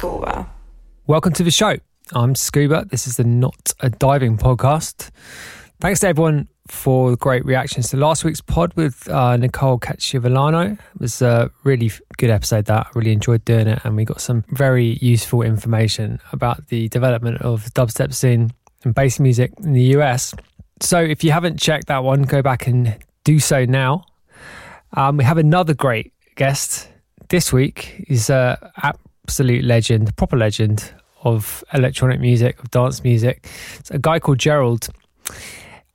Scuba. Welcome to the show. I'm Scuba. This is the Not a Diving podcast. Thanks to everyone for the great reactions to last week's pod with uh, Nicole Cacciavellano. It was a really good episode that I really enjoyed doing it and we got some very useful information about the development of the dubstep scene and bass music in the US. So if you haven't checked that one, go back and do so now. Um, we have another great guest this week. He's an absolute legend, proper legend of electronic music, of dance music. It's a guy called Gerald.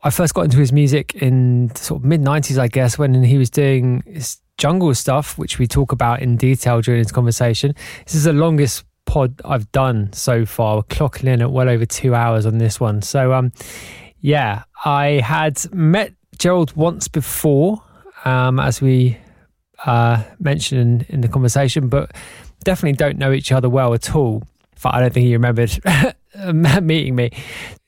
I first got into his music in sort of mid 90s, I guess, when he was doing his jungle stuff, which we talk about in detail during this conversation. This is the longest pod I've done so far. We're clocking in at well over two hours on this one. So, um, yeah, I had met Gerald once before, um, as we uh, mentioned in, in the conversation, but definitely don't know each other well at all. I don't think he remembered meeting me.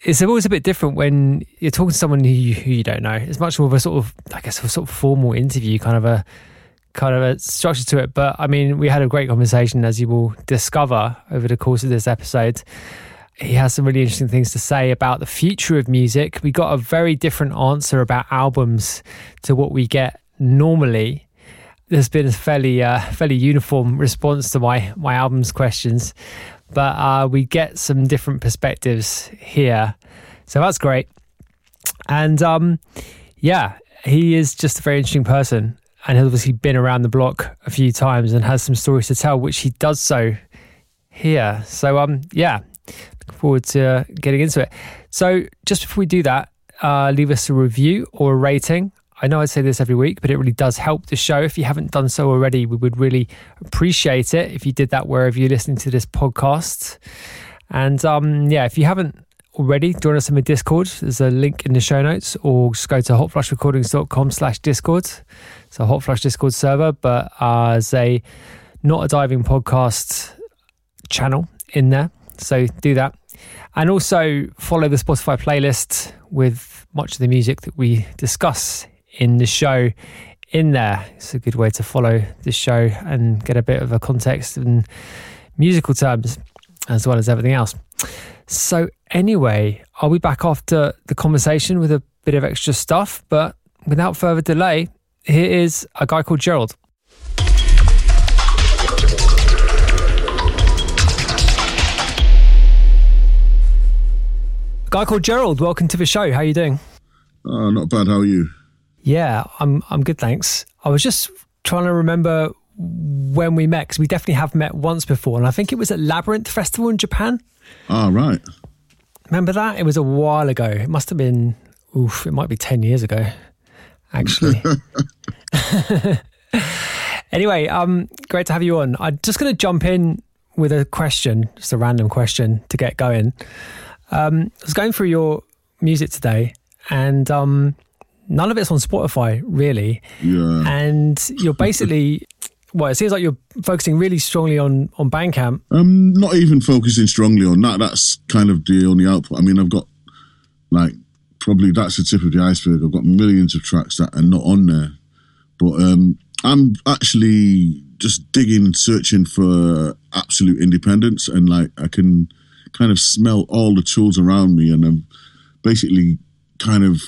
It's always a bit different when you're talking to someone who you, who you don't know. It's much more of a sort of, I guess, a sort of formal interview, kind of a kind of a structure to it. But I mean, we had a great conversation, as you will discover over the course of this episode. He has some really interesting things to say about the future of music. We got a very different answer about albums to what we get normally. There's been a fairly uh, fairly uniform response to my my albums questions, but uh, we get some different perspectives here. So that's great. And um, yeah, he is just a very interesting person and has obviously been around the block a few times and has some stories to tell, which he does so here. So um, yeah, looking forward to uh, getting into it. So just before we do that, uh, leave us a review or a rating I know I say this every week, but it really does help the show. If you haven't done so already, we would really appreciate it if you did that wherever you're listening to this podcast. And um, yeah, if you haven't already, join us in the Discord. There's a link in the show notes, or just go to hotflushrecordings.com slash Discord. It's a Hotflush Discord server, but uh, as a not a diving podcast channel in there. So do that. And also follow the Spotify playlist with much of the music that we discuss in the show in there. It's a good way to follow the show and get a bit of a context in musical terms as well as everything else. So, anyway, I'll be back after the conversation with a bit of extra stuff. But without further delay, here is a guy called Gerald. A guy called Gerald, welcome to the show. How are you doing? Oh, not bad. How are you? Yeah, I'm I'm good, thanks. I was just trying to remember when we met because we definitely have met once before, and I think it was at Labyrinth Festival in Japan. Ah, right. Remember that? It was a while ago. It must have been, oof, it might be ten years ago, actually. anyway, um, great to have you on. I'm just going to jump in with a question, just a random question to get going. Um, I was going through your music today, and um, none of it's on Spotify, really. Yeah. And you're basically, well, it seems like you're focusing really strongly on on Bandcamp. I'm not even focusing strongly on that. That's kind of the only output. I mean, I've got like probably that's the tip of the iceberg. I've got millions of tracks that are not on there, but um, I'm actually just digging, searching for absolute independence, and like I can kind of smell all the tools around me, and I'm basically kind of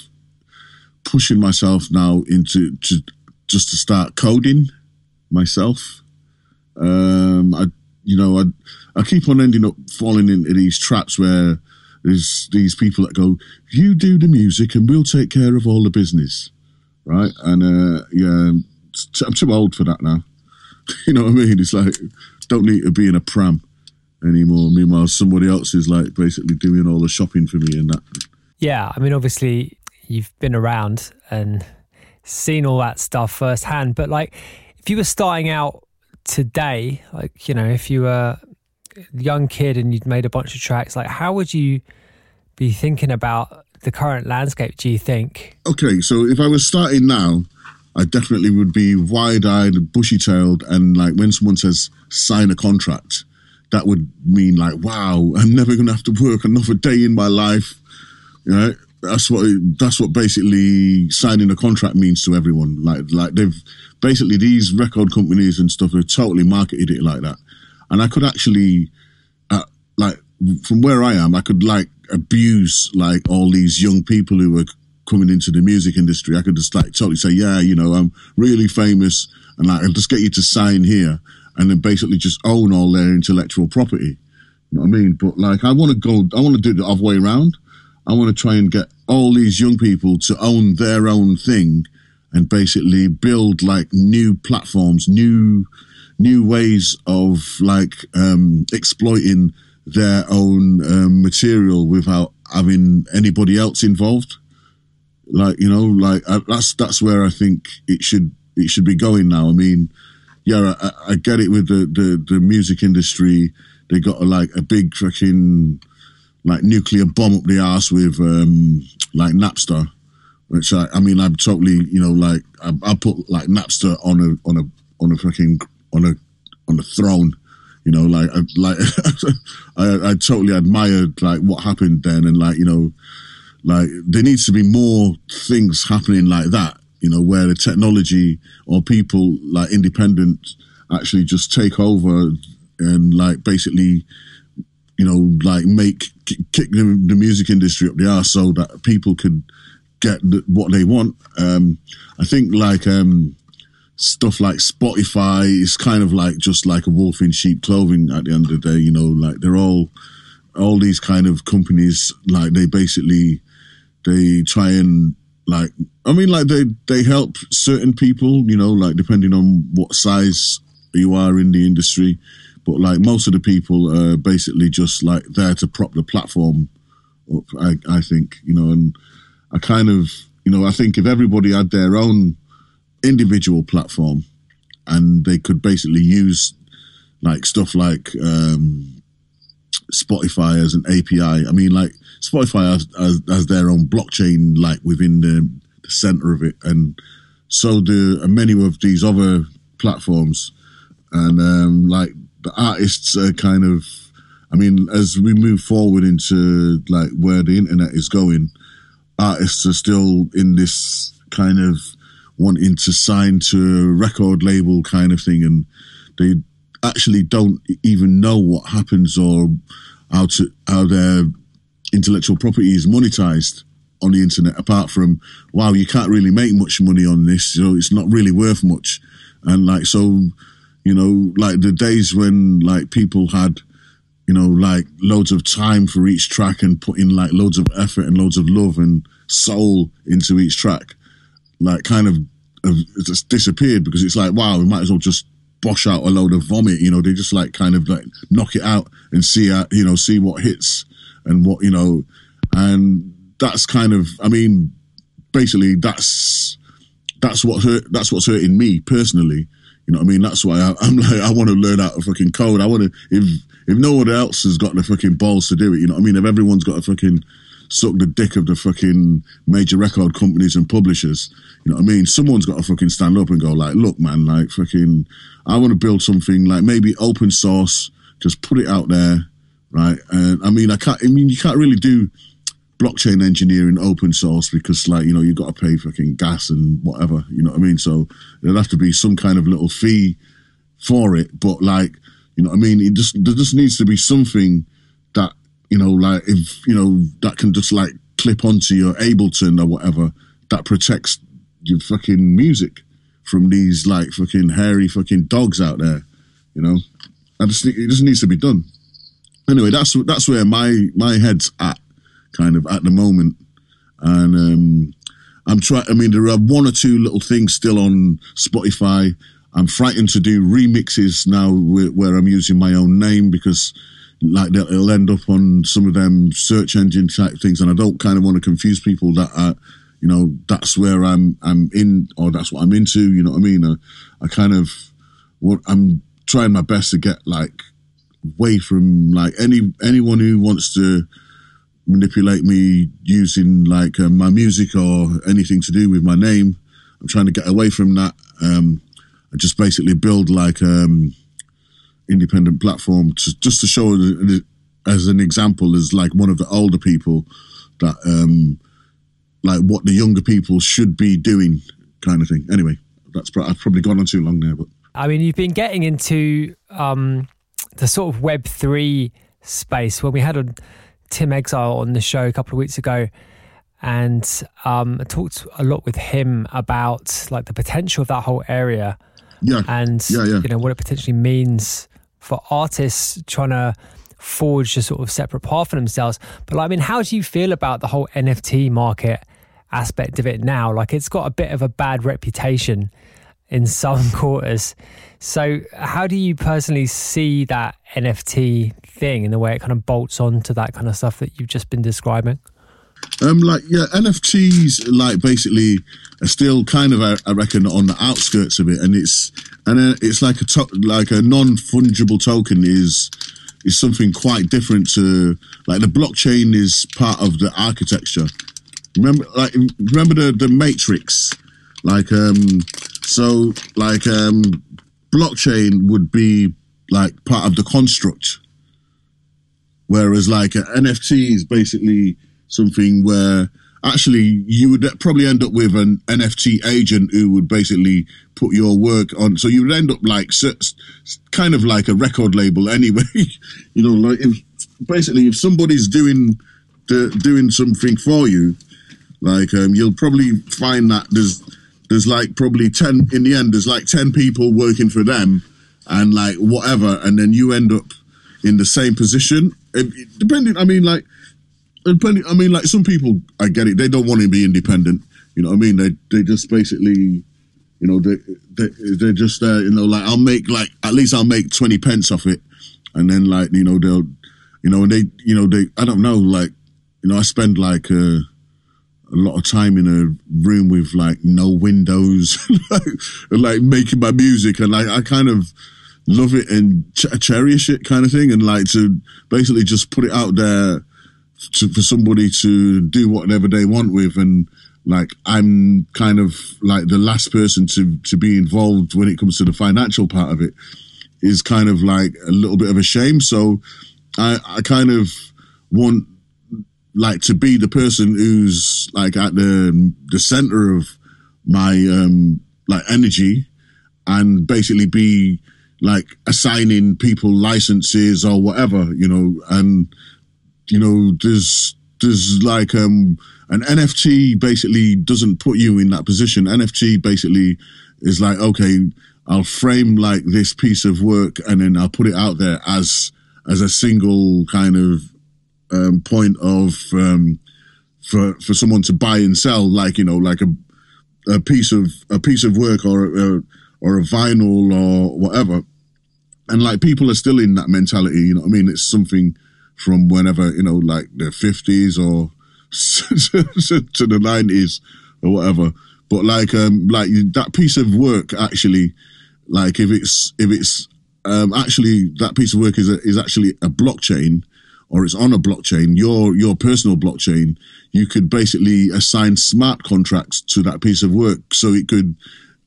pushing myself now into to, just to start coding myself. Um, I, you know, I, I keep on ending up falling into these traps where there's these people that go, "You do the music, and we'll take care of all the business," right? And uh, yeah, I'm too old for that now. you know what I mean? It's like don't need to be in a pram anymore. Meanwhile, somebody else is like basically doing all the shopping for me and that. Yeah, I mean, obviously, you've been around and seen all that stuff firsthand. But like, if you were starting out today, like you know, if you were a young kid and you'd made a bunch of tracks, like how would you be thinking about the current landscape? Do you think? Okay, so if I was starting now, I definitely would be wide-eyed, bushy-tailed, and like when someone says sign a contract, that would mean like, wow, I'm never going to have to work another day in my life. You know, that's what that's what basically signing a contract means to everyone. Like like they've basically these record companies and stuff have totally marketed it like that. And I could actually, uh, like from where I am, I could like abuse like all these young people who are coming into the music industry. I could just like totally say, yeah, you know, I'm really famous, and like I'll just get you to sign here, and then basically just own all their intellectual property. You know what I mean? But like, I want to go, I want to do the other way around. I want to try and get all these young people to own their own thing and basically build like new platforms, new new ways of like um, exploiting their own um, material without having anybody else involved. Like you know, like I, that's that's where I think it should it should be going now. I mean, yeah, I, I get it with the, the the music industry. They got like a big fucking like nuclear bomb up the ass with um, like Napster, which I, I mean I'm totally you know like I, I put like Napster on a on a on a fucking on a on a throne. You know, like I, like I, I totally admired like what happened then, and like you know, like there needs to be more things happening like that. You know, where the technology or people like independent actually just take over and like basically, you know, like make kick the, the music industry up the arse so that people could get the, what they want. Um, I think like um, stuff like Spotify is kind of like just like a wolf in sheep clothing at the end of the day. You know, like they're all all these kind of companies. Like they basically they try and like I mean like they they help certain people. You know, like depending on what size you are in the industry. But like most of the people are basically just like there to prop the platform up. I, I think you know, and I kind of you know I think if everybody had their own individual platform and they could basically use like stuff like um, Spotify as an API. I mean, like Spotify has, has, has their own blockchain, like within the, the center of it, and so do many of these other platforms. And um, like the artists are kind of, I mean, as we move forward into like where the internet is going, artists are still in this kind of wanting to sign to a record label kind of thing, and they actually don't even know what happens or how to how their intellectual property is monetized on the internet. Apart from wow, you can't really make much money on this, so it's not really worth much, and like so, you know, like the days when like people had you know, like loads of time for each track and putting like loads of effort and loads of love and soul into each track like kind of have just disappeared because it's like wow we might as well just bosh out a load of vomit you know they just like kind of like knock it out and see uh, you know see what hits and what you know and that's kind of i mean basically that's that's what hurt that's what's hurting me personally you know what i mean that's why I, i'm like i want to learn how to fucking code i want to if if no one else has got the fucking balls to do it you know what i mean if everyone's got a fucking suck the dick of the fucking major record companies and publishers. You know what I mean? Someone's got to fucking stand up and go like, look, man, like fucking, I want to build something like maybe open source, just put it out there, right? And I mean, I can't, I mean, you can't really do blockchain engineering open source because like, you know, you got to pay fucking gas and whatever, you know what I mean? So there'll have to be some kind of little fee for it. But like, you know what I mean? It just, there just needs to be something that you know, like if you know that can just like clip onto your Ableton or whatever that protects your fucking music from these like fucking hairy fucking dogs out there. You know, I just think it just needs to be done. Anyway, that's that's where my my head's at, kind of at the moment, and um, I'm trying. I mean, there are one or two little things still on Spotify. I'm frightened to do remixes now where I'm using my own name because like it'll end up on some of them search engine type things, and I don't kind of want to confuse people that are, you know, that's where I'm I'm in or that's what I'm into. You know what I mean? I, I kind of what I'm trying my best to get like away from like any anyone who wants to manipulate me using like uh, my music or anything to do with my name. I'm trying to get away from that. Um, I just basically build like um, independent platform to, just to show as an example as like one of the older people that um, like what the younger people should be doing, kind of thing. Anyway, that's pro- I've probably gone on too long there, but I mean, you've been getting into um, the sort of Web three space when we had a Tim Exile on the show a couple of weeks ago. And um, I talked a lot with him about like the potential of that whole area yeah, and yeah, yeah. you know what it potentially means for artists trying to forge a sort of separate path for themselves. But like, I mean, how do you feel about the whole NFT market aspect of it now? Like, it's got a bit of a bad reputation in some quarters. So, how do you personally see that NFT thing and the way it kind of bolts onto that kind of stuff that you've just been describing? Um, like yeah, NFTs like basically are still kind of I, reckon on the outskirts of it, and it's and uh, it's like a to- like a non fungible token is is something quite different to like the blockchain is part of the architecture. Remember, like remember the the matrix, like um, so like um, blockchain would be like part of the construct, whereas like an NFT is basically something where actually you would probably end up with an NFT agent who would basically put your work on. So you would end up like kind of like a record label anyway. you know, like if basically if somebody's doing the, doing something for you, like um, you'll probably find that there's there's like probably ten in the end. There's like ten people working for them, and like whatever, and then you end up in the same position. Depending, I mean, like depending, I mean, like some people, I get it. They don't want to be independent. You know what I mean? They they just basically, you know, they they they're just uh, you know, like I'll make like at least I'll make twenty pence off it, and then like you know they'll, you know, and they you know they I don't know like you know I spend like uh, a lot of time in a room with like no windows, like, like making my music, and like I kind of love it and ch- cherish it kind of thing, and like to basically just put it out there to, for somebody to do whatever they want with and like I'm kind of like the last person to to be involved when it comes to the financial part of it is kind of like a little bit of a shame. So I I kind of want like to be the person who's like at the the center of my um like energy and basically be like assigning people licenses or whatever you know and you know, there's there's like um an NFT basically doesn't put you in that position. NFT basically is like, okay, I'll frame like this piece of work and then I'll put it out there as as a single kind of um, point of um, for for someone to buy and sell, like you know, like a a piece of a piece of work or a, or a vinyl or whatever. And like people are still in that mentality, you know what I mean? It's something from whenever you know, like the fifties or to the nineties or whatever. But like, um, like that piece of work actually, like if it's if it's um, actually that piece of work is a, is actually a blockchain or it's on a blockchain, your your personal blockchain, you could basically assign smart contracts to that piece of work, so it could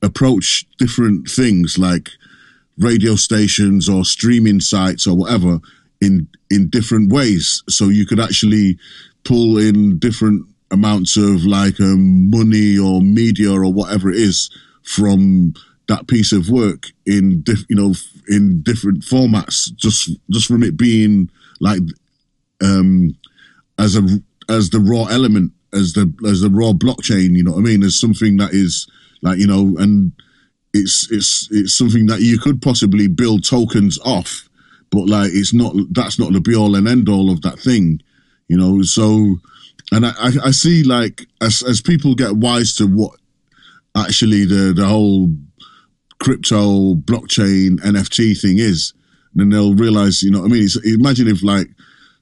approach different things like radio stations or streaming sites or whatever in in different ways. So you could actually pull in different amounts of like um, money or media or whatever it is from that piece of work in diff, you know in different formats just just from it being like um as a as the raw element as the as the raw blockchain you know what i mean as something that is like you know and it's it's it's something that you could possibly build tokens off but like it's not that's not the be all and end all of that thing, you know. So, and I, I see like as as people get wise to what actually the the whole crypto blockchain NFT thing is, then they'll realize, you know, I mean, imagine if like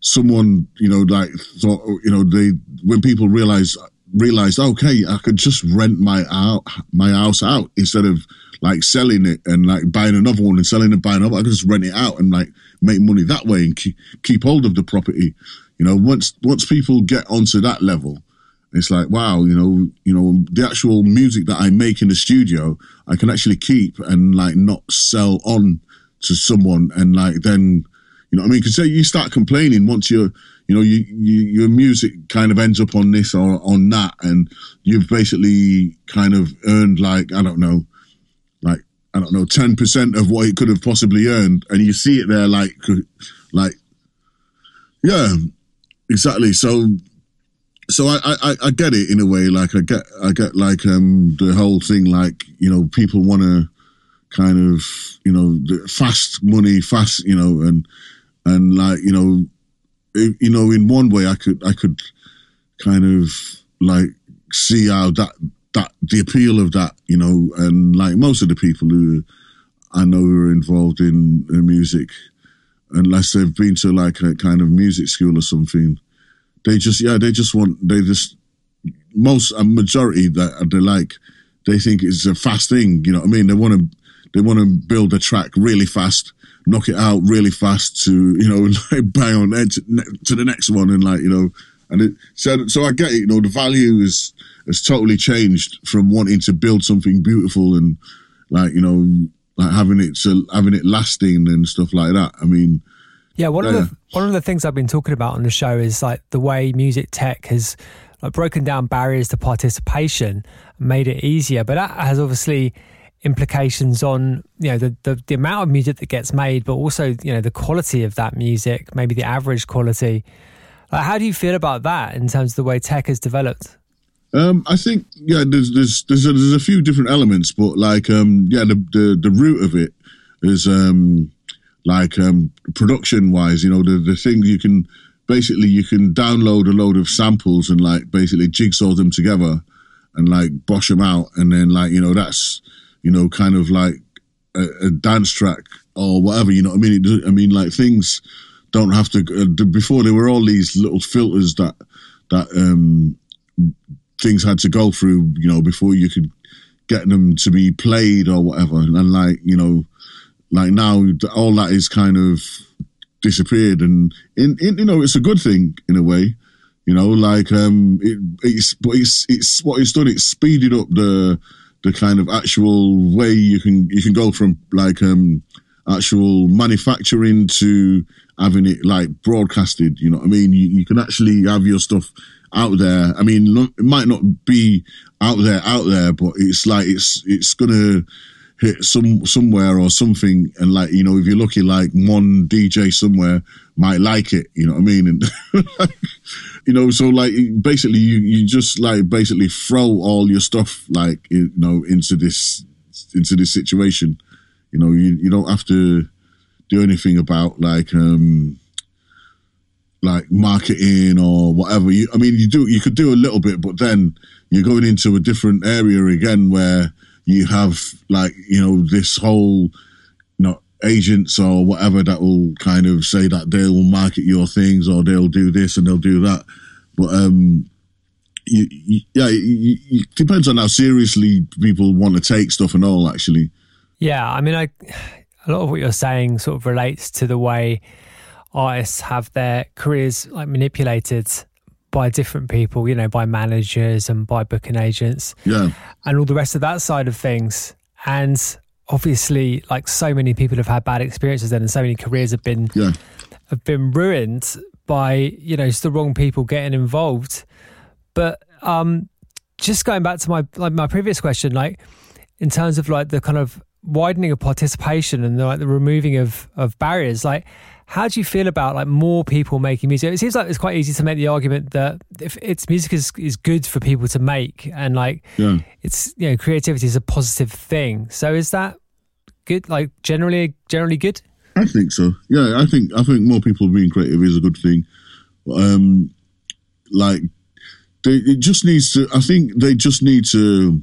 someone, you know, like thought, you know, they when people realize realized, okay, I could just rent my out my house out instead of like selling it and like buying another one and selling and buying another. I could just rent it out and like make money that way and keep, keep hold of the property. You know, once once people get onto that level, it's like wow, you know, you know, the actual music that I make in the studio, I can actually keep and like not sell on to someone and like then, you know, what I mean, because say you start complaining once you're you know, you, you, your music kind of ends up on this or on that, and you've basically kind of earned like I don't know, like I don't know, ten percent of what it could have possibly earned, and you see it there, like, like, yeah, exactly. So, so I, I, I get it in a way. Like I get, I get like um the whole thing. Like you know, people want to kind of you know fast money, fast you know, and and like you know you know, in one way, I could I could kind of like see how that that the appeal of that, you know, and like most of the people who I know who are involved in, in music, unless they've been to like a kind of music school or something, they just yeah they just want they just most a majority that they like they think it's a fast thing. You know what I mean? They want to they want to build a track really fast knock it out really fast to you know like bang on edge to the next one and like you know and it so so I get it you know the value is has totally changed from wanting to build something beautiful and like you know like having it to having it lasting and stuff like that. I mean yeah one of the one of the things I've been talking about on the show is like the way music tech has like broken down barriers to participation made it easier. But that has obviously implications on you know the, the, the amount of music that gets made, but also you know the quality of that music, maybe the average quality. Like, how do you feel about that in terms of the way tech has developed? Um, I think yeah, there's there's there's a, there's a few different elements, but like um, yeah, the, the the root of it is um, like um, production wise, you know, the the thing you can basically you can download a load of samples and like basically jigsaw them together and like bosh them out, and then like you know that's you know, kind of like a, a dance track or whatever. You know what I mean? It, I mean, like things don't have to. Uh, before there were all these little filters that that um, things had to go through. You know, before you could get them to be played or whatever. And, like you know, like now all that is kind of disappeared. And in, in you know, it's a good thing in a way. You know, like um, it, it's but it's it's what it's done. It's speeded up the the kind of actual way you can you can go from like um actual manufacturing to having it like broadcasted. You know what I mean? You, you can actually have your stuff out there. I mean, it might not be out there, out there, but it's like it's it's gonna hit some somewhere or something. And like you know, if you're lucky, like one DJ somewhere might like it. You know what I mean? And you know, so like basically you, you just like basically throw all your stuff like, you know, into this, into this situation. You know, you, you don't have to do anything about like, um, like marketing or whatever. You, I mean, you do, you could do a little bit, but then you're going into a different area again where you have like, you know, this whole, you know, agents or whatever that will kind of say that they'll market your things or they'll do this and they'll do that. But um, you, you, yeah, it depends on how seriously people want to take stuff and all. Actually, yeah. I mean, I a lot of what you're saying sort of relates to the way artists have their careers like manipulated by different people, you know, by managers and by booking agents, yeah, and all the rest of that side of things. And obviously, like so many people have had bad experiences then, and so many careers have been yeah. have been ruined by you know just the wrong people getting involved. But um, just going back to my like my previous question, like in terms of like the kind of widening of participation and the, like the removing of of barriers, like how do you feel about like more people making music? It seems like it's quite easy to make the argument that if it's music is, is good for people to make and like yeah. it's you know creativity is a positive thing. So is that good? Like generally generally good? I think so. Yeah, I think I think more people being creative is a good thing. Um, like they, it just needs to. I think they just need to.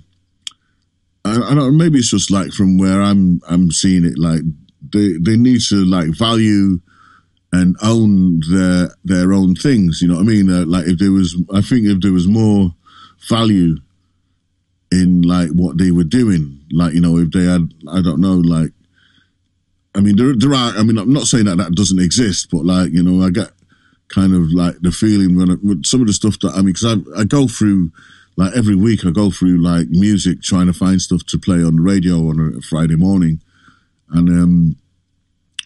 I, I don't. Maybe it's just like from where I'm. I'm seeing it. Like they they need to like value and own their their own things. You know what I mean? Uh, like if there was, I think if there was more value in like what they were doing, like you know, if they had, I don't know, like, I mean, there there are. I mean, I'm not saying that that doesn't exist, but like you know, I get kind of like the feeling when I, with some of the stuff that I mean, because I I go through. Like every week, I go through like music, trying to find stuff to play on the radio on a Friday morning, and um,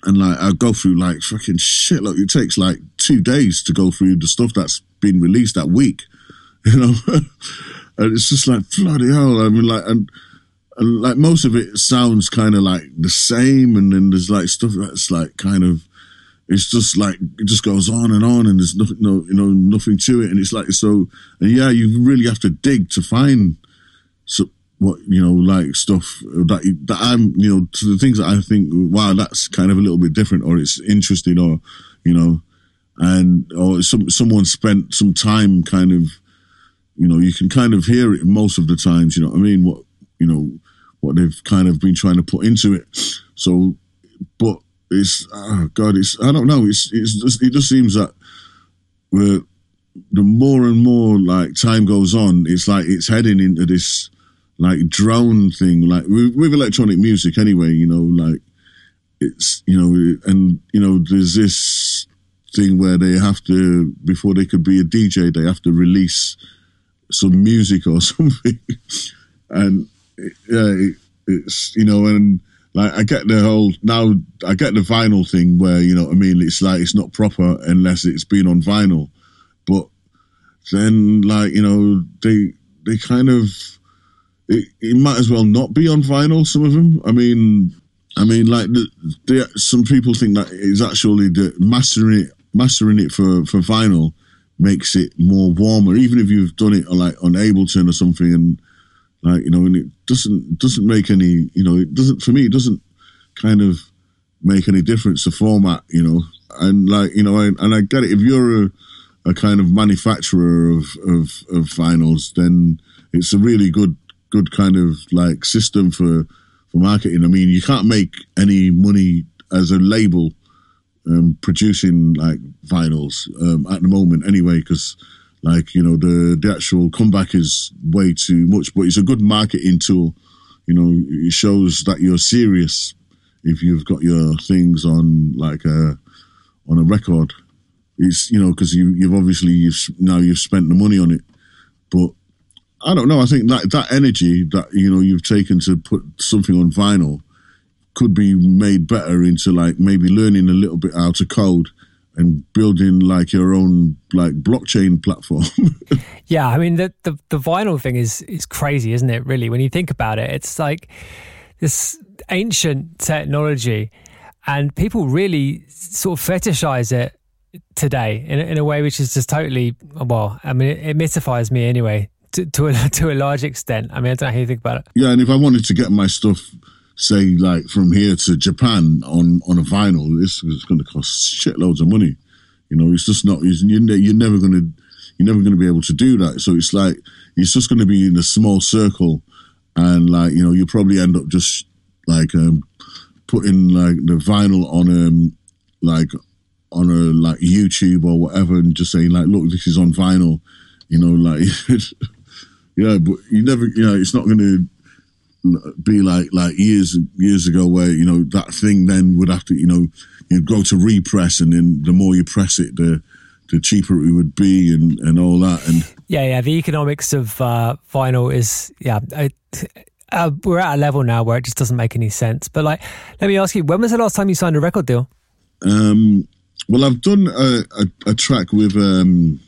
and like I go through like fucking shit. Look, it takes like two days to go through the stuff that's been released that week, you know. and it's just like bloody hell. I mean, like and. And like most of it sounds kind of like the same, and then there's like stuff that's like kind of it's just like it just goes on and on, and there's nothing, no, you know, nothing to it, and it's like so. And yeah, you really have to dig to find so what you know, like stuff that that I'm, you know, to the things that I think, wow, that's kind of a little bit different, or it's interesting, or you know, and or some someone spent some time kind of, you know, you can kind of hear it most of the times, you know what I mean? What you know, what they've kind of been trying to put into it. So, but it's oh God, it's I don't know. It's it's just it just seems that we're the more and more like time goes on, it's like it's heading into this like drone thing, like with, with electronic music anyway. You know, like it's you know, and you know, there's this thing where they have to before they could be a DJ, they have to release some music or something, and yeah, it, it's you know, and like I get the whole now I get the vinyl thing where you know I mean it's like it's not proper unless it's been on vinyl, but then like you know they they kind of it, it might as well not be on vinyl. Some of them, I mean, I mean like the, the some people think that it's actually the mastering it mastering it for for vinyl makes it more warmer, even if you've done it like on Ableton or something and like you know, and it doesn't doesn't make any you know it doesn't for me it doesn't kind of make any difference the format you know. And like you know I, and I get it. If you're a, a kind of manufacturer of, of of vinyls then it's a really good good kind of like system for for marketing I mean you can't make any money as a label um, producing like vinyls um, at the moment anyway because like you know, the the actual comeback is way too much, but it's a good marketing tool. You know, it shows that you're serious if you've got your things on like a on a record. It's you know because you you've obviously you've now you've spent the money on it, but I don't know. I think that that energy that you know you've taken to put something on vinyl could be made better into like maybe learning a little bit how to code and building like your own like blockchain platform. yeah, I mean the, the the vinyl thing is is crazy, isn't it? Really, when you think about it, it's like this ancient technology, and people really sort of fetishize it today in in a way which is just totally well. I mean, it, it mystifies me anyway. To, to a to a large extent. I mean, I don't know how you think about it. Yeah, and if I wanted to get my stuff say like from here to Japan on on a vinyl, this is going to cost shitloads of money. You know, it's just not. You're, you're never going to you're never going to be able to do that. So it's like it's just going to be in a small circle, and like you know, you probably end up just like um, putting like the vinyl on um like on a like YouTube or whatever, and just saying like, look, this is on vinyl. You know, like yeah, but you never, you know, it's not going to be like like years years ago where you know that thing then would have to you know you'd go to repress and then the more you press it the the cheaper it would be and and all that. And yeah yeah the economics of uh, vinyl is yeah uh, we're at a level now where it just doesn't make any sense. But like let me ask you when was the last time you signed a record deal? Um well i've done a, a, a track with um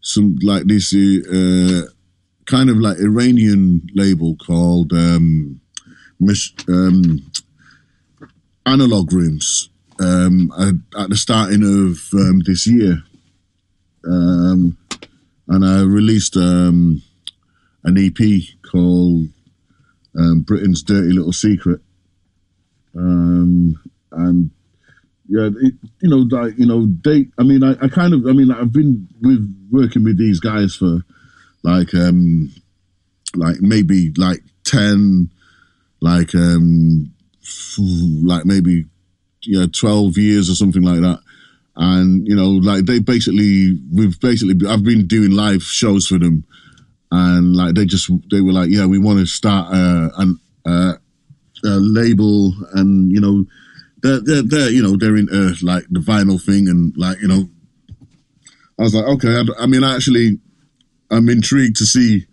some like this uh kind of like Iranian label called um, um, Analog Rooms um, at, the starting of um, this year. Um, and I released um, an EP called Britain's Dirty Little Secret. and yeah, it, you know, like, you know, they. I mean, I, I kind of, I mean, I've been with working with these guys for like um like maybe like 10 like um like maybe yeah 12 years or something like that. And you know like they basically we've basically i've been doing live shows for them. And like they just they were like yeah we want to start uh, an, uh, a label and you know they're, they're, they're you know they're into like the vinyl thing and like you know. I was like okay I, I mean I actually I'm intrigued to see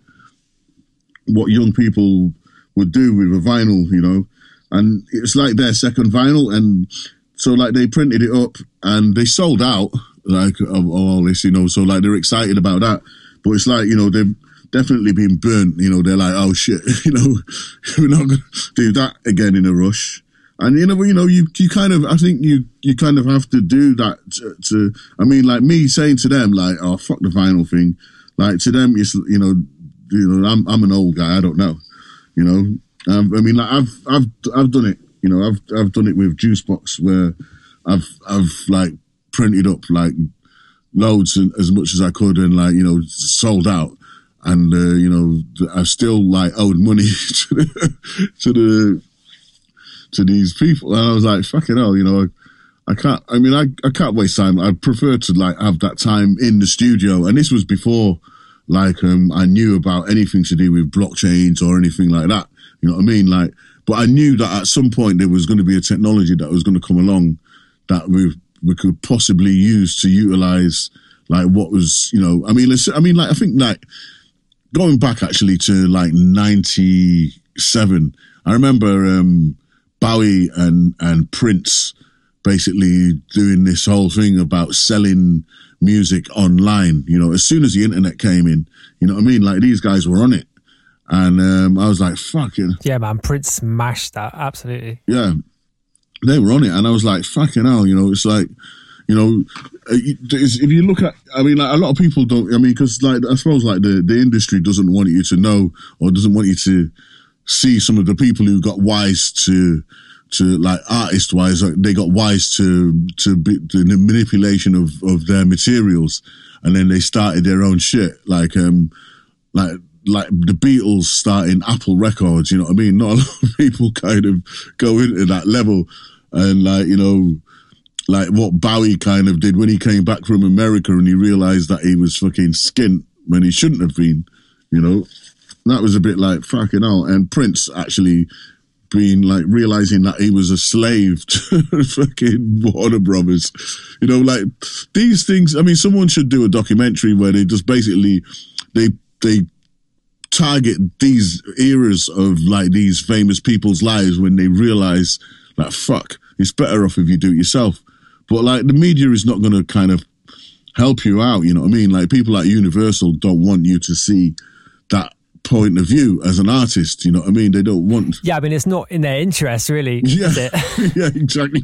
what young people would do with a vinyl, you know. And it's like their second vinyl, and so like they printed it up and they sold out like of all this, you know. So like they're excited about that, but it's like you know they've definitely been burnt. You know, they're like, oh shit, you know, we're not gonna do that again in a rush. And you know, you know, you you kind of, I think you you kind of have to do that to. to I mean, like me saying to them, like, oh fuck the vinyl thing. Like to them, it's you know, you know, I'm I'm an old guy. I don't know, you know. Um, I mean, like I've I've I've done it. You know, I've I've done it with Juicebox where I've I've like printed up like loads and, as much as I could and like you know sold out and uh, you know I still like owed money to the to the to these people and I was like fucking hell you know I, can't I mean I, I can't waste time. I prefer to like have that time in the studio. And this was before like um I knew about anything to do with blockchains or anything like that. You know what I mean? Like but I knew that at some point there was going to be a technology that was going to come along that we we could possibly use to utilize like what was you know I mean let's I mean like I think like going back actually to like 97 I remember um Bowie and and Prince basically doing this whole thing about selling music online you know as soon as the internet came in you know what I mean like these guys were on it and um, I was like fucking yeah man Prince smashed that absolutely yeah they were on it, and I was like, "Fucking hell!" You know, it's like, you know, uh, if you look at, I mean, like a lot of people don't. I mean, because like I suppose like the the industry doesn't want you to know or doesn't want you to see some of the people who got wise to to like artist wise, they got wise to to, be, to the manipulation of of their materials, and then they started their own shit, like um like like the Beatles starting Apple Records, you know what I mean? Not a lot of people kind of go into that level and like you know like what Bowie kind of did when he came back from America and he realized that he was fucking skint when he shouldn't have been, you know. That was a bit like fucking hell. And Prince actually being like realizing that he was a slave to fucking Warner Brothers. You know, like these things I mean someone should do a documentary where they just basically they they target these eras of like these famous people's lives when they realize like fuck it's better off if you do it yourself. But like the media is not going to kind of help you out. You know what I mean? Like people like Universal don't want you to see point of view as an artist. You know what I mean? They don't want. Yeah, I mean it's not in their interest, really. Yeah, is it? yeah, exactly.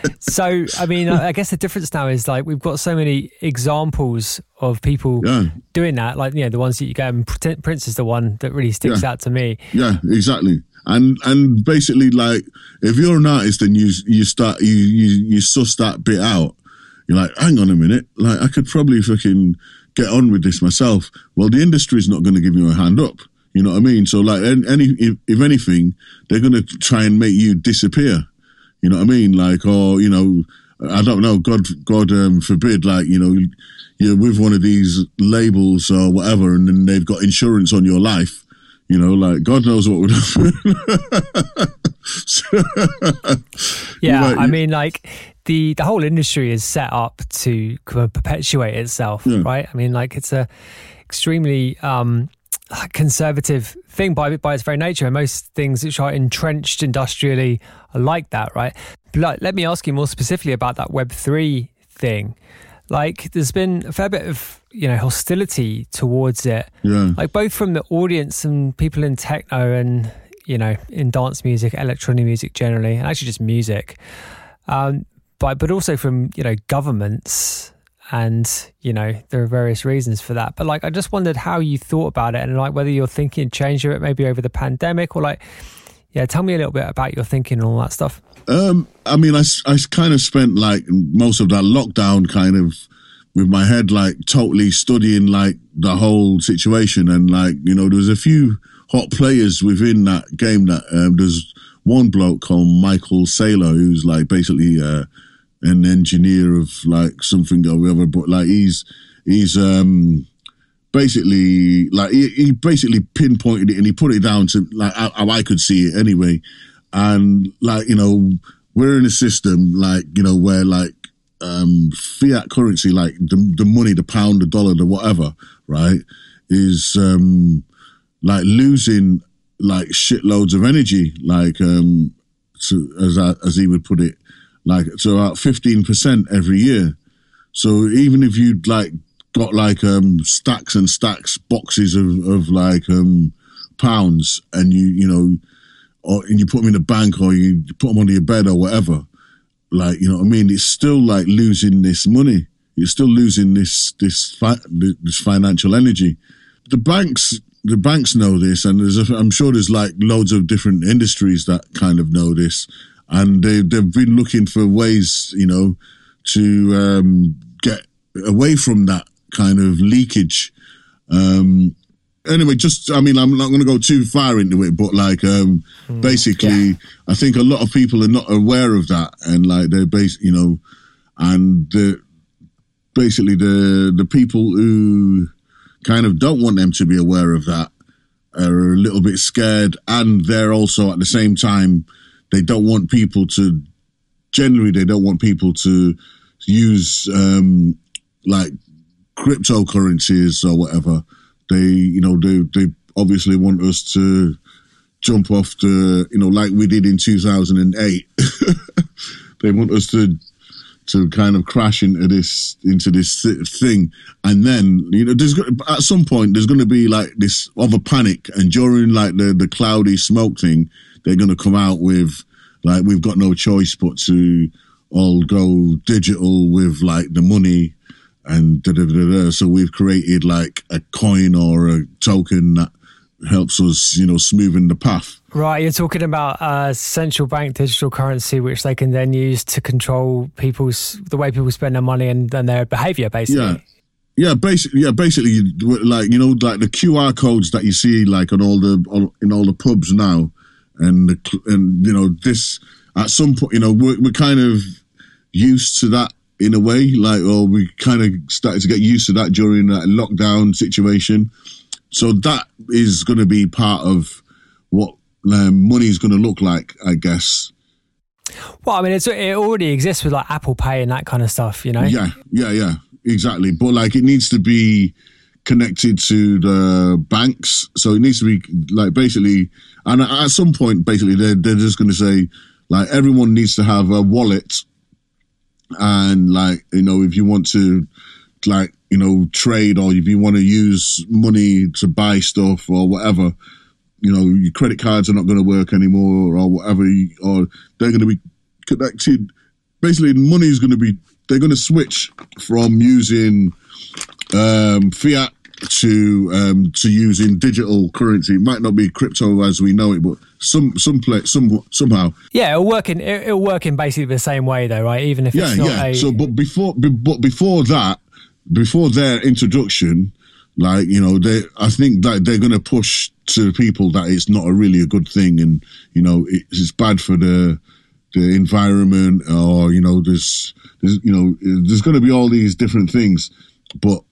so I mean, I guess the difference now is like we've got so many examples of people Yeah. doing that. Like you know the ones that you get. And Prince is the one that really sticks Yeah. out to me. Yeah, exactly. And and basically, like, if you're an artist and you you start you you you suss that bit out, you're like, hang on a minute, like I could probably fucking get on with this myself. Well, the industry's not going to give you a hand up. You know what I mean? So like, any if, if anything, they're going to try and make you disappear. You know what I mean? Like, or you know, I don't know. God, God um, forbid. Like, you know, you're with one of these labels or whatever, and then they've got insurance on your life. You know, like God knows what would happen. Yeah, I mean, like the the whole industry is set up to perpetuate itself, Yeah. right? I mean, like it's a extremely um, conservative thing by by its very nature. And most things which are entrenched industrially are like that, right? But let me ask you more specifically about that Web three thing. Like, there's been a fair bit of you know hostility towards it yeah, like both from the audience and people in techno and you know in dance music electronic music generally and actually just music um but but also from you know governments and you know there are various reasons for that. But like i just wondered how you thought about it and like whether you're thinking change of it maybe over the pandemic or like yeah tell me a little bit about your thinking and all that stuff. Um, I mean, i, I kind of spent like most of that lockdown kind of with my head like totally studying like the whole situation and like you know there was a few hot players within that game that um, there's one bloke called Michael Saylor who's like basically uh, an engineer of like something or whatever but like he's he's um basically like he, he basically pinpointed it and he put it down to like how, how I could see it anyway. And like you know we're in a system like you know where like um fiat currency like the, the money the pound the dollar the whatever right is um like losing like shitloads of energy like um to as I, as he would put it like to about fifteen percent every year. So even if you'd like got like um stacks and stacks boxes of of like um pounds and you you know or and you put them in the bank or you put them under your bed or whatever like you know what I mean? It's still like losing this money. You're still losing this this fi- this financial energy. The banks the banks know this and there's a, I'm sure there's like loads of different industries that kind of know this and they they've been looking for ways you know to um, get away from that kind of leakage um, anyway, just I mean, I'm not going to go too far into it, but like, um, mm, basically, yeah. I think a lot of people are not aware of that, and like they're you know, and the basically the the people who kind of don't want them to be aware of that are a little bit scared, and they're also at the same time they don't want people to generally they don't want people to use um like cryptocurrencies or whatever. They, you know, they they obviously want us to jump off the, you know, like we did in 2008. they want us to to kind of crash into this into this thing, and then you know, there's at some point there's going to be like this other panic, and during like the the cloudy smoke thing, they're going to come out with like we've got no choice but to all go digital with like the money and da, da, da, so we've created like a coin or a token that helps us, you know, smoothing the path. Right, you're talking about a central bank digital currency, which they can then use to control people's the way people spend their money and, and their behavior, basically. Yeah. Yeah, basically, yeah, basically, like you know, like the QR codes that you see, like on all the on, in all the pubs now, and the, and you know, this at some point, you know, we're, we're kind of used to that in a way, like, or we kind of started to get used to that during that lockdown situation. So that is going to be part of what um, money is going to look like, I guess. Well, I mean, it's, it already exists with like Apple Pay and that kind of stuff, you know? Yeah, yeah, yeah, exactly. But like, it needs to be connected to the banks. So it needs to be like basically, and at some point, basically, they're, they're just going to say, like, everyone needs to have a wallet. And like you know if you want to like you know trade or if you want to use money to buy stuff or whatever you know your credit cards are not going to work anymore or whatever or they're going to be connected. Basically money is going to be they're going to switch from using um, fiat to um, to using digital currency. It might not be crypto as we know it, but some some place some somehow. Yeah, it'll work in it'll work in basically the same way though, right? Even if yeah, it's not yeah. A... So, but before but before that, before their introduction, like you know, they I think that they're going to push to people that it's not a really a good thing, and you know, it's bad for the the environment, or you know, there's there's you know, there's going to be all these different things, but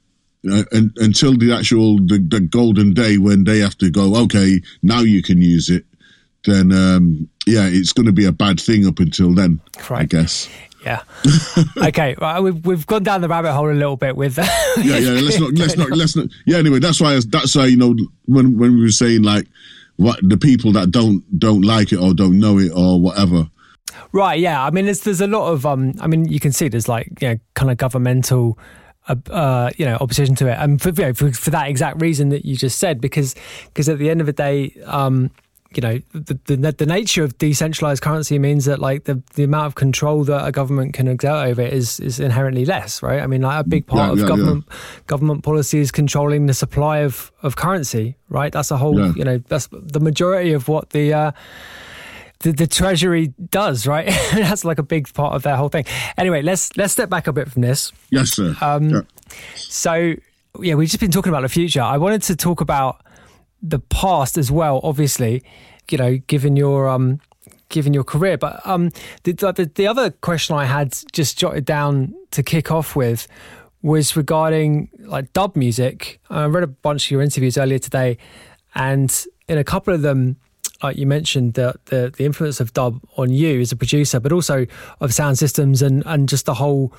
uh, and, until the actual the, the, golden day when they have to go okay now you can use it then um, yeah it's going to be a bad thing up until then right. i guess. Yeah. Okay well, we've, we've gone down the rabbit hole a little bit with yeah yeah let's not let's not let's not yeah anyway that's why that's why you know when when we were saying like what the people that don't don't like it or don't know it or whatever. Right yeah i mean there's there's a lot of um i mean you can see there's like you know kind of governmental uh, you know opposition to it, and for, you know, for, for that exact reason that you just said, because because at the end of the day. Um, you know the, the, the nature of decentralized currency means that like the, the amount of control that a government can exert over it is is inherently less right i mean like a big part yeah, of yeah, government yeah. government policy is controlling the supply of of currency right that's a whole you know that's the majority of what the uh, the, the treasury does, right? That's like a big part of their whole thing. Anyway, let's let's step back a bit from this. Yes, sir. Um, yeah. So, yeah, we've just been talking about the future. I wanted to talk about the past as well. Obviously, you know, given your um, given your career, but um, the, the the other question I had just jotted down to kick off with was regarding like dub music. I read a bunch of your interviews earlier today, and in a couple of them like you mentioned, the, the, the influence of dub on you as a producer, but also of sound systems and and just the whole,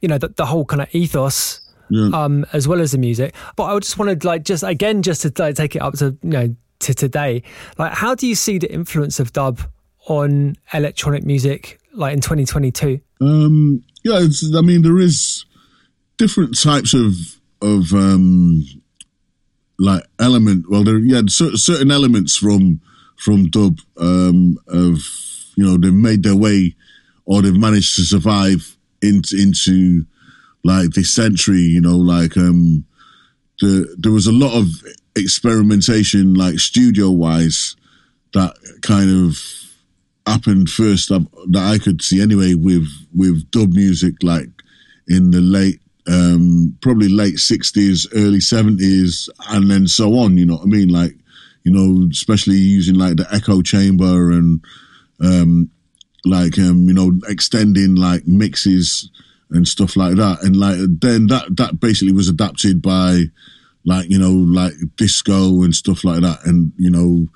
you know, the, the whole kind of ethos. Yeah. Um, as well as the music, but I just wanted like just again just to like, take it up to you know to today. Like, how do you see the influence of dub on electronic music like in 2022? Um, yeah, it's, I mean, there is different types of of um, like element. Well, there yeah, certain elements from from dub um, of you know they've made their way or they've managed to survive into into like this century. You know, like um, the there was a lot of experimentation, like studio wise, that kind of happened first that, I could see anyway with with dub music, like in the late um, probably late sixties, early seventies, and then so on. You know what I mean? Like you know, especially using like the echo chamber and um, like um, you know extending like mixes and stuff like that, and like then that that basically was adapted by like you know like disco and stuff like that, and you know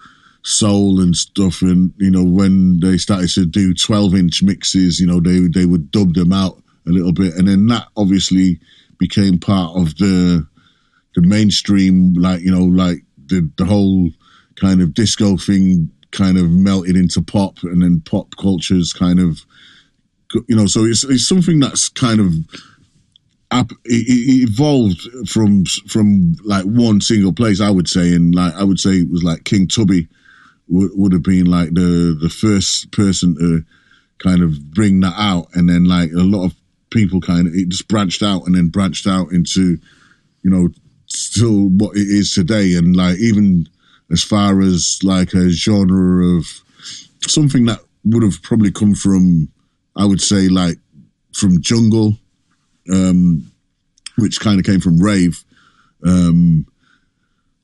soul and stuff, and you know when they started to do twelve inch mixes, you know they they would dub them out a little bit, and then that obviously became part of the the mainstream, like you know, like the the whole kind of disco thing kind of melted into pop, and then pop cultures kind of, you know, so it's it's something that's kind of up, it, evolved from from like one single place, I would say, and like I would say it was like King Tubby would, would have been like the the first person to kind of bring that out, and then like a lot of people kind of it just branched out and then branched out into you know still what it is today. And like even as far as like a genre of something that would have probably come from i would say like from jungle um which kind of came from rave um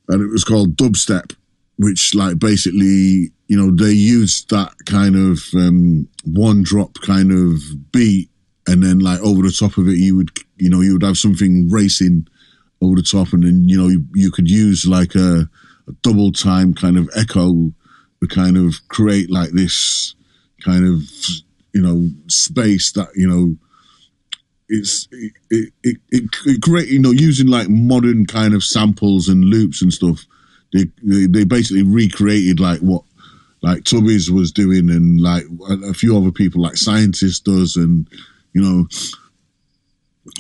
and it was called dubstep which like basically you know they used that kind of um one drop kind of beat and then like over the top of it, you would you know you would have something racing over the top, and then you know you, you could use like a, a, double time kind of echo to kind of create like this kind of you know space that you know it's it it, it, it, great you know using like modern kind of samples and loops and stuff. They, they, they basically recreated like what like Tubby's was doing and like a few other people like scientists does and you know,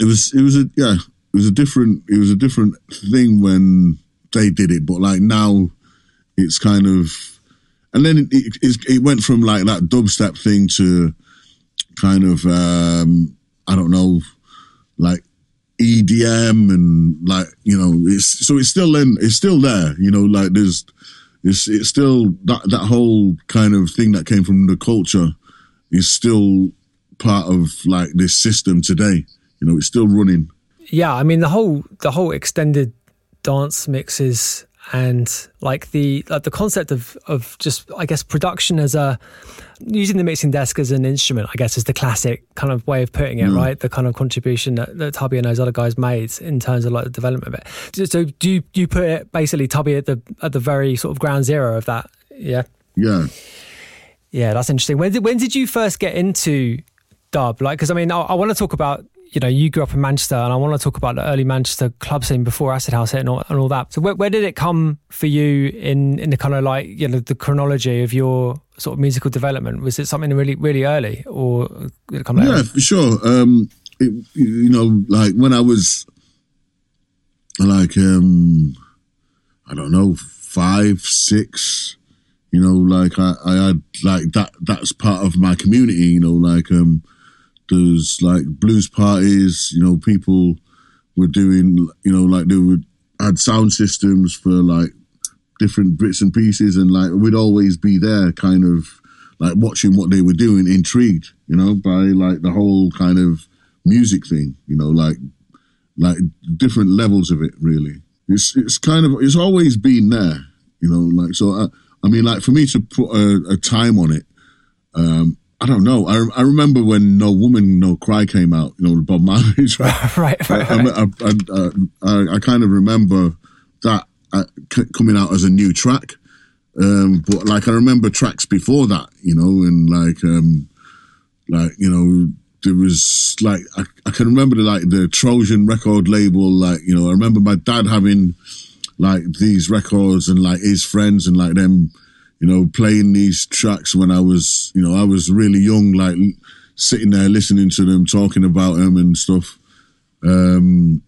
it was it was a yeah, it was a different it was a different thing when they did it, but like now, it's kind of, and then it it, it went from like that dubstep thing to kind of um I don't know, like EDM and like you know it's so it's still in it's still there you know like there's it's it's still that that whole kind of thing that came from the culture is still part of like this system today. You know, it's still running. Yeah, I mean the whole the whole extended dance mixes and like the like the concept of of just I guess production as a using the mixing desk as an instrument, I guess is the classic kind of way of putting it, mm. right? The kind of contribution that, that Tubby and those other guys made in terms of like the development of it. So do you, do you put it basically Tubby at the at the very sort of ground zero of that? Yeah. Yeah. Yeah, that's interesting. When did when did you first get into dub? Like, because I mean, I, I want to talk about you know, you grew up in Manchester, and I want to talk about the early Manchester club scene before Acid House and all, and all that. So, where, where, did it come for you in in the kind of like you know the chronology of your sort of musical development? Was it something really really early, or did it come later? Yeah, for sure. Um, it, you know, like when I was like um, I don't know, five, six. You know, like I, I had like that. That's part of my community. You know, like um there's like blues parties, you know, people were doing, you know, like they would had sound systems for like different bits and pieces, and like we'd always be there, kind of like watching what they were doing, intrigued, you know, by like the whole kind of music thing, you know, like like different levels of it. Really, it's it's kind of it's always been there, you know, like so. I, I mean, like for me to put a, a time on it, um, I don't know. I, I remember when No Woman, No Cry came out, you know, Bob Marley right? right, right, I, I, I, I, kind of remember that uh, coming out as a new track. Um, but like, I remember tracks before that, you know, and like, um, like, you know, there was like, I, I can remember the, like the Trojan record label, like, you know, I remember my dad having like these records and like his friends and like them, you know, playing these tracks when I was, you know, I was really young, like sitting there listening to them, talking about them and stuff. Um,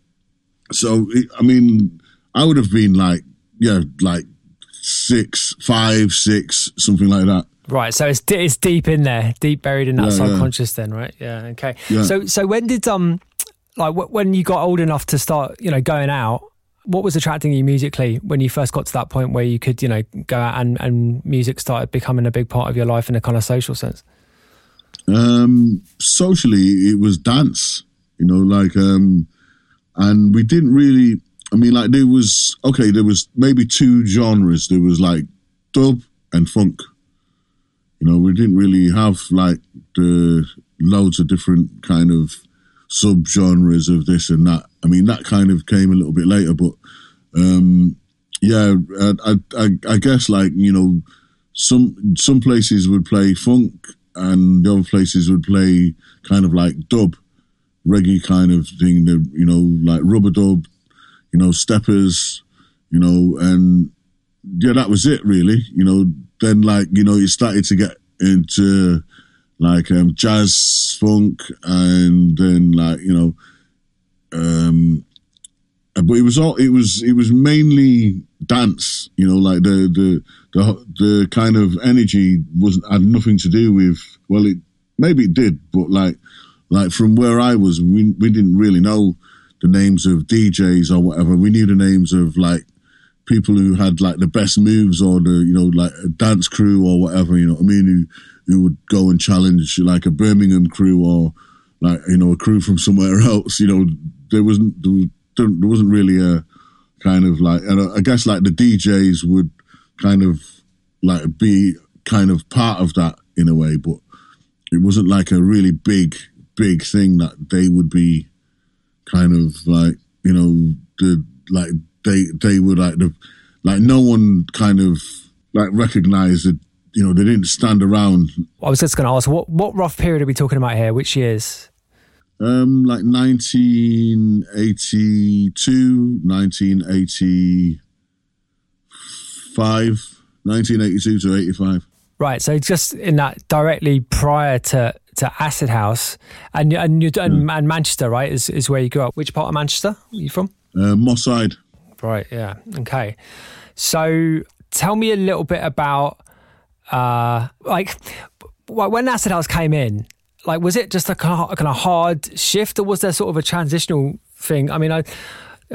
so, I mean, I would have been like, yeah, like six, five, six, something like that. Right, so it's it's deep in there, deep buried in that yeah, subconscious. Yeah. Then, right? Yeah. Okay. Yeah. So so when did um like when you got old enough to start, you know, going out? What was attracting you musically when you first got to that point where you could, you know, go out and, and music started becoming a big part of your life in a kind of social sense? Um, socially, it was dance. You know, like um, and we didn't really. I mean, like there was okay, there was maybe two genres. There was like dub and funk. You know, we didn't really have like the loads of different kind of subgenres of this and that. I mean, that kind of came a little bit later, but um, yeah, I, I, I guess like you know, some some places would play funk and the other places would play kind of like dub, reggae kind of thing. The you know like rub-a-dub, you know steppers, you know, and yeah, that was it really. You know, then like you know it started to get into like um, jazz funk and then like you know um but it was all it was it was mainly dance you know like the the the, the kind of energy was had nothing to do with well it maybe it did but like like from where i was we, we didn't really know the names of djs or whatever. We knew the names of like people who had like the best moves or the you know like a dance crew or whatever you know what i mean who who would go and challenge like a birmingham crew or like you know a crew from somewhere else you know. There wasn't there, there wasn't really a kind of like and i guess like the djs would kind of like be kind of part of that in a way but it wasn't like a really big big thing that they would be kind of like you know the like they they were like the like no one kind of like recognized that you know they didn't stand around. I was just going to ask what what rough period are we talking about here? Which years? Um, like 1982, 1985, 1982 to 85. Right. So just in that directly prior to, to Acid House and and, you, and, yeah. and Manchester, right, is, is where you grew up. Which part of Manchester are you from? Uh, Moss Side. Right. Yeah. Okay. So tell me a little bit about uh, like when Acid House came in. Like, was it just a kind of, hard shift, or was there sort of a transitional thing? I mean, I,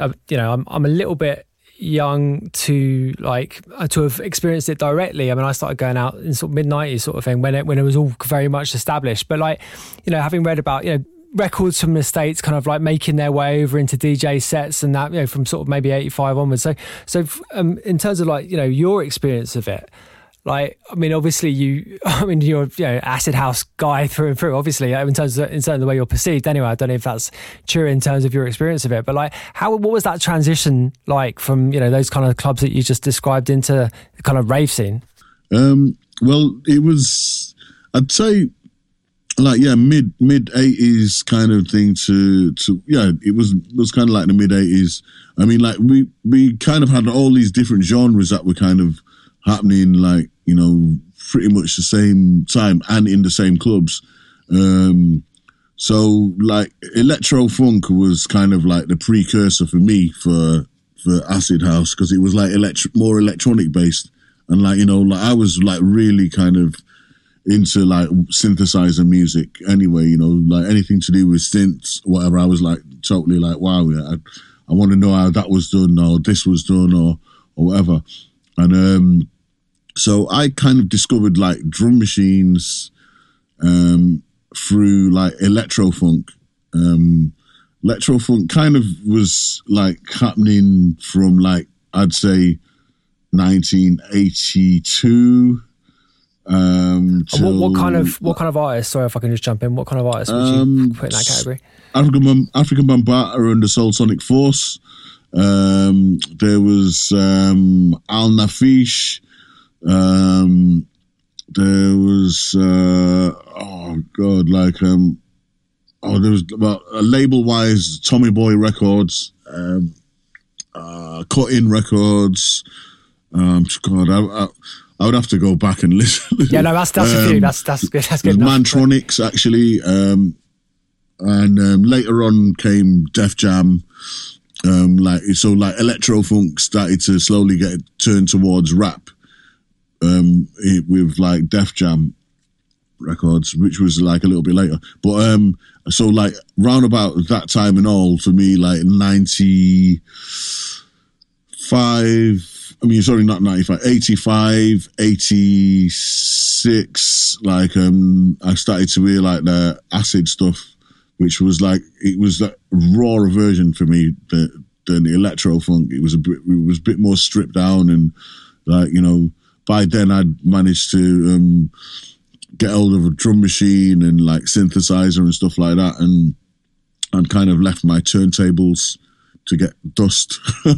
I you know, I'm I'm a little bit young to like uh, to have experienced it directly. I mean, I started going out in sort of mid '90s sort of thing when it when it was all very much established. But like, you know, having read about you know records from the states kind of like making their way over into DJ sets and that you know from sort of maybe 85 onwards so so um, in terms of like you know your experience of it like I mean obviously you I mean you're you know acid house guy through and through obviously in terms of in terms of the way you're perceived anyway. I don't know if that's true in terms of your experience of it but like how what was that transition like from you know those kind of clubs that you just described into the kind of rave scene? Um well it was I'd say like yeah mid mid 80s kind of thing to to yeah it was it was kind of like the mid 80s i mean like we we kind of had all these different genres that were kind of happening like you know pretty much the same time and in the same clubs um so like electro funk was kind of like the precursor for me for for acid house because it was like electric more electronic based and like you know like i was like really kind of into like synthesizer music anyway, you know, like anything to do with synths, whatever. I was like totally like, wow, yeah, I, I want to know how that was done or this was done or, or whatever. And, um, so I kind of discovered like drum machines, um, through like electro funk. Um, electro funk kind of was like happening from like, I'd say 1982 um, what, what, kind of what kind of artist? Sorry if I can just jump in. What kind of artist would um, you put in that category? African Afrika Bambaataa and the Soul Sonic Force. Um, there was um, Al Naafiysh. Um, there was uh, oh god, like um, oh there was about uh, label wise Tommy Boy Records, um, uh, Cutting Records. Um, God, I, I I would have to go back and listen. Yeah, no, that's that's a few. Um, That's that's good. That's good. Mantronix actually, um, and um, later on came Def Jam. Um, like so, like electro funk started to slowly get turned towards rap. Um, with like Def Jam records, which was like a little bit later. But um, so like round about that time and all for me, like ninety five. I mean, sorry, not 95, 85, 86. Like, um, I started to hear like the acid stuff, which was like, it was that rawer version for me than, than the electro funk. It was a bit, it was a bit more stripped down and like, you know, by then I'd managed to, um, get hold of a drum machine and like synthesizer and stuff like that. And I'd kind of left my turntables to get dust.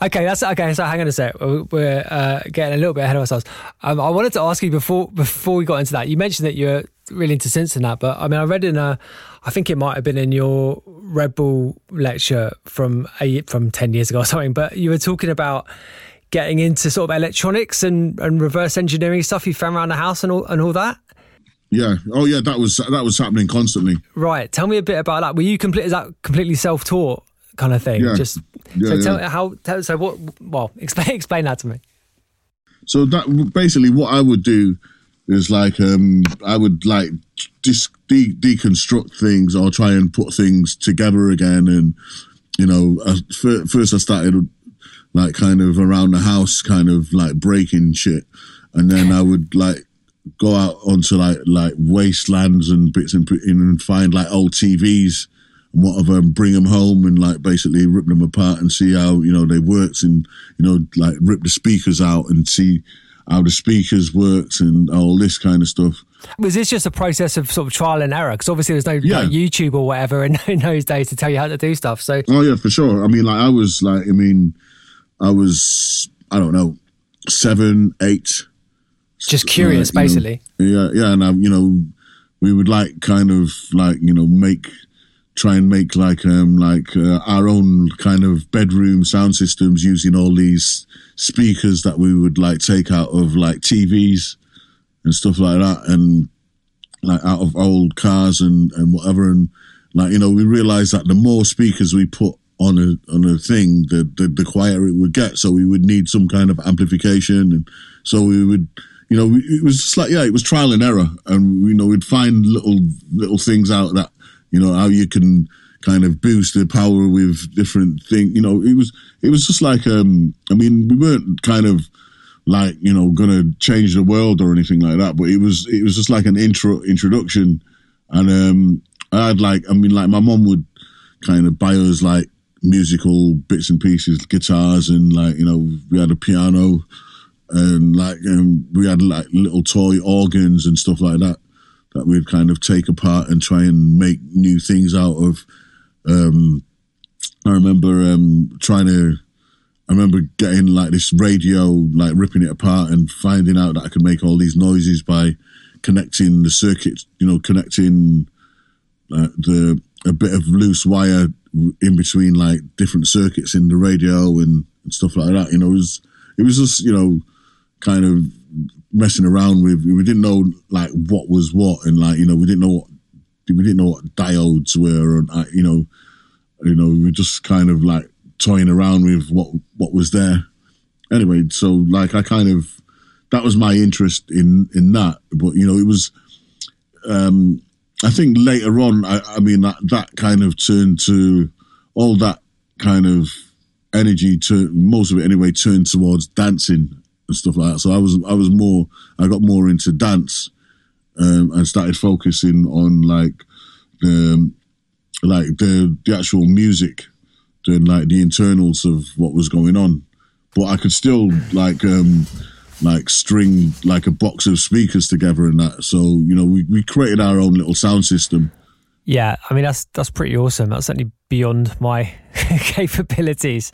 Okay, that's okay. So hang on a sec. We're- We're uh, getting a little bit ahead of ourselves. Um, I wanted to ask you before before we got into that. You mentioned that you're really into synths and that, but I mean, I read in a, I think it might have been in your Red Bull lecture from a, from ten years ago or something. But you were talking about getting into sort of electronics and, and reverse engineering stuff you found around the house and all and all that. yeah. Oh yeah, that was, that was happening constantly. Right. Tell me a bit about that. Were you complete? Is that completely self taught kind of thing? Yeah. Just Yeah, so yeah. tell how. Tell, so what? Well, explain explain that to me. So that basically what I would do is like um I would like dis- de- deconstruct things or try and put things together again and you know I, first I started like kind of around the house kind of like breaking shit and then I would like go out onto like like wastelands and bits and, and find like old TVs and whatever and bring them home and like basically rip them apart and see how you know they worked and you know like rip the speakers out and see how the speakers worked and all this kind of stuff Was this just a process of sort of trial and error? Because obviously there's no Yeah. like, YouTube or whatever in, in those days to tell you how to do stuff. So oh yeah for sure i mean like i was like i mean i was i don't know seven eight just curious, you know, basically. yeah yeah and I, you know we would like kind of like you know make try and make like um like uh, our own kind of bedroom sound systems using all these speakers that we would like take out of like TVs and stuff like that and like out of old cars and and whatever and like you know we realized that the more speakers we put on a on a thing the, the the quieter it would get. So we would need some kind of amplification and so we would you know we, it was just like yeah it was trial and error. And you know we'd find little little things out that you know how you can kind of boost the power with different things you know it was it was just like um i mean we weren't kind of like you know gonna change the world or anything like that but it was it was just like an intro introduction. And um i had like i mean like my mom would kind of buy us like musical bits and pieces guitars and like you know we had a piano and like um, we had like little toy organs and stuff like that that we'd kind of take apart and try and make new things out of. Um i remember um trying to I remember getting like this radio, like ripping it apart and finding out that I could make all these noises by connecting the circuit, you know, connecting uh, the a bit of loose wire in between like different circuits in the radio and, and stuff like that. You know, it was it was just you know kind of messing around with. We didn't know like what was what, and like you know we didn't know what we didn't know what diodes were, and uh, you know, you know we were just kind of like toying around with what what was there. Anyway, so like I kind of that was my interest in in that, but you know it was. um I think later on, I, I mean that that kind of turned to all that kind of energy to most of it anyway turned towards dancing and stuff like that. So I was I was more I got more into dance um, and started focusing on like the like the the actual music, the like the internals of what was going on. But I could still like um like string like a box of speakers together and that. So you know we we created our own little sound system. Yeah, I mean that's that's pretty awesome. That's certainly beyond my capabilities,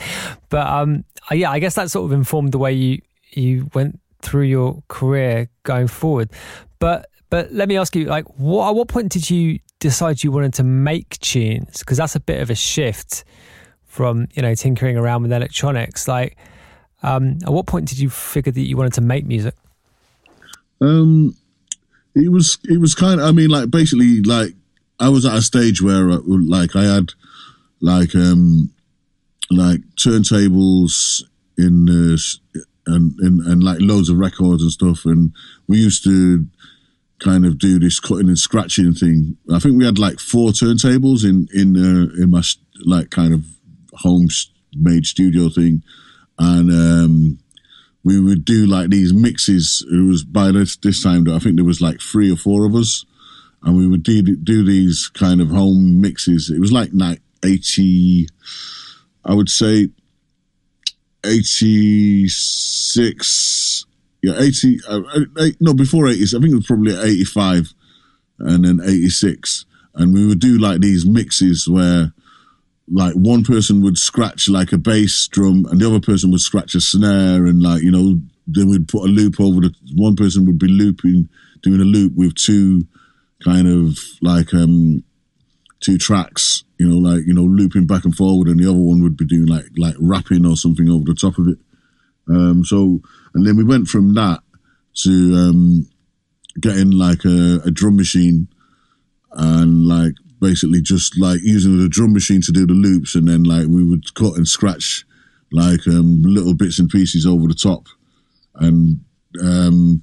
but um, yeah, I guess that sort of informed the way you you went through your career going forward. But but let me ask you, like, what at what point did you decide you wanted to make tunes? Because that's a bit of a shift from you know tinkering around with electronics. Like, Um, at what point did you figure that you wanted to make music? Um, it was it was kind of. I mean, like basically, like I was at a stage where, uh, like, I had like um like turntables in the and, and and like loads of records and stuff, and we used to kind of do this cutting and scratching thing. I think we had like four turntables in in uh, in my like kind of home made studio thing, and um, we would do like these mixes. It was by this this time I think there was like three or four of us, and we would do do these kind of home mixes. It was like like eighty, I would say. 86 yeah, 80, uh, eight, no, before 80s, I think it was probably 85 and then 86. And we would do like these mixes where like one person would scratch like a bass drum and the other person would scratch a snare and like, you know, they would put a loop over the, one person would be looping, doing a loop with two kind of like, um, two tracks, you know, like, you know, looping back and forward and the other one would be doing like, like rapping or something over the top of it. Um, so, and then we went from that to um, getting like a, a drum machine and like basically just like using the drum machine to do the loops and then like we would cut and scratch like um, little bits and pieces over the top. And um,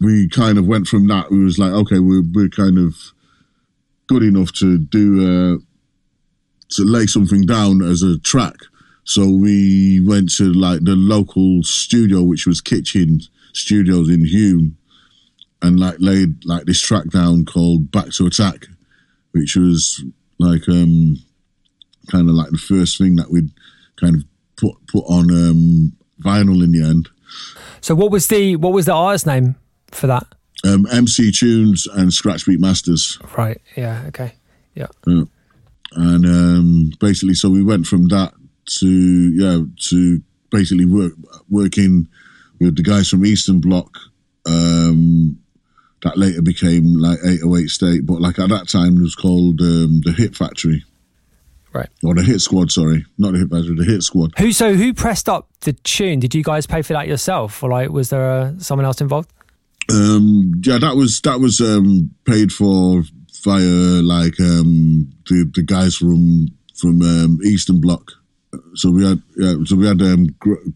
we kind of went from that we was like okay we're, we're kind of good enough to do uh, to lay something down as a track. So we went to like the local studio, which was Kitchen Studios in Hulme, and like laid like this track down called Back to Attack, which was like um kind of like the first thing that we'd kind of put put on um vinyl in the end. So what was the what was the artist name for that? Um, MC Tunes and Scratch Beat Masters. Right. Yeah. Okay. Yeah. yeah. And um, basically, so we went from that to yeah to basically work working with the guys from Eastern Bloc. Um, that later became like 808 State, but like at that time it was called um, the Hit Factory. Right. Or the Hit Squad, sorry. Not the Hit Factory, the Hit Squad. Who so who pressed up the tune? Did you guys pay for that yourself? Or like was there uh, someone else involved? Um yeah, that was that was um paid for via like um the the guys from from um, Eastern Bloc so we had yeah, so we had um,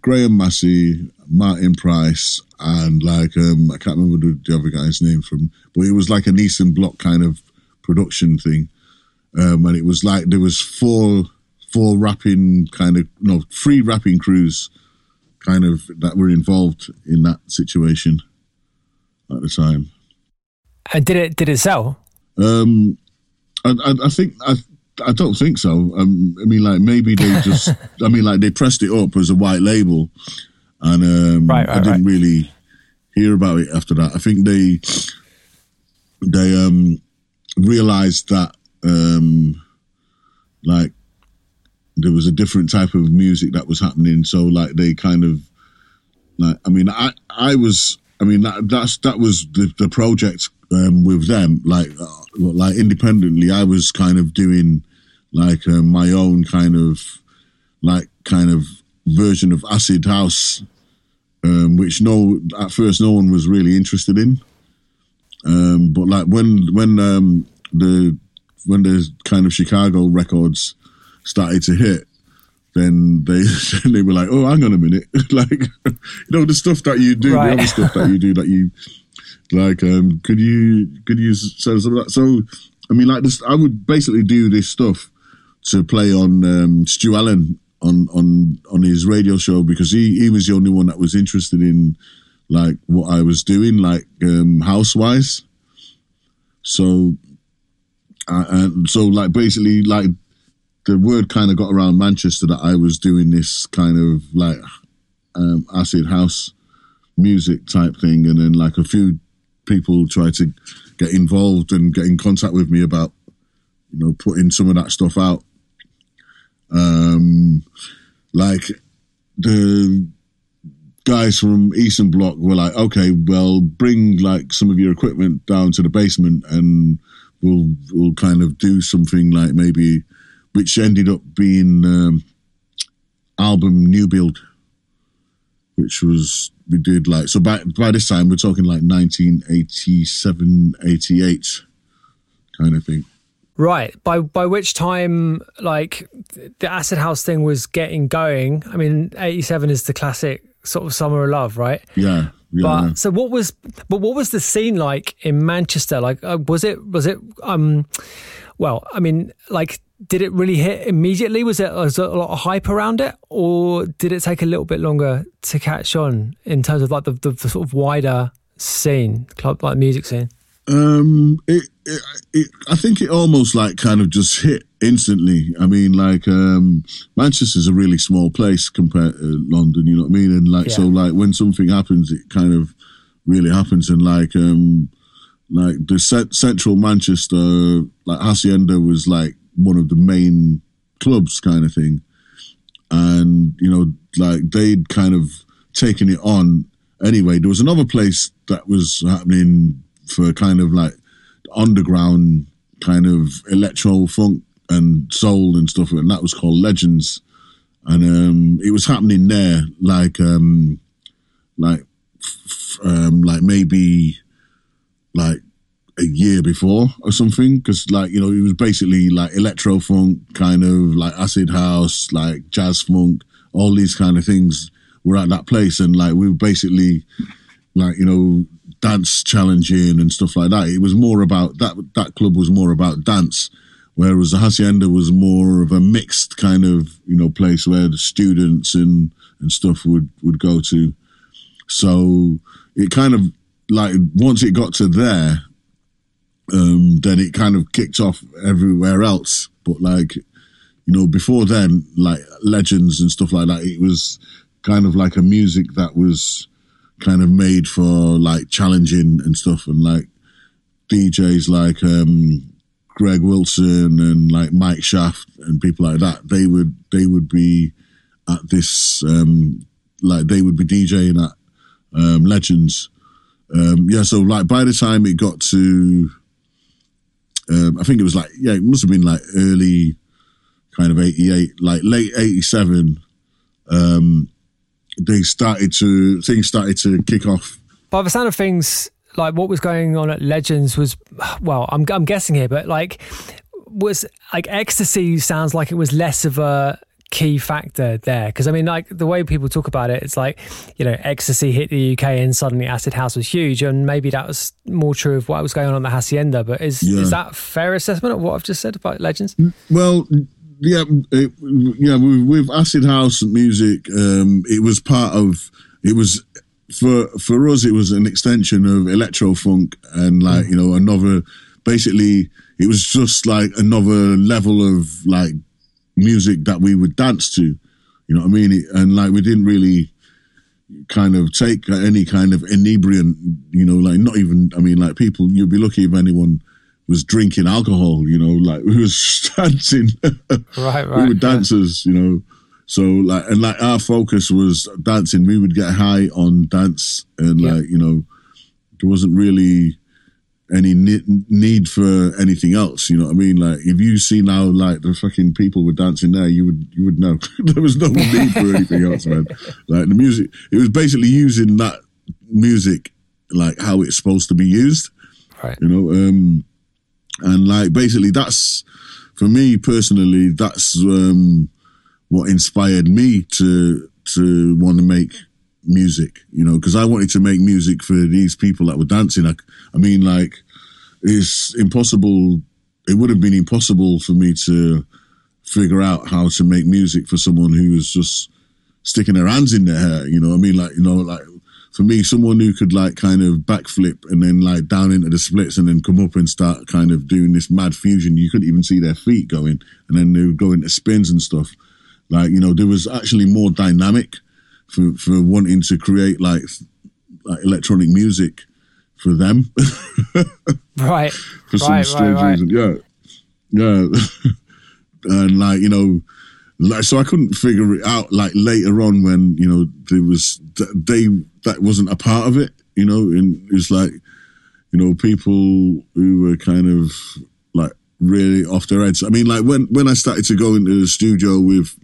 Graham Massey, Martin Price, and like um, I can't remember the, the, other guy's name from, but it was like an Eastern Bloc kind of production thing, um, and it was like there was four four rapping kind of no three rapping crews, kind of that were involved in that situation at the time. And did it did it sell? Um, I, I, I think I I don't think so. Um, I mean, like maybe they just. I mean, like they pressed it up as a white label, and um, right, right, I didn't right. really hear about it after that. I think they they um, realized that um, like there was a different type of music that was happening. So like they kind of like. I mean, I I was. I mean that that's that was the, the project um, with them, like uh, like independently, I was kind of doing like uh, my own kind of like kind of version of acid house, um, which no at first no one was really interested in. Um, but like when when um, the when the kind of Chicago records started to hit, then they they were like, "Oh, hang on a minute!" like, you know, the stuff that you do, right. the other stuff that you do that you like, um, could you could you say some of that? So, I mean, like this, I would basically do this stuff to play on um, Stu Allen on on on his radio show because he he was the only one that was interested in like what I was doing, like um, housewise. So, uh, so like basically like the word kind of got around Manchester that I was doing this kind of like um, acid house music type thing, and then like a few people try to get involved and get in contact with me about, you know, putting some of that stuff out. Um, like the guys from Eastern Bloc were like, okay, well, bring like some of your equipment down to the basement and we'll we'll kind of do something like maybe, which ended up being um, album Newbuild. which was we did like so by by this time we're talking like 1987, 88 kind of thing. Right. By by which time, like the acid house thing was getting going. I mean, eighty seven is the classic sort of summer of love, right? Yeah. Yeah, But so what was but what was the scene like in Manchester? Like uh, was it was it um well, I mean, like did it really hit immediately? Was it was there a lot of hype around it or did it take a little bit longer to catch on in terms of like the, the, the sort of wider scene, club like music scene? Um, it, it, it, I think it almost like kind of just hit instantly. I mean, like um, Manchester's a really small place compared to London. You know what I mean? And like, so like when something happens, it kind of really happens. And like, um, like the cent- central Manchester, like Hacienda was like one of the main clubs, kind of thing. And you know, like they'd kind of taken it on anyway. There was another place that was happening for kind of like underground kind of electro funk and soul and stuff, and that was called Legends. And um, it was happening there, like um, like um, like maybe like a year before or something, because like you know it was basically like electro funk, kind of like acid house, like jazz funk, all these kind of things were at that place, and like we were basically like you know dance challenging and stuff like that. It was more about that. That club was more about dance, whereas the hacienda was more of a mixed kind of you know place where the students and and stuff would would go to. So it kind of like once it got to there, um, then it kind of kicked off everywhere else. But like you know, before then, like legends and stuff like that, it was kind of like a music that was kind of made for like challenging and stuff, and like DJs like um, Greg Wilson and like Mike Shaft and people like that. They would they would be at this um, like they would be DJing at um, Legends. Um, yeah, so like by the time it got to, um, I think it was like yeah, it must have been like early kind of eighty eight, like late eighty seven. Um, they started to things started to kick off. by the sound of things, like what was going on at Legends was, well, I'm I'm guessing here, but like was like ecstasy sounds like it was less of a key factor there because I mean like the way people talk about it it's like you know ecstasy hit the UK and suddenly acid house was huge and maybe that was more true of what was going on at the hacienda but is Yeah. is that a fair assessment of what I've just said about legends Well, yeah, it, yeah. With, with acid house music, um, it was part of. It was for for us. It was an extension of electro funk, and like you know, another. Basically, it was just like another level of like music that we would dance to. You know what I mean? It, and like we didn't really kind of take any kind of inebriant. You know, like not even. I mean, like people. You'd be lucky if anyone was drinking alcohol, you know, like we was dancing. right right. we were dancers, you know. So like and like our focus was dancing. We would get high on dance and Yeah. like, you know, there wasn't really any need for anything else, you know what I mean? Like if you see now like the fucking people were dancing there, you would you would know. there was no need for anything else, man. Like the music it was basically using that music like how it's supposed to be used right you know um and like basically that's for me personally that's um what inspired me to to want to make music you know because i wanted to make music for these people that were dancing. I, I mean like it's impossible it would have been impossible for me to figure out how to make music for someone who was just sticking their hands in their hair you know i mean? Like you know like for me, someone who could like kind of backflip and then like down into the splits and then come up and start kind of doing this mad fusion. You couldn't even see their feet going, and then they would go into spins and stuff. Like you know, there was actually more dynamic for for wanting to create like like electronic music for them right for some right right strange right reason. Yeah, yeah, and like you know, like so I couldn't figure it out. Like later on, when you know there was th- they that wasn't a part of it. You know, and it's like you know people who were kind of like really off their heads. I mean, like when when I started to go into the studio with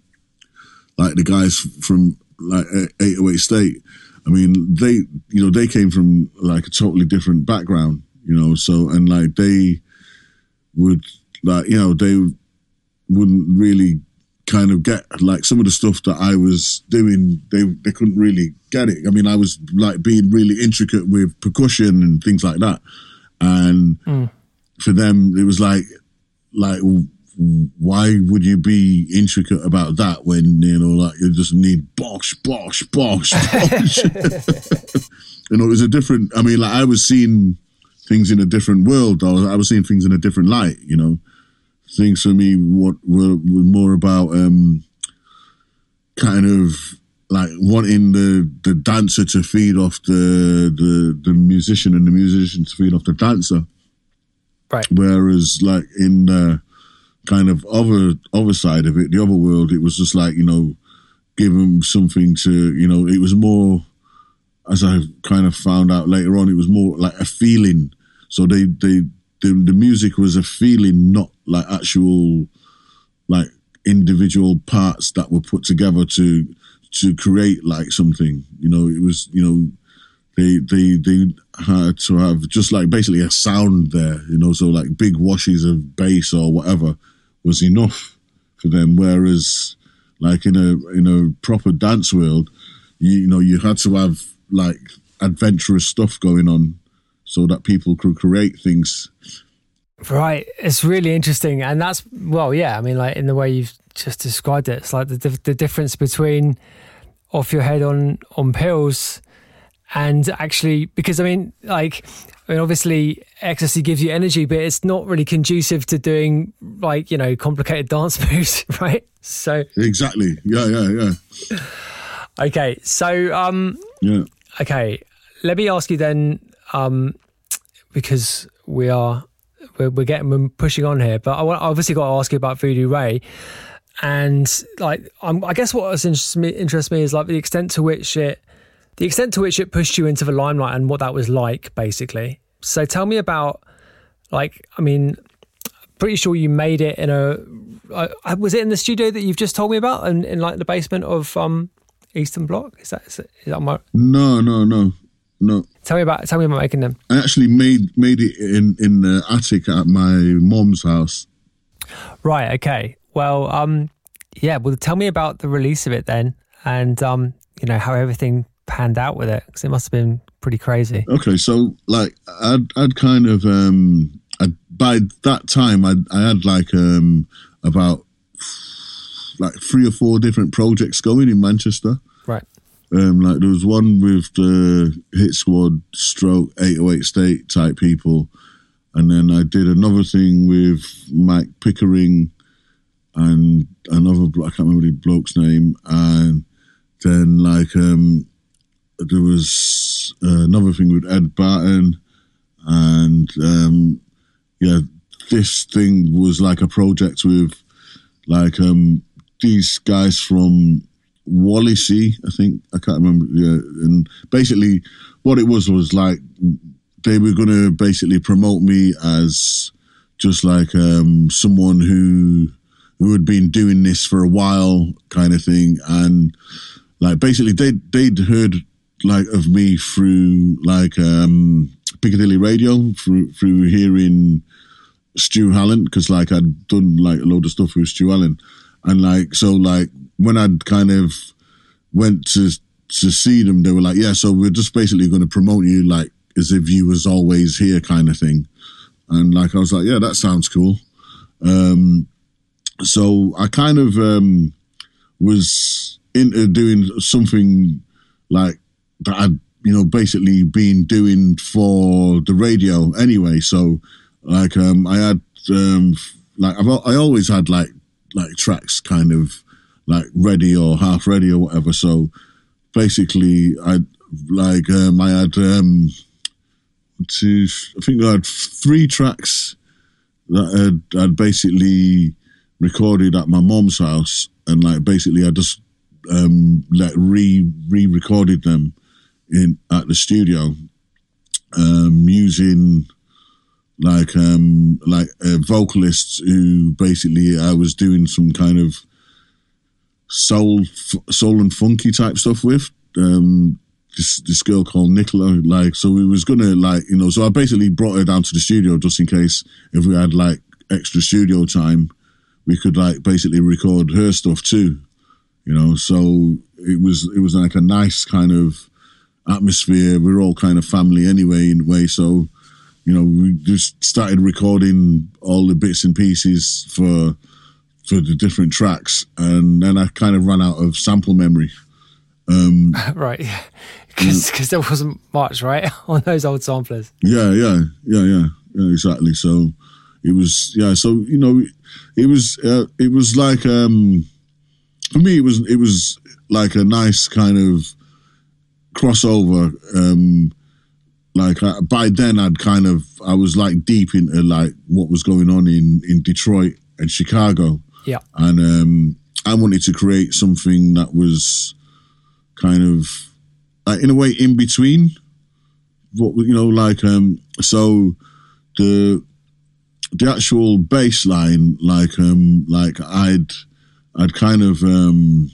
like the guys from like 808 State. I mean, they you know they came from like a totally different background, you know. So and like they would like you know they wouldn't really kind of get like some of the stuff that I was doing. They they couldn't really get it. I mean, I was like being really intricate with percussion and things like that, and Mm. for them it was like like why would you be intricate about that when you know like you just need bosh bosh bosh bosh you know it was a different i mean like i was seeing things in a different world I was, I was seeing things in a different light you know things for me what were, were more about um kind of like wanting the the dancer to feed off the the the musician and the musician to feed off the dancer Right. Whereas, like in the kind of other other side of it, the other world, it was just like you know, give them something to you know. It was more, as I kind of found out later on, it was more like a feeling. So they they the, the music was a feeling, not like actual like individual parts that were put together to to create like something. You know, it was you know they they they had to have just like basically a sound there, you know, so like big washes of bass or whatever was enough for them. Whereas like in a in a proper dance world, you, you know, you had to have like adventurous stuff going on so that people could create things. Right. It's really interesting. And that's, well, yeah, I mean, like in the way you've just described it, it's like the, the, difference between off your head on, on pills and actually, because I mean, like, I mean, obviously ecstasy gives you energy, but it's not really conducive to doing like, you know, complicated dance moves, right? So, Exactly. Yeah, yeah, yeah. okay. So, um, Yeah. Okay, let me ask you then, um, because we are we're, we're getting we're pushing on here, but I obviously got to ask you about Voodoo Ray, and like um, I guess what interests me, interests me is like the extent to which it the extent to which it pushed you into the limelight and what that was like, basically. So tell me about like I mean, pretty sure you made it in a uh, was it in the studio that you've just told me about, in, in like the basement of um Eastern Block? Is that is that my No, no, no, no. Tell me about tell me about making them. I actually made made it in in the attic at my mom's house. Right. Okay. Well, um, yeah. Well, tell me about the release of it then, and um, you know how everything panned out with it because it must have been pretty crazy. Okay, so like I'd I'd kind of um I'd, by that time I I had like um about like three or four different projects going in Manchester. Um, like there was one with the Hit Squad, Stroke, 808 State type people, and then I did another thing with Mike Pickering and another I can't remember the bloke's name, and then like um, there was another thing with Ed Barton, and um, yeah, this thing was like a project with like um, these guys from Wallasey, I think I can't remember. Yeah, and basically, what it was was like they were going to basically promote me as just like um, someone who who had been doing this for a while, kind of thing, and like basically they they'd heard like of me through like um, Piccadilly Radio through through hearing Stu Allen because like I'd done like a load of stuff with Stu Allen, and like so like when I'd kind of went to to see them, they were like, yeah, so we're just basically going to promote you like as if you was always here, kind of thing, and like I was like, yeah, that sounds cool. Um, so I kind of um, was into doing something like that I'd you know basically been doing for the radio anyway. So like um, I had um, like I've, I always had like like tracks kind of like ready or half ready or whatever. So basically, I like um, I had um, two. I think I had three tracks that I'd, I'd basically recorded at my mom's house, and like basically I just um, like re re recorded them in at the studio um, using like um like uh, vocalists who basically I was doing some kind of soul, soul and funky type stuff with. Um, this this girl called Nicola, like, so we was gonna like, you know, so I basically brought her down to the studio just in case if we had like extra studio time, we could like basically record her stuff too, you know. So it was it was like a nice kind of atmosphere. We are all kind of family anyway in a way, so you know, we just started recording all the bits and pieces for for the different tracks, and then I kind of ran out of sample memory. Um, right, because yeah. there wasn't much right on those old samplers. Yeah, yeah, yeah, yeah, yeah, exactly. So it was, yeah. So you know, it was, uh, it was like, um, for me, it was, it was like a nice kind of crossover. Um, like I, by then, I'd kind of, I was like deep into like what was going on in in Detroit and Chicago. Yeah, and um, I wanted to create something that was kind of uh, in a way in between what you know like um so the the actual bass line like um like i'd i'd kind of um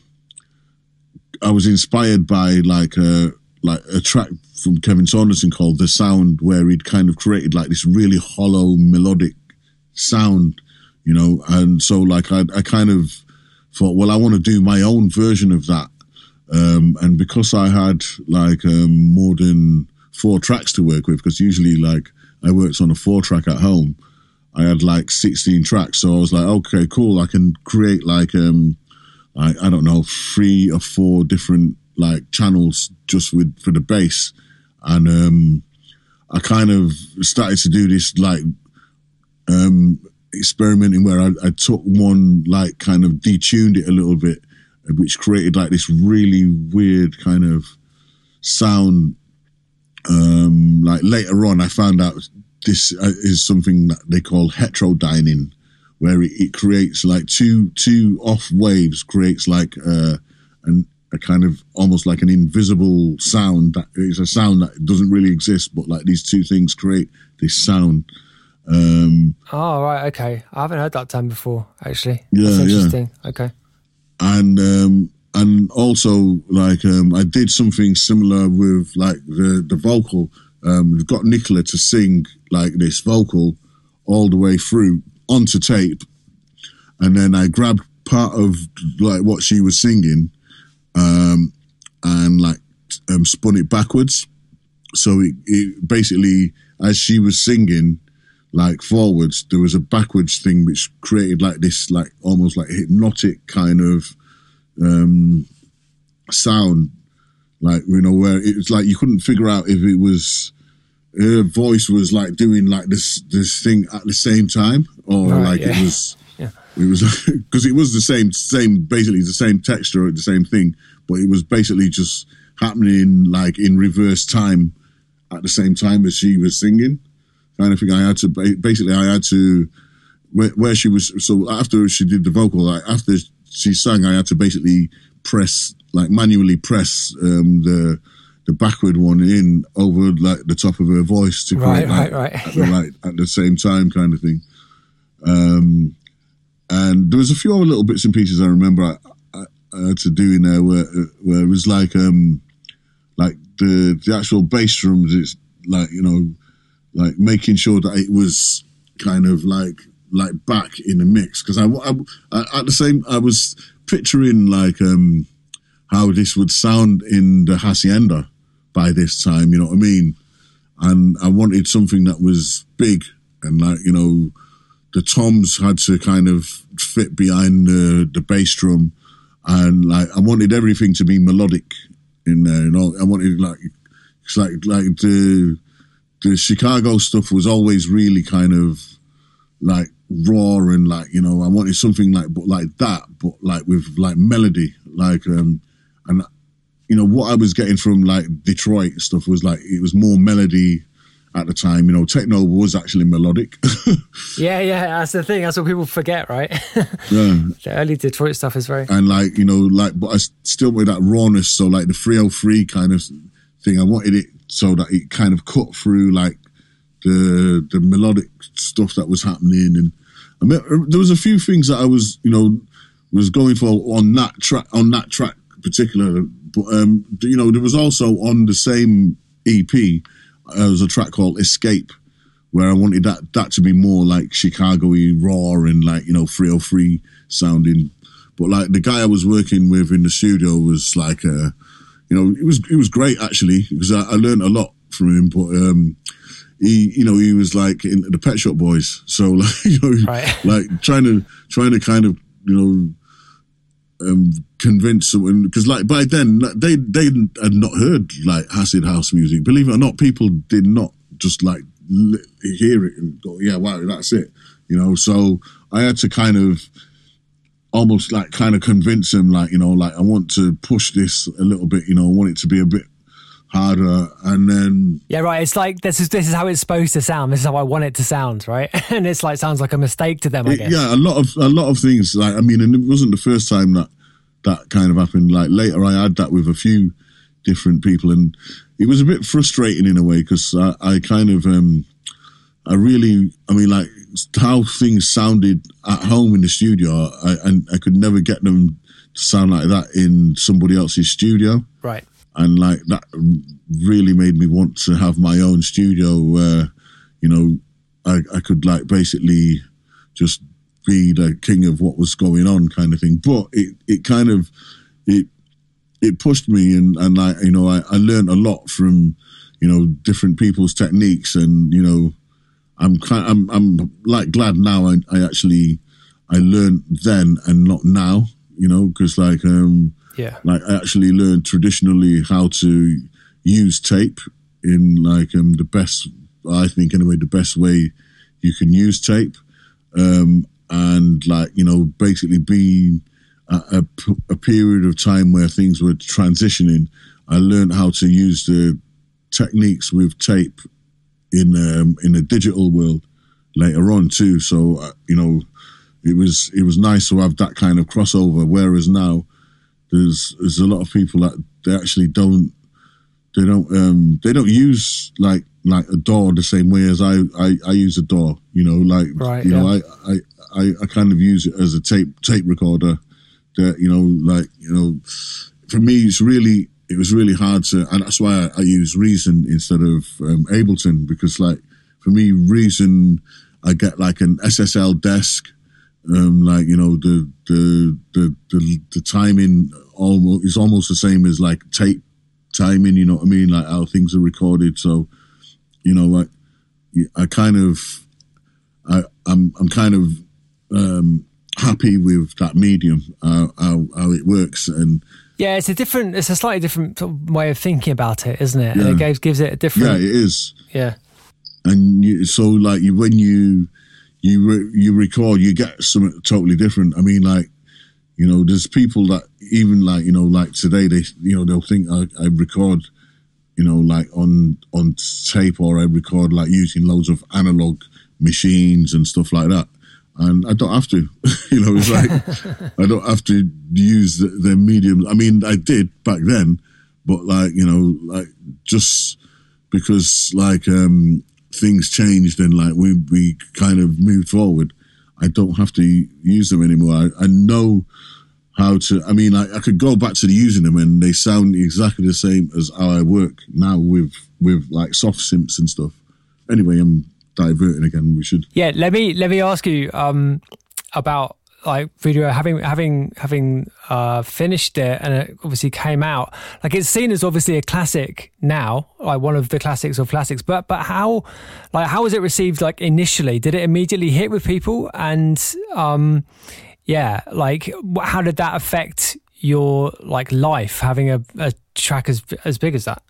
i was inspired by like a like a track from kevin saunderson called the sound where he'd kind of created like this really hollow melodic sound you know and so like i, I kind of thought well i want to do my own version of that um, and because I had like um, more than four tracks to work with, because usually like I worked on a four track at home, I had like 16 tracks. So I was like, okay, cool. I can create like, um, I, I don't know, three or four different like channels just with for the bass. And um, I kind of started to do this like um, experimenting where I, I took one like kind of detuned it a little bit which created like this really weird kind of sound. Um, like later on, I found out this uh, is something that they call heterodyning, where it, it creates like two two off waves creates like uh, an, a kind of almost like an invisible sound that is a sound that doesn't really exist, but like these two things create this sound. Um, oh right, okay. I haven't heard that term before. Actually, yeah, That's interesting. Yeah. Okay and um, and also like um, I did something similar with like the the vocal. Um, we've got Nicola to sing like this vocal all the way through onto tape, and then I grabbed part of like what she was singing, um, and like um, spun it backwards. So it, it basically, as she was singing, like forwards, there was a backwards thing which created like this, like almost like hypnotic kind of um, sound, like you know, where it was like you couldn't figure out if it was her voice was like doing like this this thing at the same time, or right, like yeah. it was. Yeah. It was because it was the same, same, basically the same texture, or the same thing, but it was basically just happening like in reverse time at the same time as she was singing kind of thing. I had to basically I had to where, where she was. So after she did the vocal, like after she sang, I had to basically press like manually press um, the the backward one in over like the top of her voice to create right, right, right. At, the, right at the same time kind of thing. Um, and there was a few other little bits and pieces I remember I, I, I had to do in there where where it was like um like the the actual bass drums. It's like you know like making sure that it was kind of like like back in the mix. Because I, I, at the same I was picturing like um how this would sound in the hacienda by this time you know what I mean? And I wanted something that was big and like you know the toms had to kind of fit behind the the bass drum. And like I wanted everything to be melodic in there you know? I wanted like it's like like the the Chicago stuff was always really kind of like raw and like you know I wanted something like but like that but like with like melody like um and you know what I was getting from like Detroit stuff was like it was more melody at the time you know techno was actually melodic. Yeah yeah that's the thing that's what people forget right? Yeah. The early Detroit stuff is very and like you know like but I still with that rawness so like the 303 kind of thing I wanted it so that it kind of cut through like the the melodic stuff that was happening and I mean, there was a few things that I was you know was going for on that track on that track particular. But um, you know, there was also on the same EP uh, there was a track called Escape, where I wanted that that to be more like Chicago-y, raw and like you know 303 sounding. But like the guy I was working with in the studio was like, uh, you know, it was it was great actually because I, I learned a lot from him. But um, he, you know, he was like in the Pet Shop Boys, so like you know, Right. like trying to trying to kind of you know um, convince someone because like by then they they had not heard like acid house music. Believe it or not, people did not just like hear it and go, yeah, wow, that's it. You know, so I had to kind of almost like kind of convince them, like you know, like I want to push this a little bit. You know, I want it to be a bit harder, and then Yeah, right. It's like this is this is how it's supposed to sound. This is how I want it to sound, right? and it's like sounds like a mistake to them, I It- guess. yeah, a lot of a lot of things. Like I mean, and it wasn't the first time that that kind of happened. Like later, I had that with a few different people, and it was a bit frustrating in a way because I, I kind of, um I really, I mean, like how things sounded at home in the studio, I, and I could never get them to sound like that in somebody else's studio Right. and like that really made me want to have my own studio where you know I, I could like basically just be the king of what was going on kind of thing but it, it kind of it it pushed me and and like you know I, I learned a lot from you know different people's techniques and you know I'm kind I'm I'm like glad now I, I actually I learned then and not now you know because like um Yeah. like I actually learned traditionally how to use tape in like um the best I think anyway the best way you can use tape um and like you know basically being a, a, period of time where things were transitioning I learned how to use the techniques with tape in um in a digital world later on too so uh, you know it was it was nice to have that kind of crossover whereas now there's there's a lot of people that they actually don't they don't um they don't use like like a DAW the same way as I I, I use a DAW you know like Right, you know. I, I I I kind of use it as a tape tape recorder that you know like you know for me it's really it was really hard to and that's why I, I use Reason instead of um, Ableton because like for me Reason I get like an SSL desk um, like you know the the the the, the timing almost is almost the same as like tape timing. You know what I mean? Like how things are recorded. So you know, like I kind of I I'm I'm kind of um, happy with that medium uh, how how it works and Yeah, it's a different, it's a slightly different sort of way of thinking about it, isn't it? And Yeah. it gives, gives it a different. yeah, it is. yeah. and you, so like you when you you re, you record you get something totally different i mean like you know there's people that even like you know like today they you know they'll think i, I record you know like on on tape or i record like using loads of analog machines and stuff like that and i don't have to. You know it's like i don't have to use the, the medium i mean i did back then but like you know like just because like um things changed and like we we kind of moved forward i don't have to use them anymore. I, I know how to i mean I, I could go back to the using them and they sound exactly the same as how i work now with with like soft synths and stuff. Anyway i'm diverting again we should Yeah, let me let me ask you um, about like video having having having uh, finished it and it obviously came out. Like it's seen as obviously a classic now, like one of the classics of classics. But but how like how was it received like initially? Did it immediately hit with people? And um, yeah, like how did that affect your like life having a, a track as as big as that?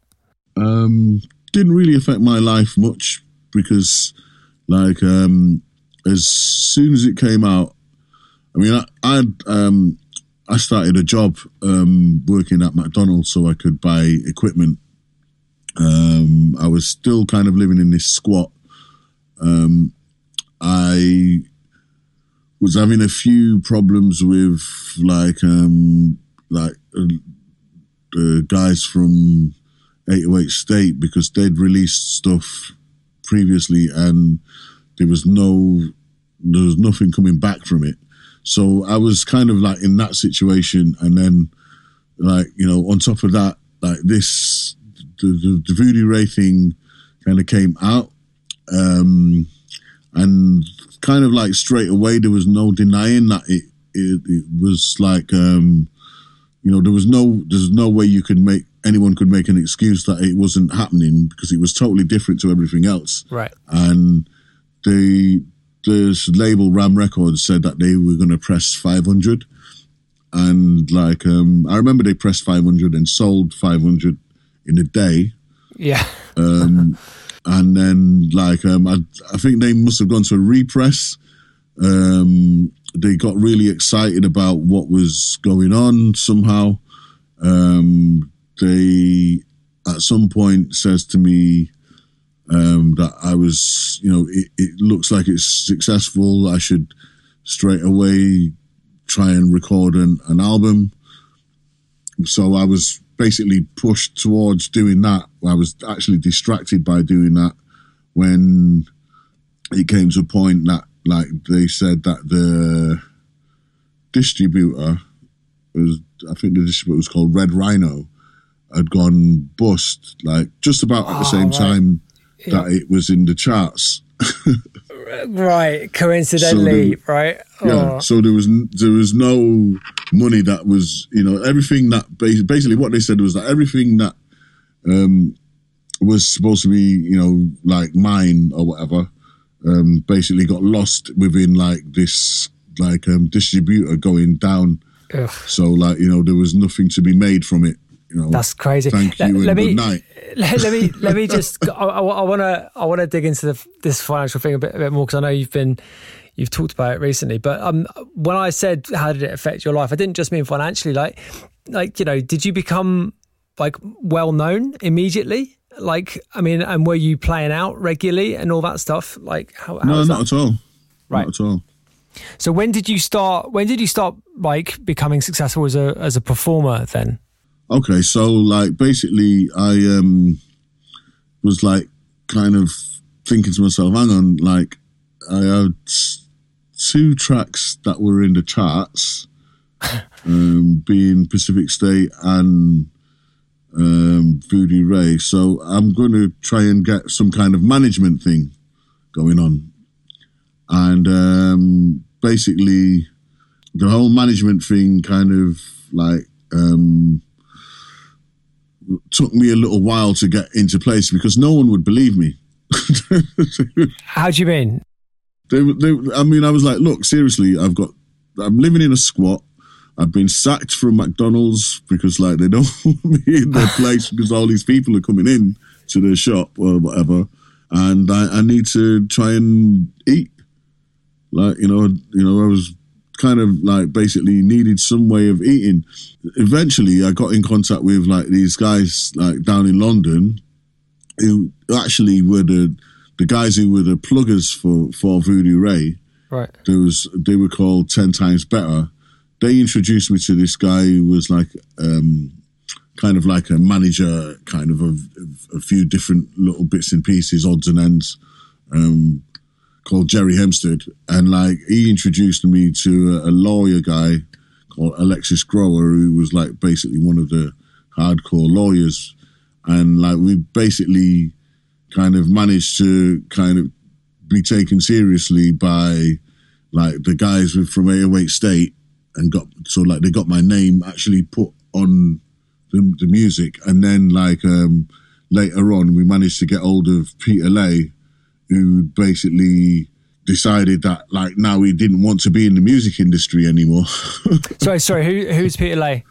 um, didn't really affect my life much because, like, um, as soon as it came out, I mean, I I, um, I started a job um, working at McDonald's so I could buy equipment. Um, I was still kind of living in this squat. Um, I was having a few problems with like um, like uh, the guys from 808 State because they'd released stuff previously and there was no there was nothing coming back from it. So I was kind of like in that situation, and then like you know, on top of that, like this, the the, the Voodoo Ray thing kind of came out, um, and kind of like straight away there was no denying that it it, it was like um, you know there was no there's no way you could make anyone could make an excuse that it wasn't happening because it was totally different to everything else Right. and the the label Rham Records said that they were going to press 500 and like um I remember they pressed 500 and sold 500 in a day Yeah. um and then like um I, I think they must have gone to a repress um they got really excited about what was going on somehow um they at some point says to me um, that I was, you know, it, it looks like it's successful. I should straight away try and record an, an album. So I was basically pushed towards doing that. I was actually distracted by doing that when it came to a point that, like, they said that the distributor was, I think the distributor was called Red Rhino, had gone bust, like, just about at the Oh, same right. time that it was in the charts. Right. Coincidentally, So right? Yeah. Oh, So there was there was no money that was you know everything that basically what they said was that everything that um was supposed to be you know like mine or whatever um basically got lost within like this like um distributor going down. ugh, So like you know there was nothing to be made from it. You know. that's crazy. Thank Let- you let me- let, let me let me just I, want to I want to dig into the, this financial thing a bit a bit more because I know you've been you've talked about it recently but um when I said how did it affect your life I didn't just mean financially like like you know did you become like well known immediately like I mean and were you playing out regularly and all that stuff like how, how No, not that? at all. Right. Not at all. so when did you start when did you start like becoming successful as a as a performer then Okay, so like basically, I um was like kind of thinking to myself, hang on, like I had two tracks that were in the charts, um, being Pacific State and um, Voodoo Ray. So I'm going to try and get some kind of management thing going on, and um, basically the whole management thing kind of like. Um, took me a little while to get into place because no one would believe me. how do you mean they, they, I mean, I was like, look, seriously, I've got, I'm living in a squat. I've been sacked from McDonald's because like they don't want me in their place because all these people are coming in to their shop or whatever, and I, I need to try and eat. Like you know, you know, I was kind of like basically needed some way of eating. Eventually, I got in contact with like these guys like down in London who actually were the the guys who were the pluggers for for Voodoo Ray. right There was they were called Ten Times Better. They introduced me to this guy who was like um, kind of like a manager, kind of of a few different little bits and pieces, odds and ends, um, called Jerry Hempstead, and like he introduced me to a, a lawyer guy called Alexis Grower, who was like basically one of the hardcore lawyers, and like we basically kind of managed to kind of be taken seriously by like the guys from 808 State and got so like they got my name actually put on the, the music and then like um later on we managed to get hold of Peter Lay who basically decided that like now he didn't want to be in the music industry anymore sorry sorry who who's Peter Lay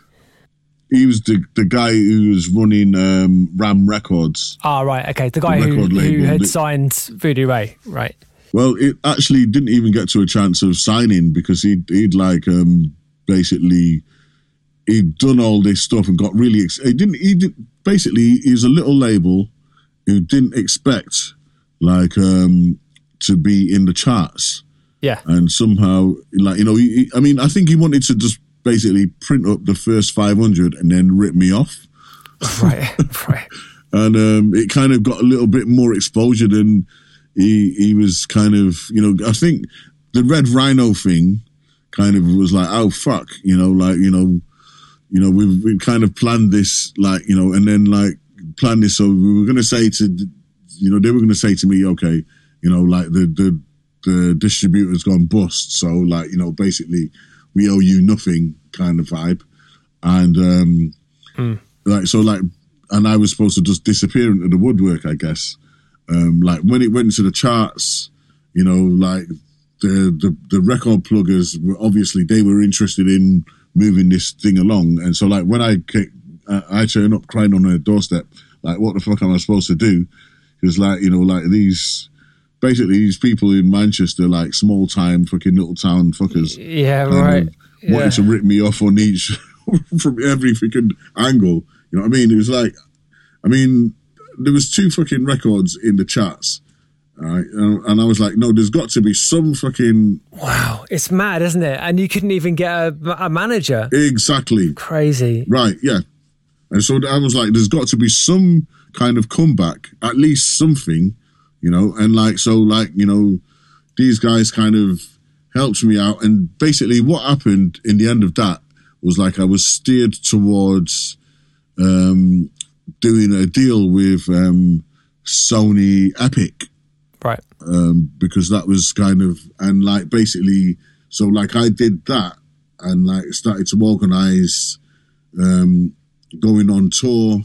he was the the guy who was running um Rham Records Ah, right. Okay. The guy The who, who had signed Voodoo Ray. Right. Well, it actually didn't even get to a chance of signing because he'd, he'd like um, basically he'd done all this stuff and got really. Ex- he didn't. He did basically. He was a little label who didn't expect like um, to be in the charts, Yeah. and somehow like you know. He, he- I mean, I think he wanted to just basically print up the first five hundred and then rip me off Right. right. and um, it kind of got a little bit more exposure than he he was kind of you know I think the Red Rhino thing kind of was like, oh fuck, you know, like you know, you know, we've we kind of planned this, like you know, and then like planned this. So we were going to say to, you know, they were going to say to me, okay, you know, like the the the distributor's gone bust, so like you know, basically we owe you nothing, kind of vibe, and um, Mm. like so like, and I was supposed to just disappear into the woodwork, I guess. Um, like when it went into the charts, you know, like the the, the record pluggers were obviously they were interested in moving this thing along, and so like when I ca- uh, I turned up crying on her doorstep, like what the fuck am I supposed to do? Because like you know like these basically these people in Manchester like small time fucking little town fuckers Yeah, right. of wanted to rip me off on each from every freaking angle. You know what I mean? It was like, I mean, there was two fucking records in the charts, all right? and, and I was like, no, there's got to be some fucking Wow, it's mad, isn't it? And you couldn't even get a, a manager. exactly Crazy. right, yeah. And so I was like, there's got to be some kind of comeback, at least something, you know. And like, so like, you know, these guys kind of helped me out. And basically, what happened in the end of that was like I was steered towards um, doing a deal with um, Sony Epic Right. um, because that was kind of and like basically so like I did that and like started to organize um, going on tour.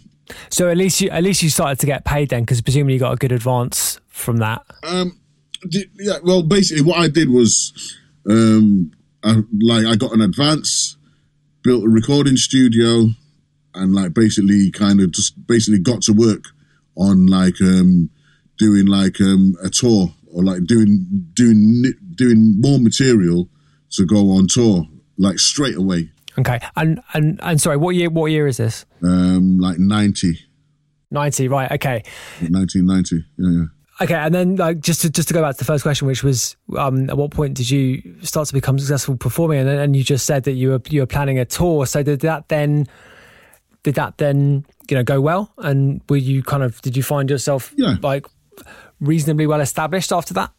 So at least you at least you started to get paid then, because presumably you got a good advance from that. Um, yeah, well, basically what I did was um, I, like I got an advance, built a recording studio, and like basically kind of just basically got to work on like um, doing like um, a tour or like doing doing doing more material to go on tour like straight away. Okay. And and and sorry, what year what year is this? Um, like 90, Ninety, right, okay. 1990. Yeah, yeah. Okay, and then like just to just to go back to the first question, which was um, at what point did you start to become successful performing? And, then- and you just said that you were you were planning a tour. So did that then did that then you know go well? And were you kind of did you find yourself Yeah. like reasonably well established after that?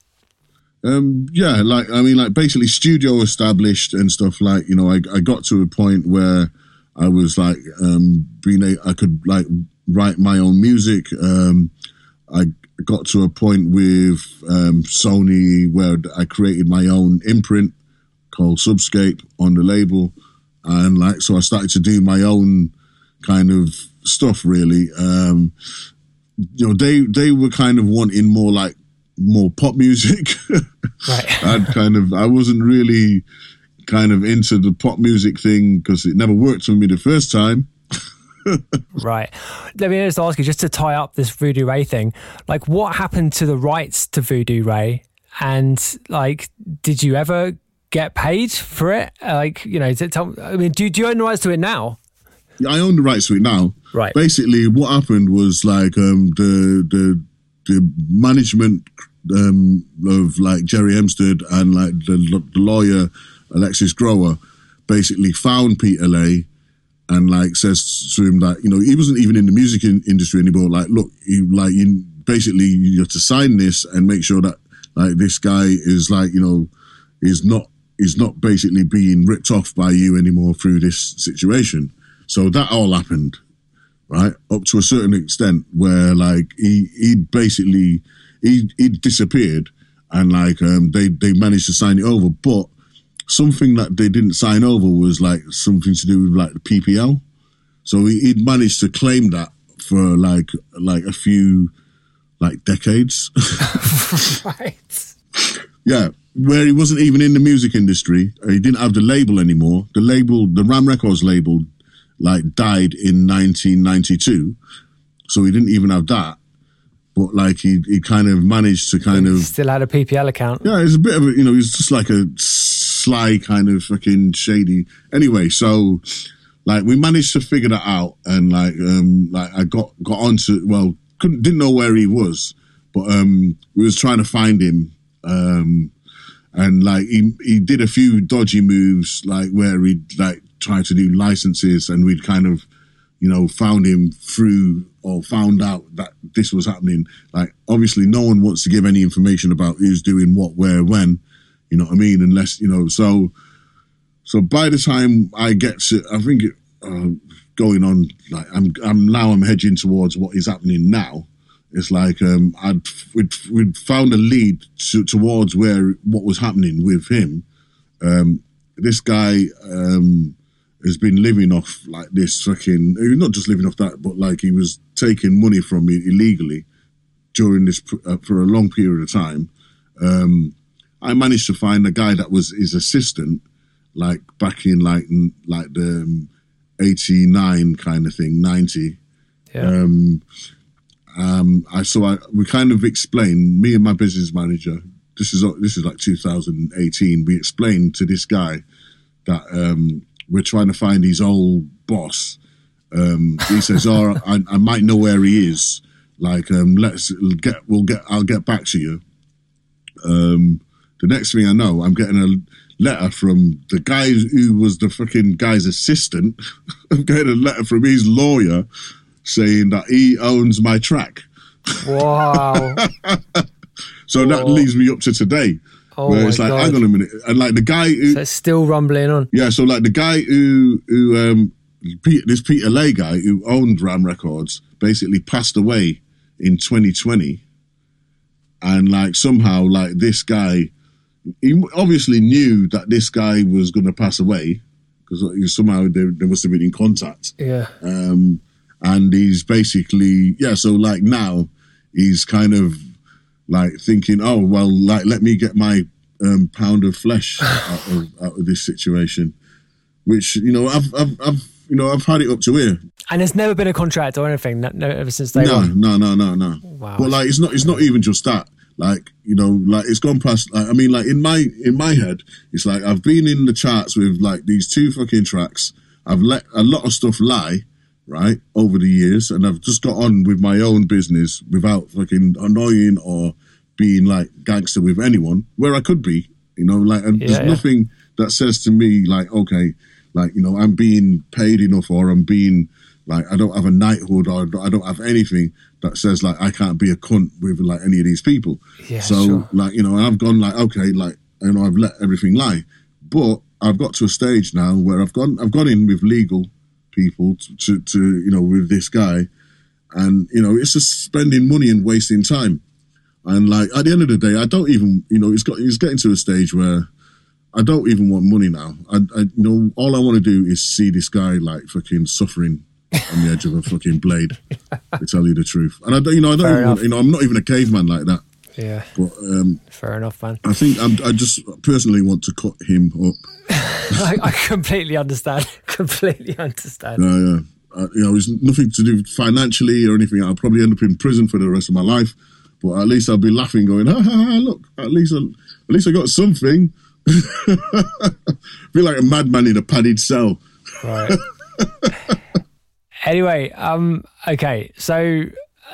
Um, yeah, like I mean, like basically studio established and stuff. Like you know, I I got to a point where I was like um, being a, I could like write my own music. Um, I got to a point with um, Sony where I created my own imprint called Subscape on the label, and like so I started to do my own kind of stuff. Really, um, you know, they they were kind of wanting more like more pop music. Right. I'd kind of I wasn't really kind of into the pop music thing because it never worked for me the first time. Right. Let me just ask you, just to tie up this Voodoo Ray thing, like what happened to the rights to Voodoo Ray? And like, did you ever get paid for it? Like, you know, tell, I mean, do, do you own the rights to it now? I own the rights to it now. Right. Basically, what happened was like um, the the the management um, of like Jerry Hempstead and like the, the lawyer Alexis Grower basically found Peter Lay and like says to him that you know he wasn't even in the music in- industry anymore. Like, look, you like you basically you have to sign this and make sure that like this guy is like you know is not is not basically being ripped off by you anymore through this situation. So that all happened, right? Up to a certain extent where like he he basically he he disappeared and like um they they managed to sign it over, but something that they didn't sign over was like something to do with like the PPL. So he, he'd managed to claim that for like like a few like decades. Right. Yeah, where he wasn't even in the music industry. He didn't have the label anymore. The label, the Rham Records label, like died in 1992, so he didn't even have that. But like he, he kind of managed to kind of Still had a PPL account. yeah, it's a bit of a you know he's just like a sly kind of fucking shady. Anyway, so like we managed to figure that out, and like um like I got got onto well couldn't didn't know where he was, but um we was trying to find him, um and like he he did a few dodgy moves like where he like tried to do licenses, and we'd kind of you know found him through or found out that this was happening. Like obviously no one wants to give any information about who's doing what, where, when. You know what I mean? Unless you know, so So by the time I get to, I think it, uh, going on like I'm, I'm now I'm hedging towards what is happening now. It's like um, I'd we'd, we'd found a lead to, towards where what was happening with him. Um, this guy um, has been living off like this fucking not just living off that, but like he was taking money from me illegally during this uh, for a long period of time. Um, I managed to find a guy that was his assistant, like back in like like the um, eighty nine kind of thing, ninety. Yeah. Um, um, I so I we kind of explained me and my business manager. This is this is like 2018. We explained to this guy that um, we're trying to find his old boss. Um, he says, "Oh, I, I might know where he is. Like, um, let's get. We'll get. I'll get back to you." Um, the next thing I know, I'm getting a letter from the guy who was the fucking guy's assistant. I'm getting a letter from his lawyer saying that he owns my track. Wow. so that leads me up to today. Oh where it's like, God. hang on a minute. And like the guy who so it's still rumbling on. Yeah, so like the guy who who um Pete, this Peter Lay guy who owned Rham Records basically passed away in 2020, and like somehow like this guy, he obviously knew that this guy was going to pass away because somehow they, they must have been in contact, Yeah. um, and he's basically yeah. So like now he's kind of like thinking, oh well, like let me get my um, pound of flesh out of, out of this situation, which you know I've, I've I've you know I've had it up to here. And there's never been a contract or anything no, no, ever since day No, no, no, no, no. Wow. But like it's not it's not even just that. Like you know, like it's gone past. Like, I mean, like in my in my head, it's like I've been in the charts with like these two fucking tracks. I've let a lot of stuff lie, right, over the years, and I've just got on with my own business without fucking annoying or being like gangster with anyone. Where I could be, you know, like and Yeah, there's yeah. nothing that says to me like, okay, like you know, I'm being paid enough or I'm being like I don't have a knighthood or I don't have anything that says like I can't be a cunt with like any of these people. Yeah, so sure. like you know, I've gone like okay, like you know, I've let everything lie, but I've got to a stage now where I've gone, I've gone in with legal people to, to, to you know with this guy, and you know it's just spending money and wasting time, and like at the end of the day, I don't even you know it's got it's getting to a stage where. I don't even want money now. I, I you know, all I want to do is see this guy like fucking suffering on the edge of a fucking blade. To tell you the truth, and I don't, you know, I don't even, you know, I'm not even a caveman like that. Yeah. But um, Fair enough, man. I think I'm, I just personally want to cut him up. I, I completely understand. completely understand. Uh, yeah. Uh, you know, it's nothing to do financially or anything. I'll probably end up in prison for the rest of my life, but at least I'll be laughing, going, "Ha ha ha! Look, at least, I, at least I got something." Feel like a madman in a padded cell. Right. anyway, um, okay, so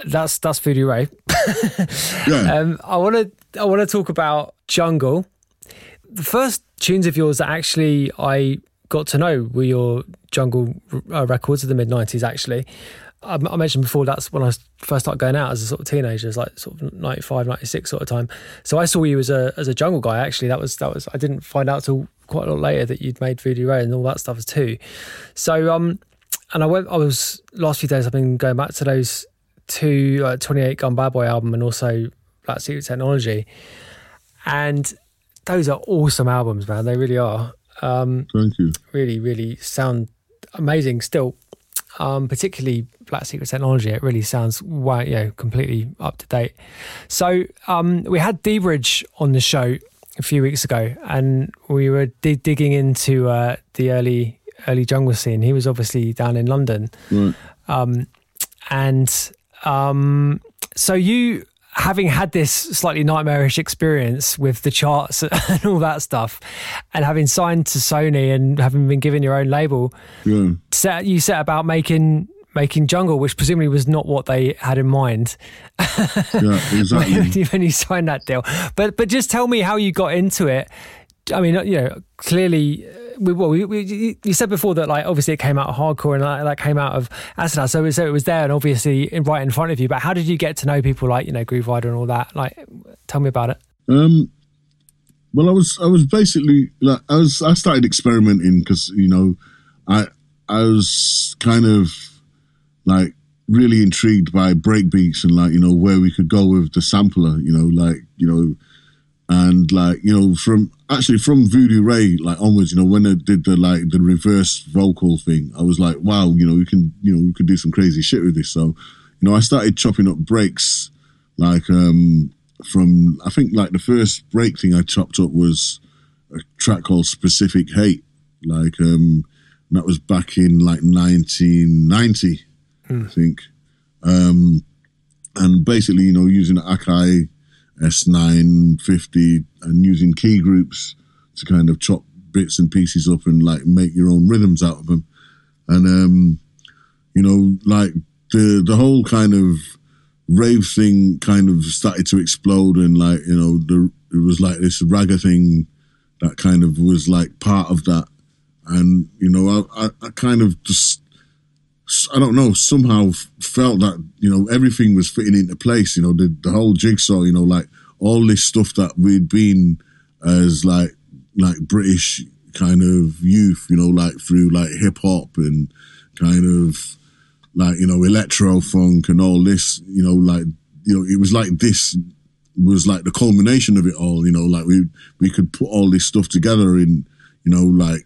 that's that's Voodoo Ray. Yeah, Um, I want to I want to talk about Jungle. The first tunes of yours that actually I got to know were your Jungle uh, records of the mid '90s. Actually, I, I mentioned before that's when I first started going out as a sort of teenager, it's like sort of 95, 96 sort of time. So I saw you as a as a Jungle guy. Actually, that was that was I didn't find out till quite a lot later that you'd made Voodoo Ray and all that stuff too. So um, and I went. I was last few days. I've been going back to those uh, 28 Gun Bad Boy album and also Black Secret Technology, and those are awesome albums, man. They really are. Um, thank you. really, really sound amazing still. Um, particularly Black Secret Technology, it really sounds wow, you know, completely up to date. So um, we had D Bridge on the show a few weeks ago, and we were dig- digging into uh, the early early jungle scene. He was obviously down in London, Right. and um, so you having had this slightly nightmarish experience with the charts and all that stuff and having signed to sony and having been given your own label Yeah. set you set about making making jungle which presumably was not what they had in mind Yeah. Exactly. when you signed that deal but but just tell me how you got into it i mean you know clearly we, well, we, we, you said before that like obviously it came out of hardcore and like, that came out of Asada, so, so it was there and obviously right in front of you. But how did you get to know people like you know Grooverider and all that? Like, tell me about it. Um, well, I was I was basically like I was I started experimenting because you know I I was kind of like really intrigued by breakbeats and like you know where we could go with the sampler, you know, like you know, and like you know from actually from Voodoo Ray like onwards, you know, when they did the like the reverse vocal thing, I was like, wow, you know, we can you know we could do some crazy shit with this. So you know, I started chopping up breaks like um from I think like the first break thing I chopped up was a track called Specific Hate, like um that was back in like 1990, I think. Um, and basically, you know, using the Akai S950 and using key groups to kind of chop bits and pieces up and like make your own rhythms out of them. And, um, you know, like the, the whole kind of rave thing kind of started to explode and like, you know, the, it was like this ragga thing that kind of was like part of that. And, you know, I, I, I kind of just, I don't know, somehow felt that, you know, everything was fitting into place, you know, the, the whole jigsaw, you know, like all this stuff that we'd been as like, like British kind of youth, you know, like through like hip hop and kind of like, you know, electro funk and all this, you know, like, you know, it was like this was like the culmination of it all, you know, like we, we could put all this stuff together in, you know, like,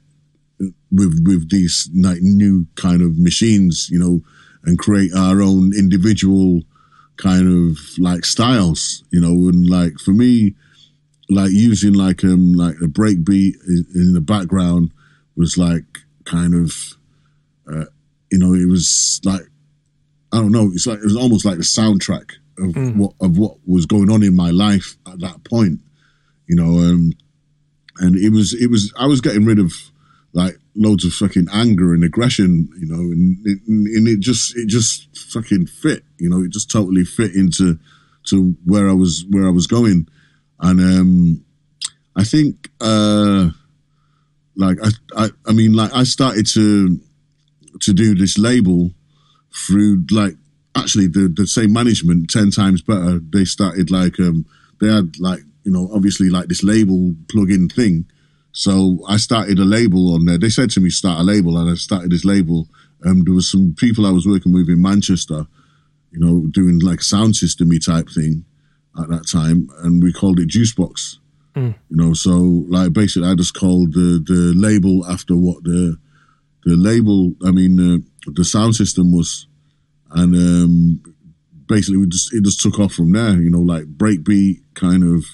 with with these like new kind of machines, you know, and create our own individual kind of like styles, you know, and like for me, like using like um like a break beat in, in the background was like kind of, uh, you know, it was like I don't know, it's like it was almost like the soundtrack of what of what was going on in my life at that point, you know, um, and it was it was I was getting rid of like loads of fucking anger and aggression, you know, and it, and it just it just fucking fit, you know, it just totally fit into to where I was where I was going, and um, I think uh, like I, I I mean like I started to to do this label through like actually the the same management ten times better. They started like um they had like you know obviously like this label plug-in thing so I started a label on there. They said to me, start a label, and I started this label. Um, there was some people I was working with in Manchester, you know, doing like sound systemy type thing at that time, and we called it Juicebox. You know, so like basically, I just called the the label after what the the label, I mean, uh, the sound system was, and um, basically, we just it just took off from there. You know, like breakbeat, kind of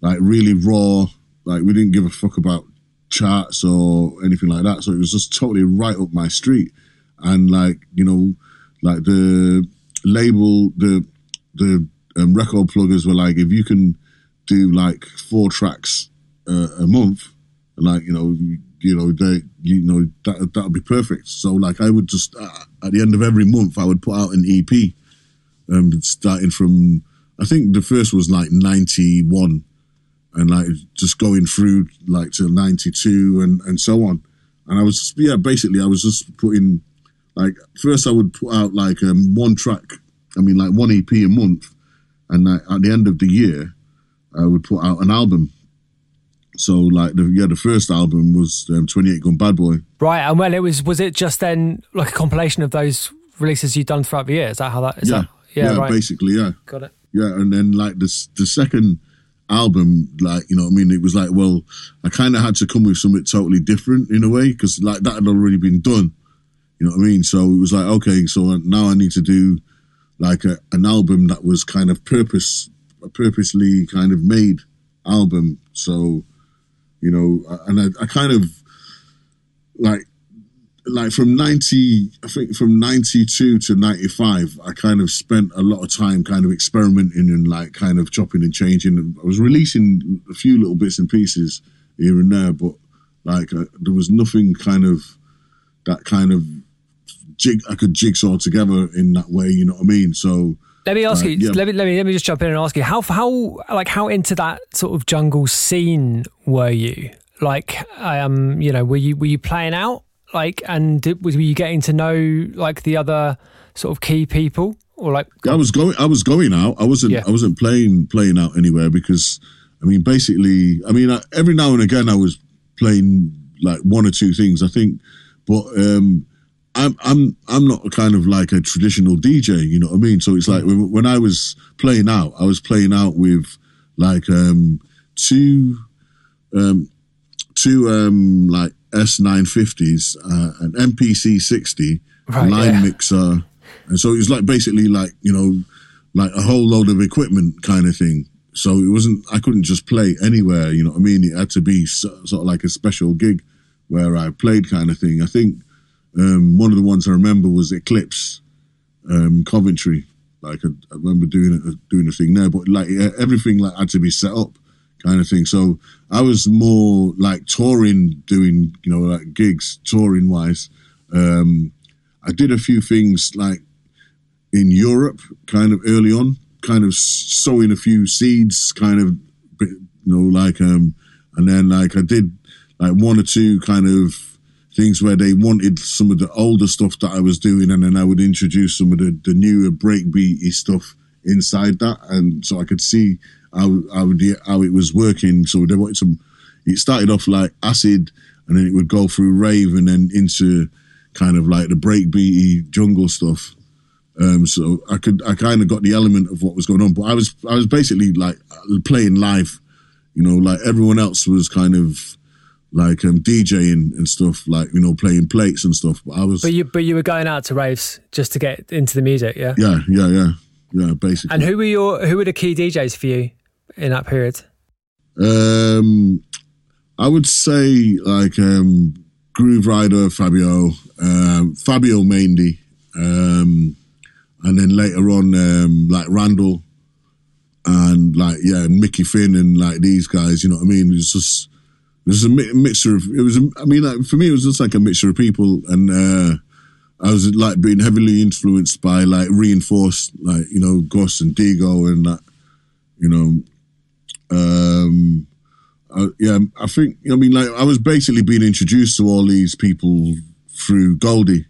like really raw like we didn't give a fuck about charts or anything like that. So it was just totally right up my street. And like, you know, like the label, the the um, record pluggers were like, if you can do like four tracks uh, a month, like you know, you, you know, they, you know, that that would be perfect. So like, I would just uh, at the end of every month, I would put out an EP, um, starting from I think the first was like ninety one and like just going through like till 92 and and so on and i was just, yeah basically i was just putting like first i would put out like um, one track i mean like one ep a month and like, at the end of the year i would put out an album so like the yeah the first album was um, 28 gun bad boy Right, and well, it was was it just then like a compilation of those releases you've done throughout the year? Is that how that is? yeah that, yeah, right. basically yeah Got it. yeah and then like this the second album like you know i mean? It was like well i kind of had to come with something totally different in a way because like that had already been done. You know what i mean? So it was like okay so now i need to do like a, an album that was kind of purpose purposely kind of made album. So you know and i, I kind of like like from 90 i think from 92 to 95 i kind of spent a lot of time kind of experimenting and like kind of chopping and changing i was releasing a few little bits and pieces here and there but like uh, there was nothing kind of that kind of jig i could jigsaw together in that way you know what i mean so Let me ask Uh, you. yeah. Let me let me let me just jump in and ask you how how like how into that sort of jungle scene were you? Like, um, you know, were you were you playing out like, and did, were you getting to know like the other sort of key people or like? I was going. I was going out. I wasn't. Yeah. I wasn't playing playing out anywhere because I mean, basically, I mean, I, every now and again I was playing like one or two things. I think, but um, I'm I'm I'm not kind of like a traditional DJ. You know what I mean? So it's like when, when I was playing out, I was playing out with like um, two um, two um, like S950s, uh, an MPC 60, Right, line yeah. mixer, and so it was like basically like you know like a whole load of equipment kind of thing. So it wasn't I couldn't just play anywhere. You know what I mean? It had to be so, sort of like a special gig where I played kind of thing. I think um, one of the ones I remember was Eclipse, um, Coventry. Like I, I remember doing it, doing a thing there, but like everything like had to be set up, kind of thing. So I was more like touring, doing you know like gigs, touring wise. Um, I did a few things like in Europe, kind of early on, kind of sowing a few seeds, kind of you know like um, and then like I did like one or two kind of things where they wanted some of the older stuff that I was doing, and then I would introduce some of the, the newer breakbeaty stuff inside that, and so I could see how how, the, how it was working. So they wanted some. It started off like acid, and then it would go through rave, and then into kind of like the breakbeaty jungle stuff. Um, so I could I kind of got the element of what was going on, but I was I was basically like playing live, you know, like everyone else was kind of like um, DJing and stuff, like you know, playing plates and stuff. But I was, But you but you were going out to raves just to get into the music, yeah. yeah, yeah, yeah, yeah, basically. And who were your who were the key DJs for you in that period? Um, I would say like um, Grooverider, Fabio, um, Fabio mainly, um, and then later on um, like Randall and like yeah, and Mickey Finn and like these guys. You know what I mean? It's just there's a mi- mixture of it was. A, I mean, like, for me, it was just like a mixture of people, and uh, I was like being heavily influenced by like reinforced, like you know, Gus and Dego and that, you know. Um, uh, yeah, I think I mean like I was basically being introduced to all these people through Goldie.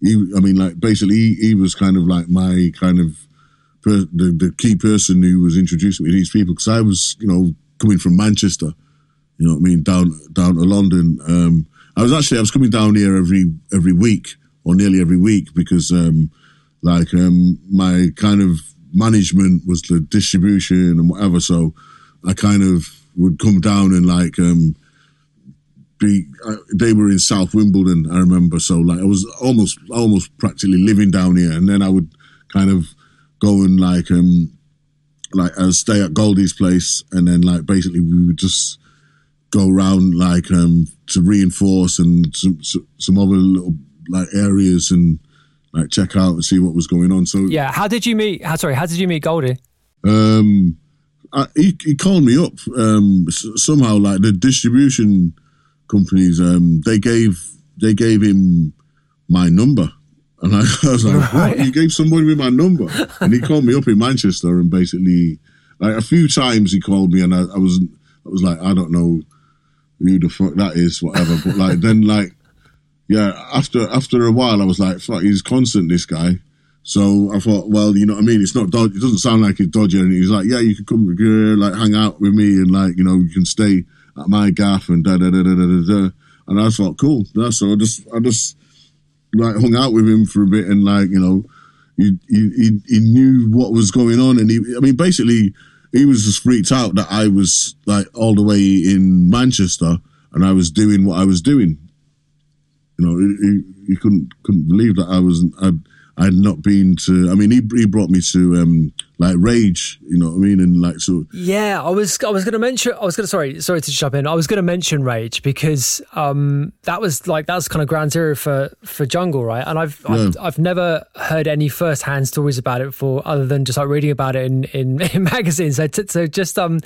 He, I mean, like basically he, he was kind of like my kind of per, the the key person who was introducing me to these people because I was you know coming from Manchester, you know what I mean down down to London. Um, I was actually I was coming down here every every week or nearly every week because um, like um, my kind of management was the distribution and whatever. So I kind of would come down and like um, be. Uh, they were in South Wimbledon, I remember. So like I was almost almost practically living down here, and then I would kind of go and like um like I would stay at Goldie's place, and then like basically we would just go around like um to reinforce and some some other little like areas and like check out and see what was going on. So Yeah. How did you meet? How, sorry, how did you meet Goldie? um, I, he, he called me up um, somehow. Like the distribution companies, um, they gave they gave him my number, and I, I was like, Right. "What? You gave somebody with my number?" And he called me up in Manchester, and basically, like a few times he called me, and I, I was I was like, I don't know who the fuck that is, whatever. But like then, like yeah, after after a while, I was like, fuck, he's constant, this guy. So I thought, well, you know what I mean? It's not dodgy. It doesn't sound like it's dodgy. And he's like, yeah, you can come, like, hang out with me and, like, you know, you can stay at my gaff and da da da da da da. And I thought, cool. Yeah, so I just, I just, like, hung out with him for a bit and, like, you know, he, he, he, knew what was going on. And he, I mean, basically, he was just freaked out that I was, like, all the way in Manchester and I was doing what I was doing you know, he, he, couldn't couldn't believe that I wasn't. I'd, I'd not been to. I mean, he he brought me to um like Rage. You know what I mean? And like so, Yeah, I was I was going to mention I was going to sorry sorry to jump in. I was going to mention Rage because um that was like that's kind of ground zero for for Jungle, right? And I've I've, I've never heard any first hand stories about it for other than just like reading about it in in, in magazines. So t- so just um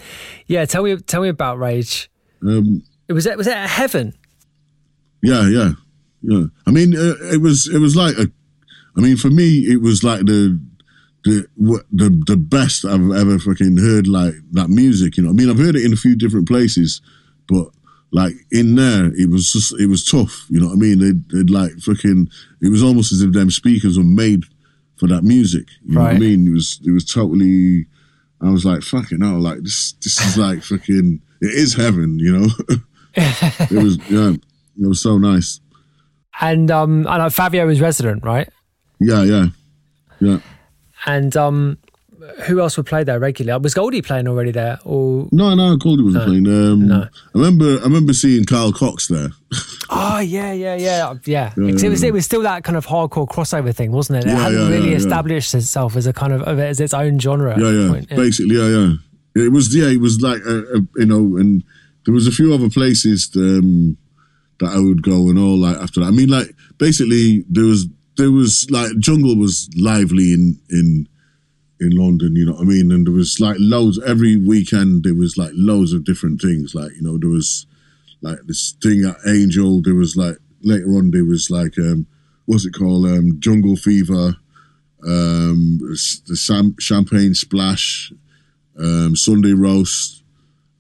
yeah, tell me tell me about Rage. um, It was it was it at Heaven? yeah, yeah, yeah. I mean, uh, it was it was like a. I mean, for me, it was like the. The, the the best I've ever fucking heard like that music, you know. I mean, I've heard it in a few different places, but like in there, it was just it was tough, you know what I mean? They'd, they'd like fucking. It was almost as if them speakers were made for that music. You know what I mean? It was it was totally I was like, fucking hell, like this, this is like fucking, it is heaven, you know. it was, yeah, it was so nice. And um, I know Fabio was resident, right? Yeah, yeah, yeah. And um, who else would play there regularly? Was Goldie playing already there? Or No, no, Goldie wasn't playing. Um, No. I remember, I remember seeing Carl Cox there. oh yeah, yeah, yeah, yeah. Because it was it was still that kind of hardcore crossover thing, wasn't it? It Yeah, hadn't yeah, really yeah, yeah. established itself as a kind of as its own genre. yeah, yeah, point, basically, yeah, yeah. It was, yeah, it was like, uh, uh, you know, and there was a few other places um, that I would go and all like after that. I mean, like basically, there was there was like jungle was lively in in in London, you know what I mean, and there was like loads every weekend. There was like loads of different things, like you know, there was like this thing at Angel. There was like later on, there was like um, what's it called, um, Jungle Fever um, the Sam- Champagne Splash, um, Sunday Roast.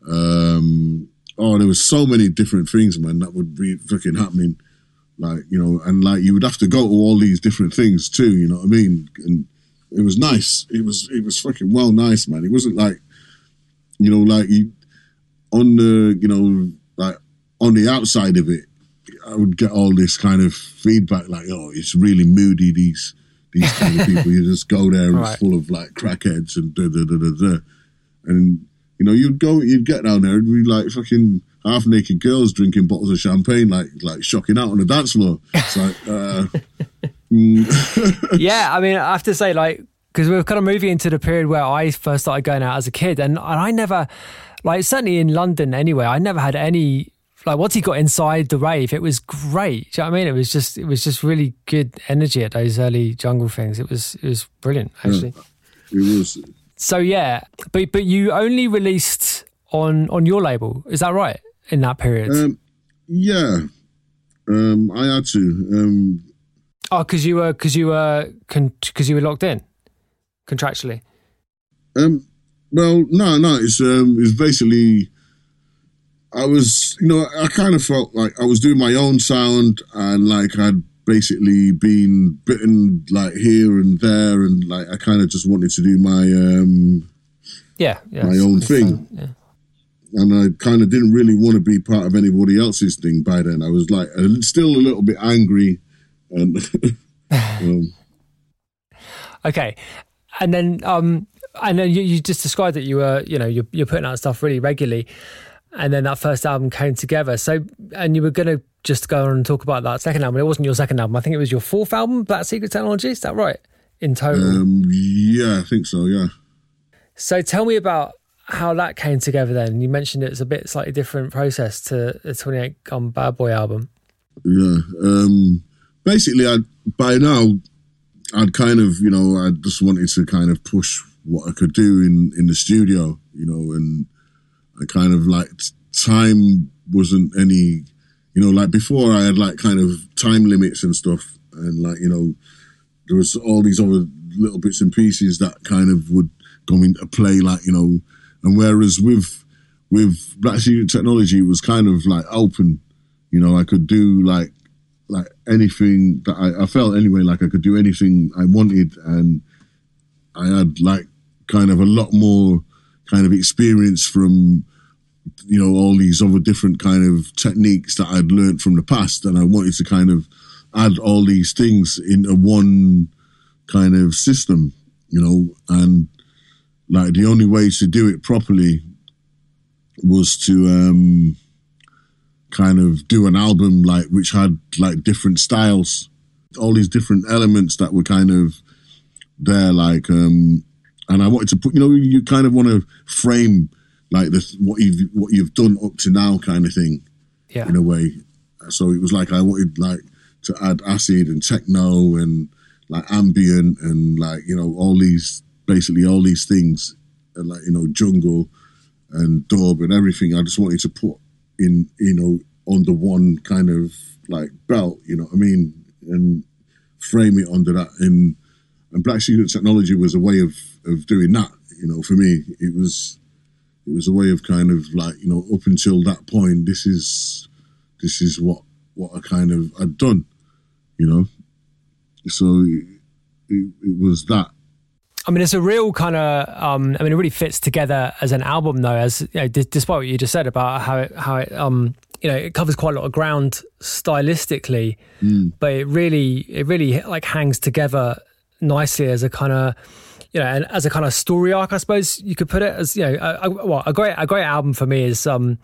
Um, oh, there was so many different things, man, that would be fucking happening. Like, you know, and like you would have to go to all these different things too, you know what I mean? And it was nice. It was, it was fucking well nice, man. It wasn't like, you know, like you, on the, you know, like on the outside of it, I would get all this kind of feedback like, oh, it's really moody, these, these kind of people. You just go there and Right. it's full of like crackheads and da da da da da. And you know, you'd go, you'd get down there and be like fucking half naked girls drinking bottles of champagne, like like shocking out on the dance floor. It's like, uh, mm, yeah, I mean, I have to say, like, because we we're kind of moving into the period where I first started going out as a kid, and, and I never, like, certainly in London anyway, I never had any. Like once he got inside the rave, it was great. Do you know what I mean? It was just, it was just really good energy at those early jungle things. It was, it was brilliant actually. it was So yeah, but but you only released on on your label, is that right? In that period? um, yeah. Um, I had to. Um, oh, because you were because you were because you were locked in contractually. Um, well, no, no. It's um, it's basically. I was, you know, I kind of felt like I was doing my own sound, and like I'd basically been bitten like here and there, and like I kind of just wanted to do my, um, Yeah, yeah. My own thing. fun, Yeah. And I kind of didn't really want to be part of anybody else's thing by then. I was like, still a little bit angry, and um, Okay, and then um, and then you, you just described that you were you know you're, you're putting out stuff really regularly, and then that first album came together. So and you were gonna just go on and talk about that second album. It wasn't your second album. I think it was your fourth album, Black Secret Technology. Is that right? In total. um, yeah, I think so. Yeah. So tell me about how that came together. Then you mentioned it's a bit slightly different process to the 28 Gun Bad Boy album. Yeah. Um, basically, I by now I'd kind of you know I just wanted to kind of push what I could do in in the studio, you know, and I kind of like time wasn't any, you know, like before I had like kind of time limits and stuff, and like you know there was all these other little bits and pieces that kind of would go into play, like you know, and whereas with with Black Secret Technology, it was kind of like open, you know, I could do like like anything that I, I felt anyway, like I could do anything I wanted, and I had like kind of a lot more kind of experience from you know all these other different kind of techniques that I'd learned from the past, and I wanted to kind of add all these things into one kind of system, you know, and like the only way to do it properly was to um kind of do an album like which had like different styles all these different elements that were kind of there like um and i wanted to put you know you kind of want to frame like this what you've what you've done up to now kind of thing Yeah. in a way so it was like i wanted like to add acid and techno and like ambient and like you know all these basically all these things and like you know jungle and dub and everything i just wanted to put in you know under one kind of like belt you know what i mean? And frame it under that. And and black secret technology was a way of of doing that you know for me. It was it was a way of kind of like you know up until that point this is this is what what i kind of had done you know? So it, it, it was that I mean, it's a real kind of. Um, I mean, it really fits together as an album, though. As you know, d- despite what you just said about how it, how it, um, you know, it covers quite a lot of ground stylistically, Mm. but it really, it really like hangs together nicely as a kind of, you know, and as a kind of story arc, I suppose you could put it as, you know, a, a, well, a great, a great album for me is, um,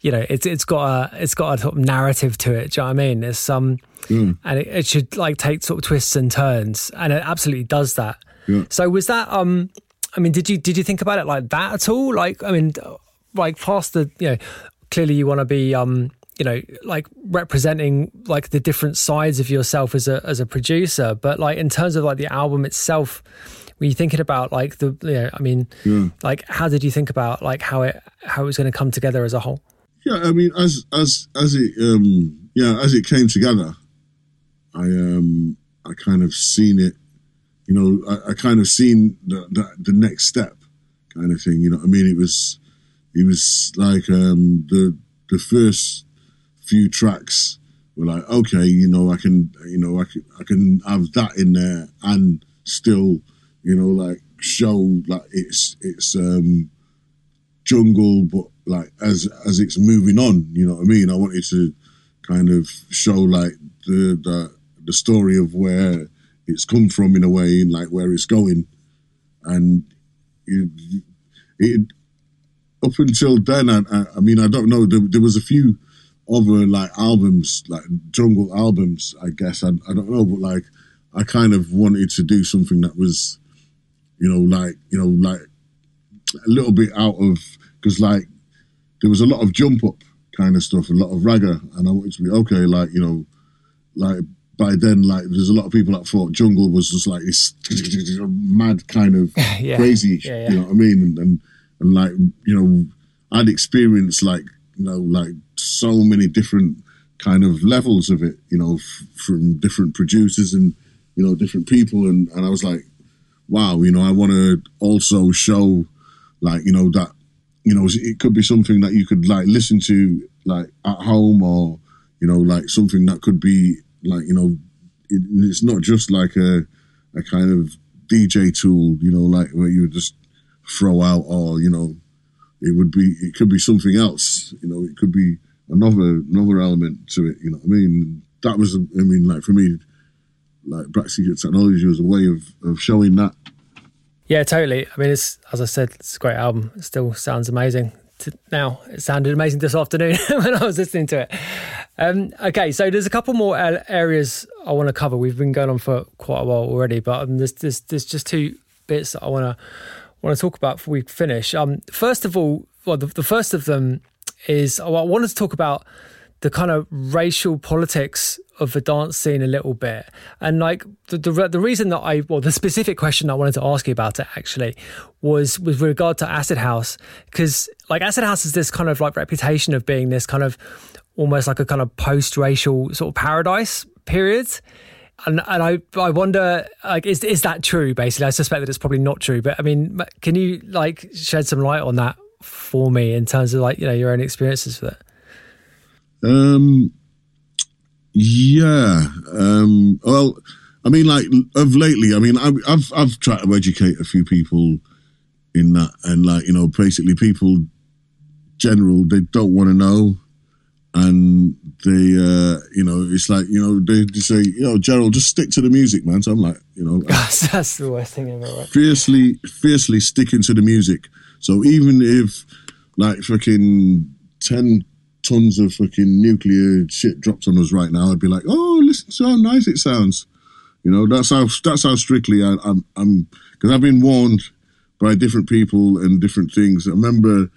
you know, it's it's got a it's got a sort of narrative to it. Do you know what I mean? It's um, Mm. and it, it should like take sort of twists and turns, and it absolutely does that. Yeah. So was that um I mean did you did you think about it like that at all? Like I mean like past the you know clearly you want to be um you know like representing like the different sides of yourself as a as a producer, but like in terms of like the album itself were you thinking about like the you know I mean Yeah. like how did you think about like how it how it was going to come together as a whole? Yeah, I mean, as as as it um yeah as it came together, I um I kind of seen it, you know, I, I kind of seen the, the the next step, kind of thing. You know, I mean, it was it was like um the the first few tracks were like okay, you know, I can you know I can I can have that in there and still you know like show like it's it's um jungle, but like as as it's moving on, you know what I mean. I wanted to kind of show like the the the story of where it's come from in a way, and like where it's going, and it, it up until then, I, I, mean, I don't know. There, there was a few other like albums, like jungle albums, I guess. I, I don't know, but like I kind of wanted to do something that was, you know, like you know, like a little bit out of because like there was a lot of jump up kind of stuff, a lot of ragga, and I wanted to be okay, like you know, like by then, like there's a lot of people that thought jungle was just like this mad kind of Yeah. crazy, Yeah, yeah. you know what I mean, and, and and like you know, I'd experienced like you know like so many different kind of levels of it, you know, f- from different producers and you know different people, and and I was like, wow, you know, I want to also show like you know that you know it could be something that you could like listen to like at home or you know like something that could be like you know it, it's not just like a a kind of DJ tool you know like where you would just throw out or you know it would be it could be something else you know it could be another another element to it you know I mean that was I mean like for me like Black Secret Technology was a way of of showing that Yeah, totally. I mean, it's as I said, it's a great album. It still sounds amazing now. It sounded amazing this afternoon when I was listening to it. Um, okay, so there's a couple more areas I want to cover. We've been going on for quite a while already, but um, there's, there's there's just two bits that I want to want to talk about before we finish. Um, first of all, well, the, the first of them is oh, I wanted to talk about the kind of racial politics of the dance scene a little bit and like the, the the reason that I well the specific question I wanted to ask you about it actually was with regard to Acid House because like Acid House is this kind of like reputation of being this kind of almost like a kind of post-racial sort of paradise period and and I I wonder like is is that true basically? I suspect that it's probably not true but I mean can you like shed some light on that for me in terms of like you know your own experiences with it? Um, yeah. Um, well, I mean, like of lately, I mean, I've, I've I've tried to educate a few people in that, and like you know, basically, people general they don't want to know, and they, uh, you know, it's like you know, they just say, you know, Gerald, just stick to the music, man. So I'm like, you know, that's, the worst thing ever right? fiercely, fiercely sticking to the music. So even if like fucking ten tons of fucking nuclear shit dropped on us right now, I'd be like, oh, listen to how nice it sounds. You know, that's how that's how strictly I, I'm I'm because I've been warned by different people and different things. I remember,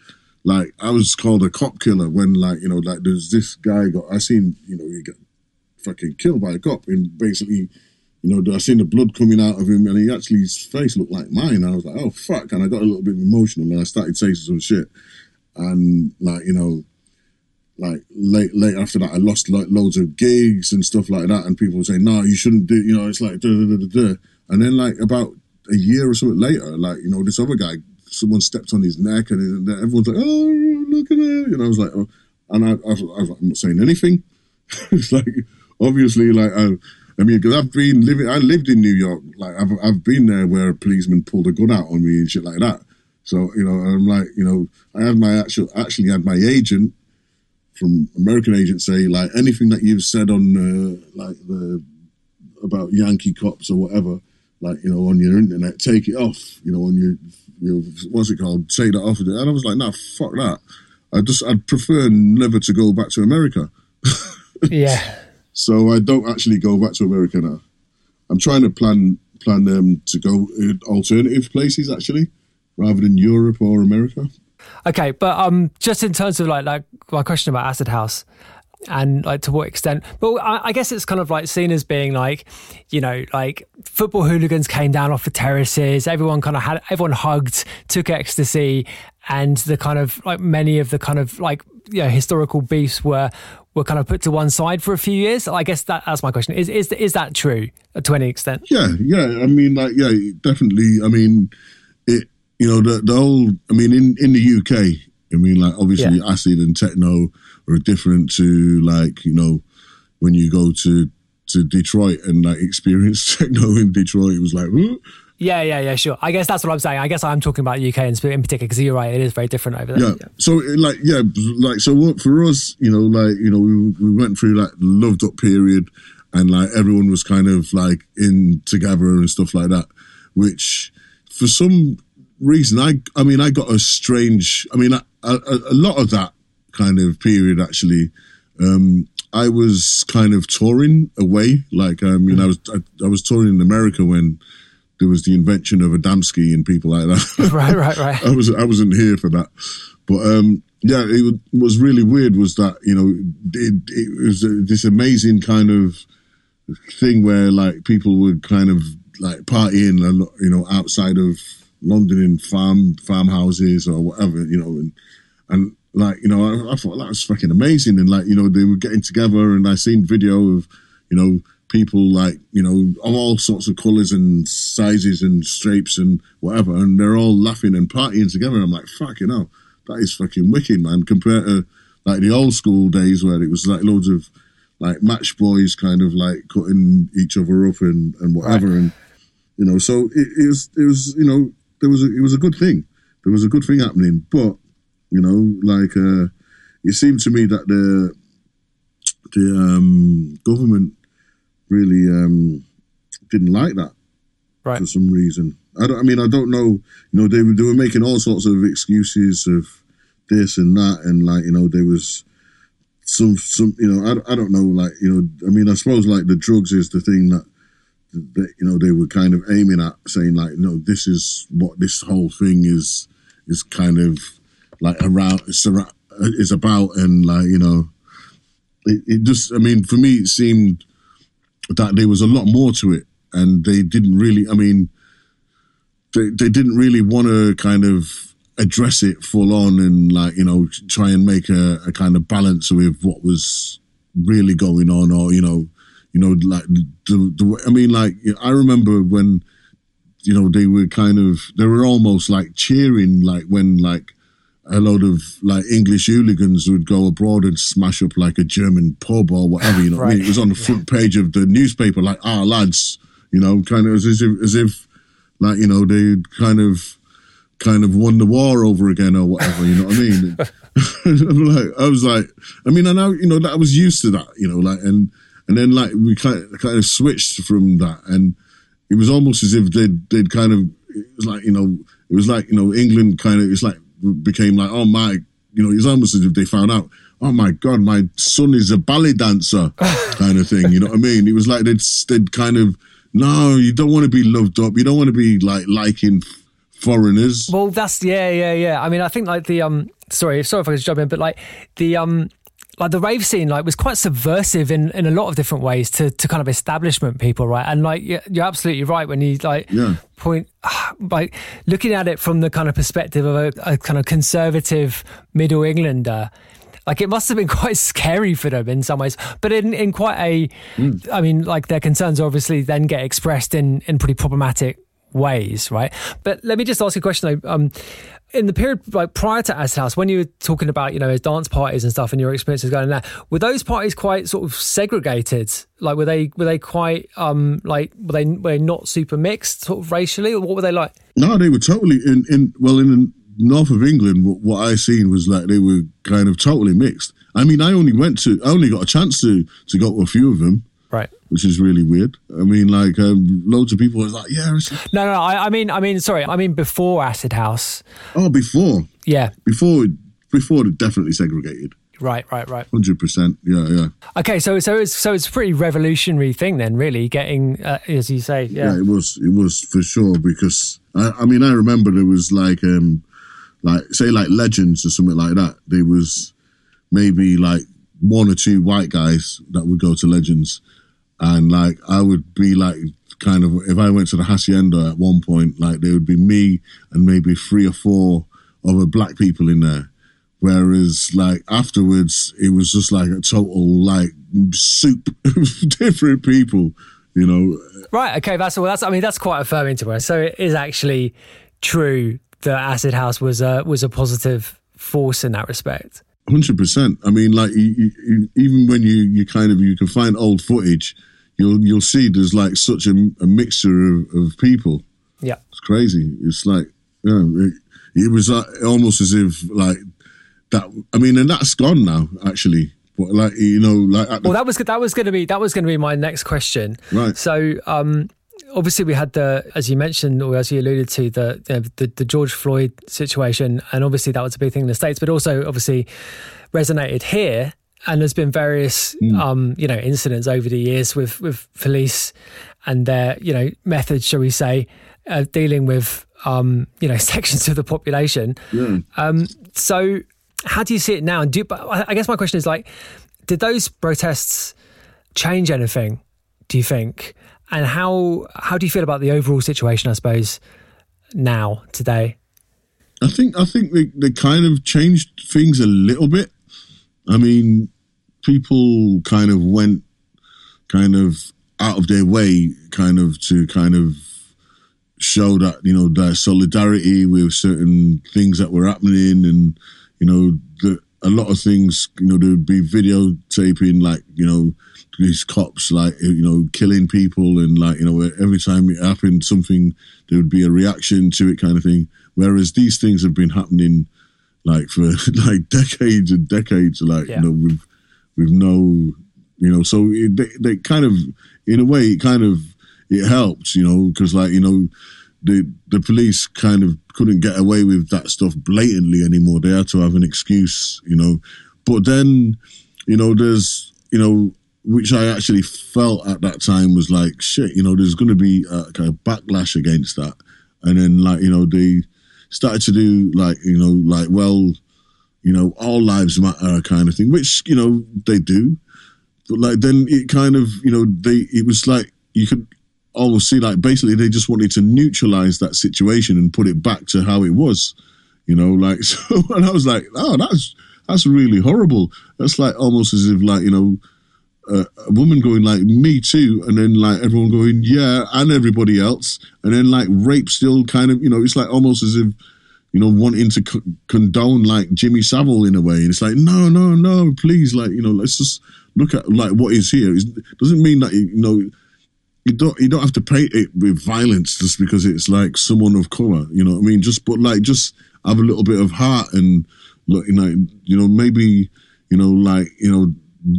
like, I was called a cop killer when, like, you know, like there's this guy got I seen, you know, he got fucking killed by a cop and basically you know, I seen the blood coming out of him, and he actually his face looked like mine. And I was like, oh fuck! And I got a little bit emotional, and I started saying some shit, and like you know, like late late after that, I lost like loads of gigs and stuff like that, and people were saying, no, you shouldn't do, you know, it's like da da da da da. And then like about a year or something later, like you know, this other guy, someone stepped on his neck, and everyone's like, oh look at it, and I was like, oh. and I, I, was, I was like, I'm not saying anything. it's like obviously like I, I mean, because I've been living, I lived in New York. Like I've I've been there where a policeman pulled a gun out on me and shit like that. So you know, I'm like, you know, I had my actual actually had my agent from American agent say like anything that you've said on uh, like the about Yankee cops or whatever, like you know on your internet, take it off. You know on your, your what's it called? Take that off. And I was like, nah, fuck that. I just I'd prefer never to go back to America. yeah. So I don't actually go back to America now. I'm trying to plan plan um, to go in alternative places actually, rather than Europe or America. Okay, but um, just in terms of like like my question about Acid House, and like to what extent but I, I, guess it's kind of like seen as being like you know like football hooligans came down off the terraces everyone kind of had everyone hugged took ecstasy and the kind of like many of the kind of like you know historical beefs were were kind of put to one side for a few years. I guess that, that's my question. Is is is that true uh, to any extent? Yeah yeah. I mean like yeah definitely. I mean it you know the the whole i mean in in the uk i mean like obviously yeah. acid and techno are different to like you know when you go to to Detroit and like experience techno in Detroit. It was like. Yeah, yeah, yeah, sure. I guess that's what I'm saying. I guess I'm talking about UK in, in particular because you're right; it is very different over there. Yeah. yeah. So, like, yeah, like, so what for us, you know, like, you know, we we went through that loved up period, and like everyone was kind of like in together and stuff like that, which for some reason, I, I mean, I got a strange. I mean, a, a, a lot of that kind of period actually. Um, I was kind of touring away. Like, I mean, I was I, I, was touring in America when there was the invention of Adamski and people like that. right, right, right. I was I wasn't here for that, but um, yeah, it was really weird. Was that you know it, it was this amazing kind of thing where like people would kind of like partying, you know, outside of London in farm farmhouses or whatever, you know, and and like you know I, I, thought that was fucking amazing. And like you know they were getting together and i seen video of you know people like you know of all sorts of colors and sizes and shapes and whatever. And they're all laughing and partying together. I'm like fuck, you know, that is fucking wicked man. Compared to like the old school days where it was like loads of like match boys kind of like cutting each other up and and whatever. Right. and you know so it, it was it was you know there was a, it was a good thing. There was a good thing happening. But you know, like uh, it seemed to me that the the um, government really um, didn't like that right. for some reason. I don't. I mean, I don't know. You know, they were they were making all sorts of excuses of this and that, and like you know, there was some some you know, I, I don't know. Like you know, I mean, I suppose like the drugs is the thing that that you know they were kind of aiming at, saying like, you know, this is what this whole thing is is kind of like around is about and like you know it, it just i mean for me it seemed that there was a lot more to it and they didn't really i mean they, they didn't really want to kind of address it full on and like you know try and make a, a kind of balance with what was really going on or you know you know like the, the i mean like i remember when you know they were kind of they were almost like cheering like when like a load of like English hooligans would go abroad and smash up like a German pub or whatever. You know, right. I mean? it was on the front page of the newspaper, like, "Ah, oh, lads," you know, kind of as if, as if, like, you know, they kind of, kind of won the war over again or whatever. You know what I mean? like, I was like, I mean, I know, you know, that I was used to that, you know, like, and and then like we kind of, kind of switched from that, and it was almost as if they'd they'd kind of, it was like, you know, it was like, you know, England kind of, it's like became like, oh my, you know, it's almost as if they found out, oh my god, my son is a ballet dancer, kind of thing. You know what I mean? It was like they'd, they'd kind of, no, you don't want to be loved up. You don't want to be like liking foreigners. Well, that's yeah, yeah, yeah. I mean, I think like the um, sorry, sorry if I could jump in, but like the um, like the rave scene like was quite subversive in, in a lot of different ways to, to kind of establishment people right and like you're absolutely right when you like yeah. point like looking at it from the kind of perspective of a, a, kind of conservative middle englander like it must have been quite scary for them in some ways but in, in quite a, mm. I mean like their concerns obviously then get expressed in in pretty problematic ways, right? But let me just ask you a question though. Um, in the period like prior to Acid House, when you were talking about you know dance parties and stuff and your experiences going there, were those parties quite sort of segregated? Like were they were they quite um like were they were they not super mixed sort of racially, or what were they like? No, they were totally in in well in the north of England. What, what I seen was like they were kind of totally mixed. I mean, I only went to I only got a chance to to go to a few of them. Right. Which is really weird. I mean, like um, loads of people was like, "Yeah." No, no, I, I mean, I mean, sorry, I mean before Acid House. Oh, before. Yeah. Before, before it definitely segregated. Right, right, right. Hundred percent. Yeah, yeah. Okay, so so it's so it's a pretty revolutionary thing then, really, getting uh, as you say. Yeah. yeah, it was. It was for sure because I, I mean I remember there was like um like say like legends or something like that. There was maybe like one or two white guys that would go to legends and like I would be like kind of if I went to the hacienda at one point, like there would be me and maybe three or four other black people in there. Whereas like afterwards, it was just like a total like soup of different people, you know. Right. Okay. That's well. That's I mean that's quite affirming to us. So it is actually true that Acid House was a was a positive force in that respect. Hundred percent. I mean, like you, you, even when you you kind of you can find old footage you'll you'll see there's like such a, a mixture of, of, people. Yeah, it's crazy. It's like yeah, it, it was like, almost as if like that. I mean, and that's gone now actually. But like you know, like the, well, that was that was going to be that was going to be my next question. Right. So, um, obviously, we had the as you mentioned or as you alluded to the you know, the, the George Floyd situation, and obviously that was a big thing in the states, but also obviously resonated here and there's been various mm. um, you know incidents over the years with with police and their you know methods, shall we say, uh, dealing with um, you know sections of the population. Yeah. Um, so, how do you see it now? Do you, I guess my question is like, did those protests change anything? Do you think? And how how do you feel about the overall situation? I suppose now today. I think I think they, they kind of changed things a little bit. I mean, people kind of went kind of out of their way kind of to kind of show that you know their solidarity with certain things that were happening and you know the, a lot of things you know there would be videotaping like you know these cops like you know killing people and like you know every time it happened something there would be a reaction to it kind of thing whereas these things have been happening like for like decades and decades like yeah. you know with with no, you know, so it, they, they kind of, in a way, it kind of, it helped, you know, because like, you know, the the police kind of couldn't get away with that stuff blatantly anymore. They had to have an excuse, you know. But then, you know, there's, you know, which I actually felt at that time was like, shit, you know, there's going to be a kind of backlash against that. And then, like, you know, they started to do, like, you know, like, well, you know, all lives matter kind of thing, which, you know, they do. But like then it kind of, you know, they it was like you could almost see like basically they just wanted to neutralize that situation and put it back to how it was. You know, like so and I was like, oh that's that's really horrible. That's like almost as if like, you know, uh, a woman going like me too and then like everyone going yeah and everybody else and then like rape still kind of you know it's like almost as if you know, wanting to co- condone like Jimmy Savile in a way. And it's like, no, no, no, please, like, you know, let's just look at like what is here. It doesn't mean that you know you don't you don't have to paint it with violence just because it's like someone of color. You know what I mean? Just but like just have a little bit of heart and look, you know, you know, maybe you know, like you know,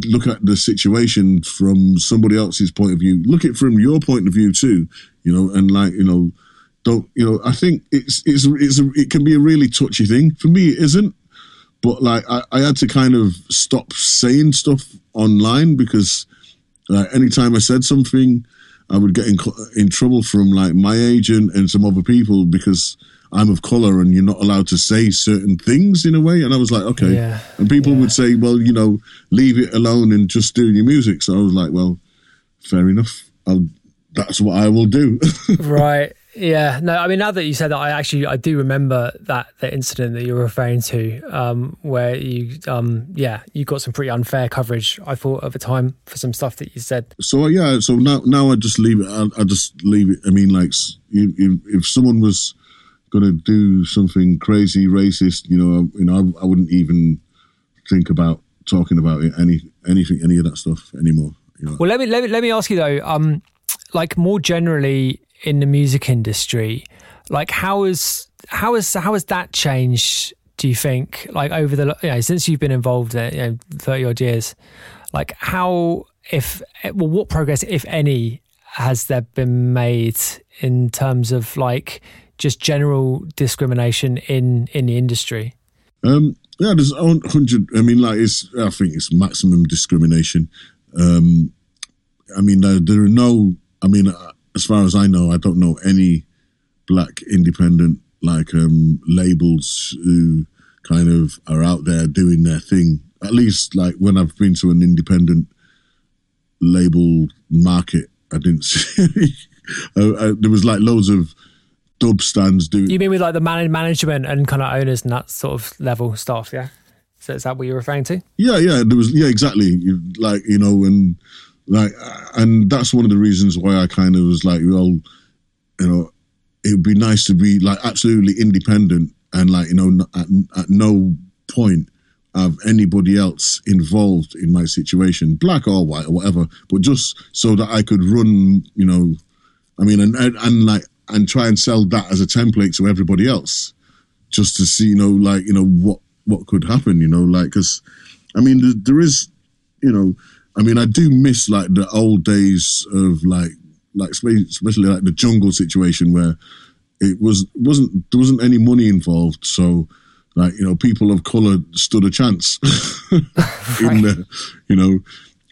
look at the situation from somebody else's point of view. Look at it from your point of view too. You know, and like you know don't you know? I think it's it's it's a, it can be a really touchy thing. For me, it isn't. But like I, I had to kind of stop saying stuff online because like anytime I said something, I would get in in trouble from like my agent and some other people because I'm of color and you're not allowed to say certain things in a way. And I was like, okay. Yeah, and people yeah. would say, well, you know, leave it alone and just do your music. So I was like, well, fair enough. I'll, that's what I will do. right. Yeah, no, I mean now that you said that, I actually I do remember that the incident that you're referring to, um, where you, um, yeah, you got some pretty unfair coverage. I thought at the time for some stuff that you said. So yeah, so now now I just leave it. I, I just leave it. I mean, like if, if someone was going to do something crazy, racist, you know, you know, I, I wouldn't even think about talking about it, any anything, any of that stuff anymore. You know? Well, let me let me let me ask you though, um, like more generally in the music industry, like how is how is how has that changed? Do you think, like over the you know, since you've been involved in you know, thirty odd years, like how if well, what progress, if any, has there been made in terms of like just general discrimination in in the industry? Um, yeah, there's hundred. I mean, like it's. I think it's maximum discrimination. Um, I mean, there, there are no. I mean, as far as I know, I don't know any black independent like um, labels who kind of are out there doing their thing. At least, like when I've been to an independent label market, I didn't see. uh, uh, there was like loads of dub stands doing. You mean with like the man- management and kind of owners and that sort of level stuff? Yeah. So is that what you're referring to? Yeah, yeah. There was yeah, exactly. Like you know, and like, and that's one of the reasons why I kind of was like, well, you know, it would be nice to be like absolutely independent and like you know at, at no point have anybody else involved in my situation, black or white or whatever, but just so that I could run, you know, I mean, and, and, and like and try and sell that as a template to everybody else, just to see, you know, like you know what what could happen, you know, like because I mean there, there is, you know, I mean I do miss like the old days of like like especially like the jungle situation where it was wasn't there wasn't any money involved, so like you know people of color stood a chance in the you know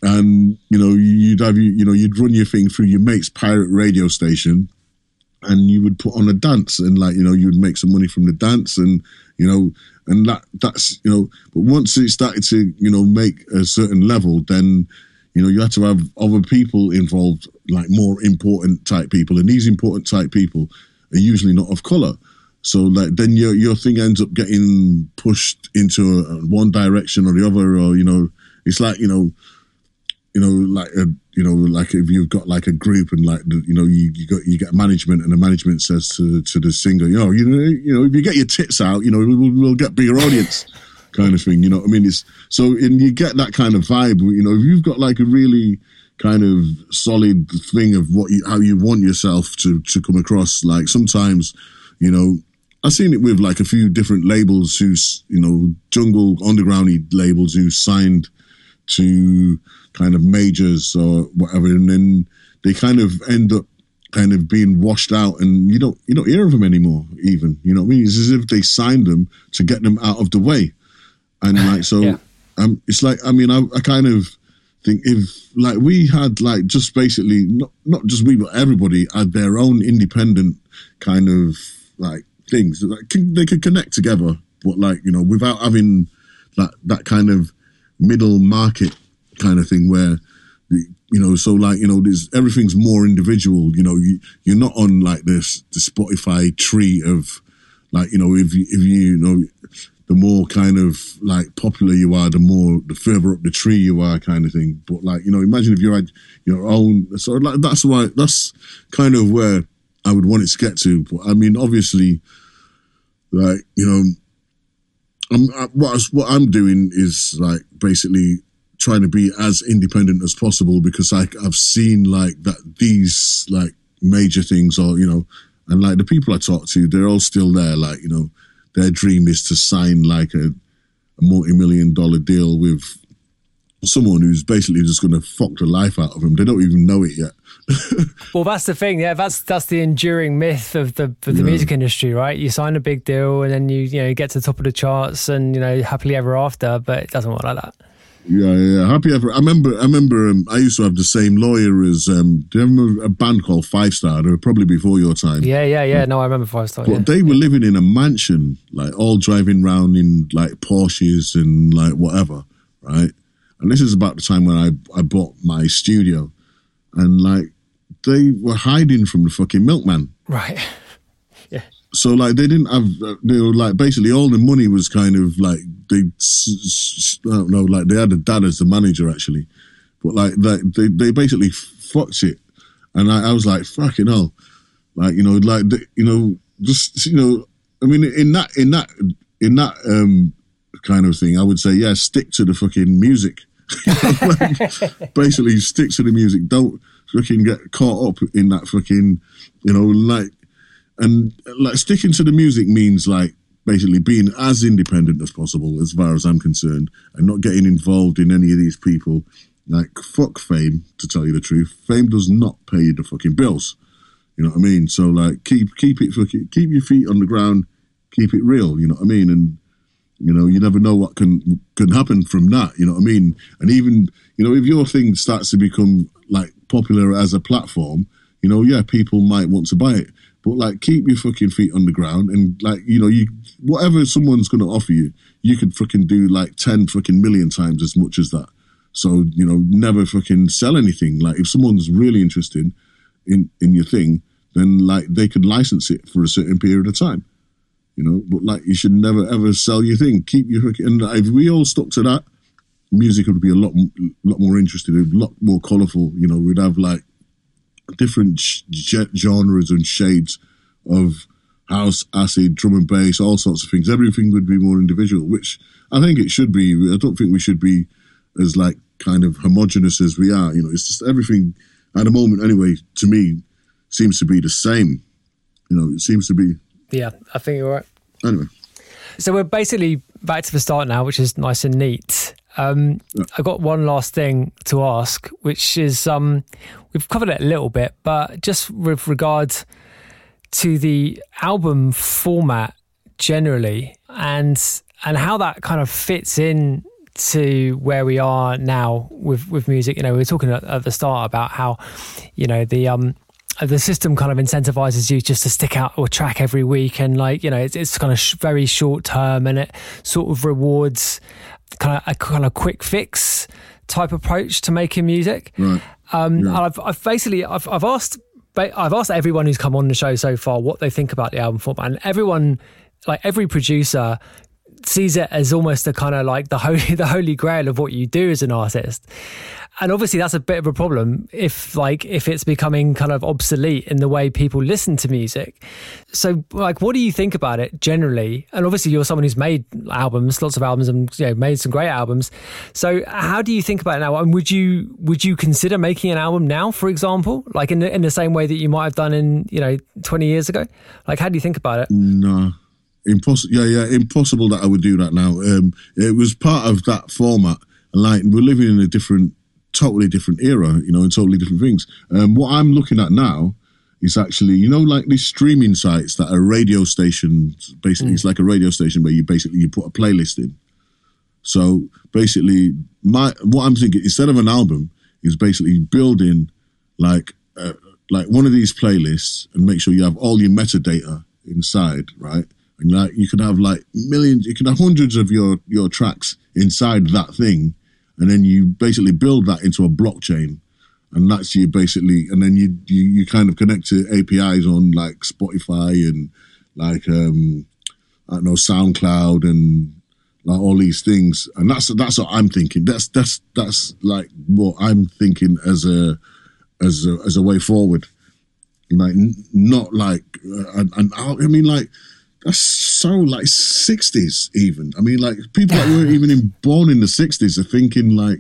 and you know you'd have you you know you'd run your thing through your mate's pirate radio station and you would put on a dance and like you know you would make some money from the dance and you know and that that's you know but once it started to you know make a certain level then you know you had to have other people involved like more important type people. And these important type people are usually not of color. So like then your your thing ends up getting pushed into a, one direction or the other or you know it's like you know you know like a you know, like if you've got like a group and like you know you, you got you get management and the management says to to the singer, you know, you know, you know, if you get your tits out, you know, we'll, we'll get bigger audience, kind of thing. You know, I mean, it's so and you get that kind of vibe. You know, if you've got like a really kind of solid thing of what you how you want yourself to to come across, like sometimes, you know. I've seen it with like a few different labels who's, you know, jungle undergroundy labels who signed to kind of majors or whatever, and then they kind of end up kind of being washed out, and you don't you don't hear of them anymore. Even you know what I mean? It's as if they signed them to get them out of the way, and like so, yeah. um, it's like I mean, I, I kind of think if like we had like just basically not not just we but everybody had their own independent kind of like things that they could connect together, but like you know without having that that kind of middle market kind of thing where you know so like you know there's everything's more individual you know you, you're not on like this the spotify tree of like you know if you if you, you know the more kind of like popular you are the more the further up the tree you are kind of thing. But like you know imagine if you had your own so like that's why that's kind of where i would want it to get to. But i mean obviously like you know I'm, what, what I'm doing is like basically trying to be as independent as possible because like I've seen like that these like major things are you know and like the people I talk to they're all still there like you know their dream is to sign like a, a multi-million dollar deal with someone who's basically just going to fuck the life out of them. They don't even know it yet. Well that's the thing yeah that's that's the enduring myth of the of the yeah. music industry right? You sign a big deal and then you you know you get to the top of the charts and you know happily ever after but it doesn't work like that yeah, yeah. Happy ever. I remember. I remember. Um, I used to have the same lawyer as. Um, do you remember a band called Five Star? They were probably before your time. Yeah, yeah, yeah. No, I remember Five Star. But yeah. they were living in a mansion, like all driving around in like Porsches and like whatever, right? And this is about the time when I I bought my studio, and like they were hiding from the fucking milkman. Right. So like they didn't have, they were like basically all the money was kind of like they, I don't know, like they had a dad as the manager actually, but like they they basically fucked it, and I, I was like fucking hell, like you know like you know just you know I mean in that in that in that um kind of thing I would say yeah stick to the fucking music, like, basically stick to the music. Don't fucking get caught up in that fucking you know like and like sticking to the music means like basically being as independent as possible as far as I'm concerned and not getting involved in any of these people. Like fuck fame to tell you the truth. Fame does not pay the fucking bills. You know what I mean? So like keep keep it fucking keep your feet on the ground. Keep it real you know what I mean? And you know you never know what can can happen from that you know what I mean? And even you know if your thing starts to become like popular as a platform you know yeah people might want to buy it but like, keep your fucking feet on the ground, and like, you know, you whatever someone's going to offer you, you could fucking do like ten fucking million times as much as that. So you know, never fucking sell anything. Like, if someone's really interested in in your thing, then like they could license it for a certain period of time. You know, but like, you should never ever sell your thing. Keep your fucking. And if we all stuck to that, music would be a lot lot more interesting, a lot more colourful. You know, we'd have like different genres and shades of house, acid, drum and bass, all sorts of things. Everything would be more individual, which I think it should be. I don't think we should be as like kind of homogenous as we are. You know, it's just everything at the moment, anyway. To me, seems to be the same. You know, it seems to be. Yeah, I think you're right. Anyway, so we're basically back to the start now, which is nice and neat. Um, yeah. I got one last thing to ask, which is um, we've covered it a little bit, but just with regard to the album format generally, and and how that kind of fits in to where we are now with with music. You know, we were talking at, at the start about how you know the um the system kind of incentivizes you just to stick out a track every week and like you know it's, it's kind of sh- very short term and it sort of rewards kind of a kind of quick fix type approach to making music. Right. Um, yeah. I've, I've basically I've, I've asked I've asked everyone who's come on the show so far what they think about the album format, and everyone, like every producer, sees it as almost a kind of like the holy the holy grail of what you do as an artist. And obviously that's a bit of a problem if like if it's becoming kind of obsolete in the way people listen to music. So like what do you think about it generally? And obviously you're someone who's made albums lots of albums and you know made some great albums. So how do you think about it now? And would you would you consider making an album now for example? Like in the, in the same way that you might have done in you know 20 years ago? Like how do you think about it? No impossible yeah yeah impossible that i would do that now um it was part of that format like we're living in a different totally different era, you know, and totally different things. Um, what I'm looking at now is actually, you know, like these streaming sites that are radio stations. Basically, mm. it's like a radio station where you basically you put a playlist in. So basically, my what I'm thinking instead of an album is basically building like uh, like one of these playlists and make sure you have all your metadata inside, right? And like you could have like millions, you could have hundreds of your your tracks inside that thing and then you basically build that into a blockchain. And that's you basically and then you, you you kind of connect to apis on like spotify and like um i don't know soundcloud and like all these things. And that's that's what i'm thinking. That's that's that's like what i'm thinking as a as a as a way forward. Like not like uh, and, and i mean like that's so like 60s even. I mean like people that weren't even in, born in the 60s are thinking like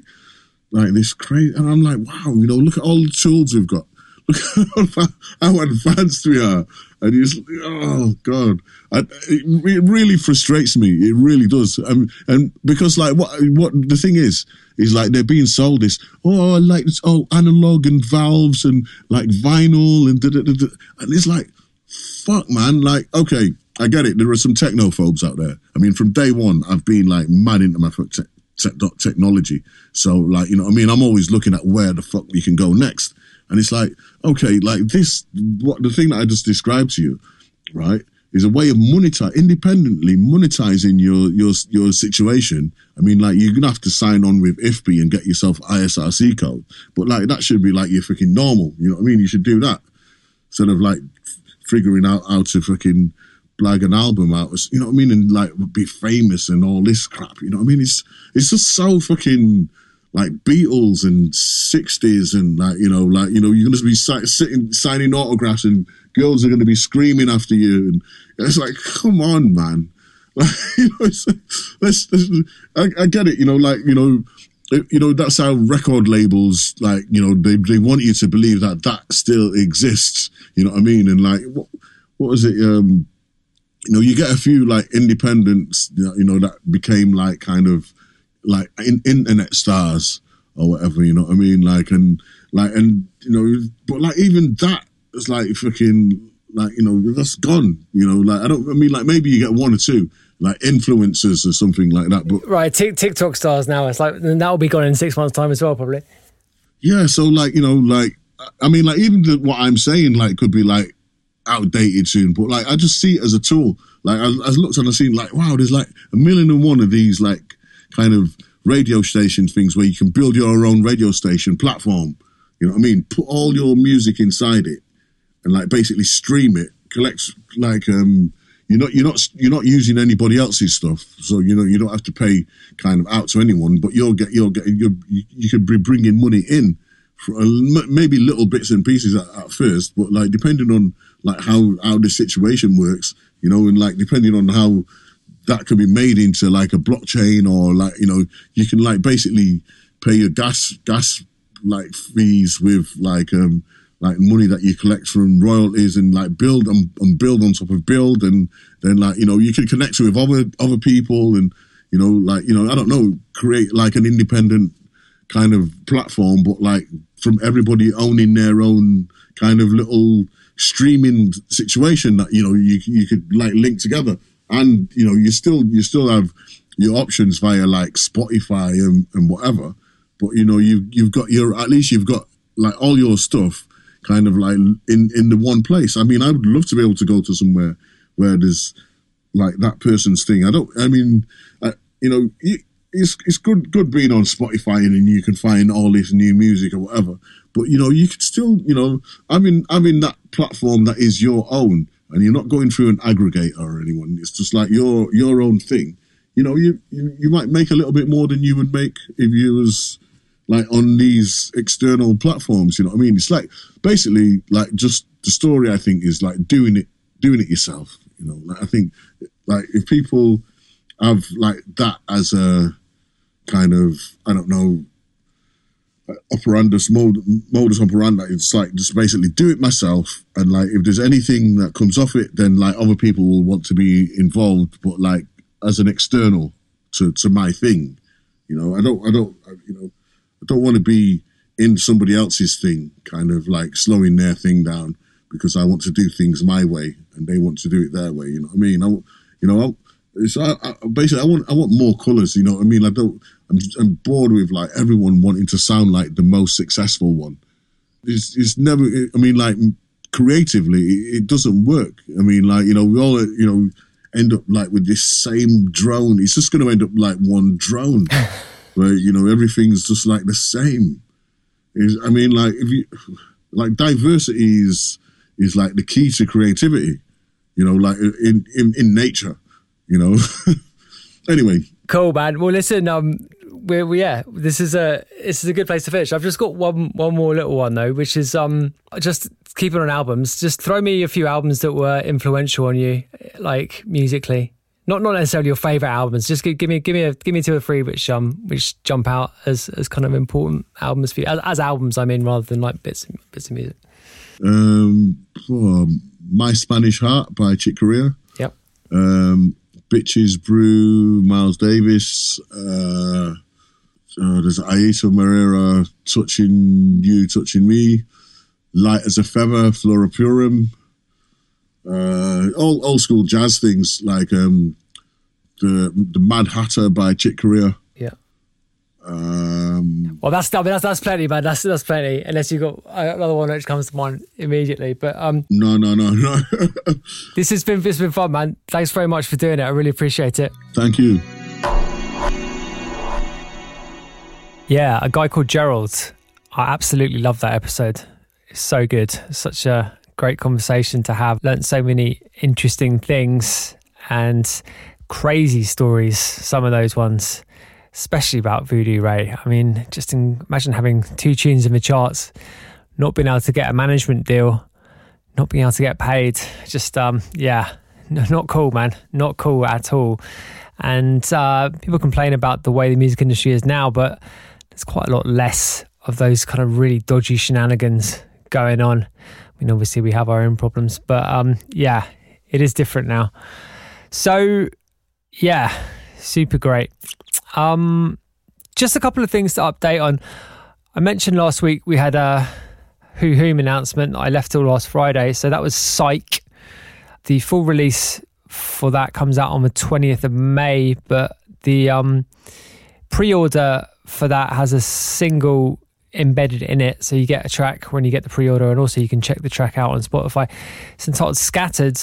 like this crazy and i'm like wow you know look at all the tools we've got. Look how advanced we are. And just oh god. I, it, it, really frustrates me. It really does. Um, and because like what what the thing is is like they're being sold this oh like this oh analog and valves and like vinyl and da, da, da, and it's like fuck man. Like okay I get it. There are some technophobes out there. I mean, from day one, I've been like mad into my te- te- technology. So, like, you know, I mean, I'm always looking at where the fuck we can go next. And it's like, okay, like this, what the thing that I just described to you, right, is a way of monetize independently monetizing your your your situation. I mean, like you're gonna have to sign on with IFPI and get yourself ISRC code, but like that should be like your freaking normal. You know what I mean? You should do that instead of like figuring out how to freaking blag an album out. You know what I mean? And like be famous and all this crap. You know what I mean? It's it's just so fucking like Beatles and sixties and like you know like you know you're gonna be sitting signing autographs and girls are gonna be screaming after you and it's like come on man. Like, you know, let's, I, I get it. You know, like you know, you know that's how record labels like you know they they want you to believe that that still exists you know what i mean and like what what was it um you know you get a few like independents you know that became like kind of like in, internet stars or whatever you know what i mean like and like and you know but like even that is like fucking like you know that's gone you know like i don't i mean like maybe you get one or two like influencers or something like that. But right, TikTok stars now. It's like that'll be gone in six months' time as well, probably. Yeah, so like you know, like I mean, like even the, what I'm saying, like could be like outdated soon, but like I just see it as a tool. Like I, I looked and I seen like wow, there's like a million and one of these like kind of radio station things where you can build your own radio station platform. You know what I mean? Put all your music inside it and like basically stream it. Collect like um you're not you're not you're not using anybody else's stuff, so you know you don't have to pay kind of out to anyone, but you'll get you'll get you you could be bringing money in, for maybe little bits and pieces at, at first, but like depending on like how how the situation works, you know, and like depending on how that could be made into like a blockchain or like you know you can like basically pay your gas gas like fees with like um like money that you collect from royalties and like build and, and build on top of build. And then like you know you can connect with other other people and you know like you know I don't know create like an independent kind of platform but like from everybody owning their own kind of little streaming situation that you know you you could like link together and you know you still you still have your options via like Spotify and, and whatever but you know you you've got your at least you've got like all your stuff kind of like in in the one place. I mean, I would love to be able to go to somewhere where there's like that person's thing. I don't. I mean, I, you know, it's it's good good being on Spotify and you can find all this new music or whatever. But you know, you could still, you know, I mean, having that platform that is your own, and you're not going through an aggregator or anyone. It's just like your your own thing. You know, you, you you might make a little bit more than you would make if you was like on these external platforms. You know what I mean? It's like basically like just the story. I think is like doing it, doing it yourself. You know, like I think like if people have like that as a kind of I don't know operandus modus operandi it's like just basically do it myself and like if there's anything that comes off it then like other people will want to be involved but like as an external to to my thing you know i don't i don't you know I don't want to be in somebody else's thing, kind of like slowing their thing down because I want to do things my way and they want to do it their way. You know what I mean? I, you know, It's I, I, basically I want I want more colors. You know what I mean? I don't. I'm, I'm bored with like everyone wanting to sound like the most successful one. It's, it's never. I mean, like creatively, it, it doesn't work. I mean, like you know, we all you know end up like with this same drone. It's just going to end up like one drone. where you know everything's just like the same. Is I mean, like if you like diversity is is like the key to creativity. You know, like in in, in nature. You know. anyway. Cool, man. Well, listen. Um, we we yeah, this is a this is a good place to finish. I've just got one one more little one though, which is um just keeping on albums. Just throw me a few albums that were influential on you, like musically. Not not necessarily your favorite albums. Just give, give, me give me a give me two or three which um which jump out as as kind of important albums for you as, as albums. I mean, rather than like bits bits of music. Um, oh, my Spanish Heart by Chick Corea. Yep. Um, Bitches Brew, Miles Davis. Uh, uh, there's Airto Moreira, Touching You, Touching Me. Light as a Feather, Flora Purim uh, old old school jazz things like um, the the Mad Hatter by Chick Corea. Um, Well, that's I mean, that's that's plenty, man. That's that's plenty. Unless you got another one which comes to mind immediately. But um, no, no, no, no. this has been this has been fun, man. Thanks very much for doing it. I really appreciate it. Thank you. Yeah, a guy called Gerald. I absolutely love that episode. It's so good. Such a great conversation to have. Learned so many interesting things and crazy stories. Some of those ones, especially about Voodoo Ray. I mean, just imagine having two tunes in the charts, not being able to get a management deal, not being able to get paid. Just um, yeah, not cool, man. Not cool at all. And uh, people complain about the way the music industry is now, but there's quite a lot less of those kind of really dodgy shenanigans going on. I mean, obviously we have our own problems, but um, yeah, it is different now. So yeah, super great. Um, just a couple of things to update on. I mentioned last week we had a Who Whom announcement. I left till last Friday, so that was Psyk. The full release for that comes out on the 20th of May, but the um, pre-order for that has a single embedded in it. So you get a track when you get the pre order, and also you can check the track out on Spotify. It's entitled Scattered,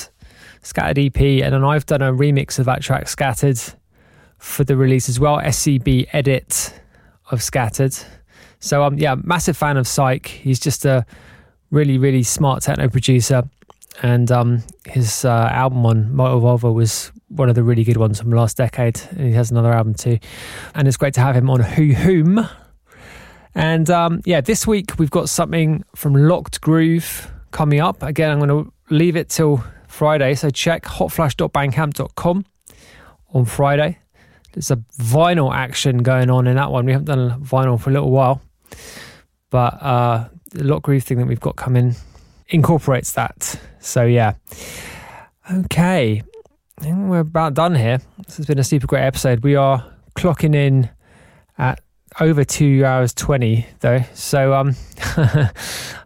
Scattered EP. And then I've done a remix of that track, Scattered, for the release as well. SCB edit of Scattered. So, um, yeah, massive fan of Psyk. He's just a really, really smart techno producer. And um, his uh, album on Mote-Evolver was one of the really good ones from the last decade. And he has another album too. And it's great to have him on Who Whom. And um, yeah, this week we've got something from Locked Groove coming up. Again, I'm going to leave it till Friday. So check hotflush.bandcamp.com on Friday. There's a vinyl action going on in that one. We haven't done a vinyl for a little while. But uh, the Locked Groove thing that we've got coming incorporates that. So yeah. Okay. I think we're about done here. This has been a super great episode. We are clocking in at over two hours 20 though. So um, I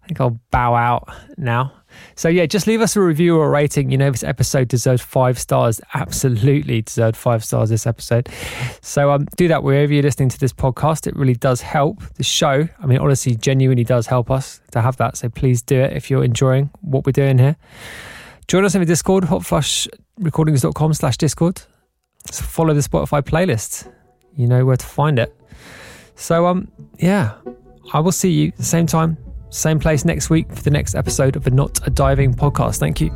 think I'll bow out now. So yeah, just leave us a review or a rating. You know, this episode deserves five stars. Absolutely deserved five stars this episode. So um, do that wherever you're listening to this podcast. It really does help the show. I mean, honestly, genuinely does help us to have that. So please do it if you're enjoying what we're doing here. Join us in the Discord, hotflushrecordings.com slash Discord. So follow the Spotify playlist. You know where to find it. So um yeah, I will see you the same time, same place next week for the next episode of the Not a Diving podcast. Thank you.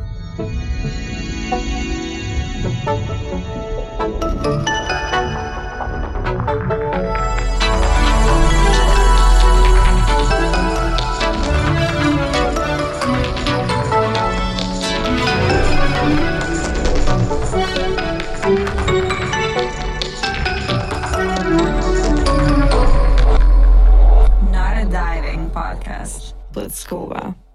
Not a diving. Let's scuba.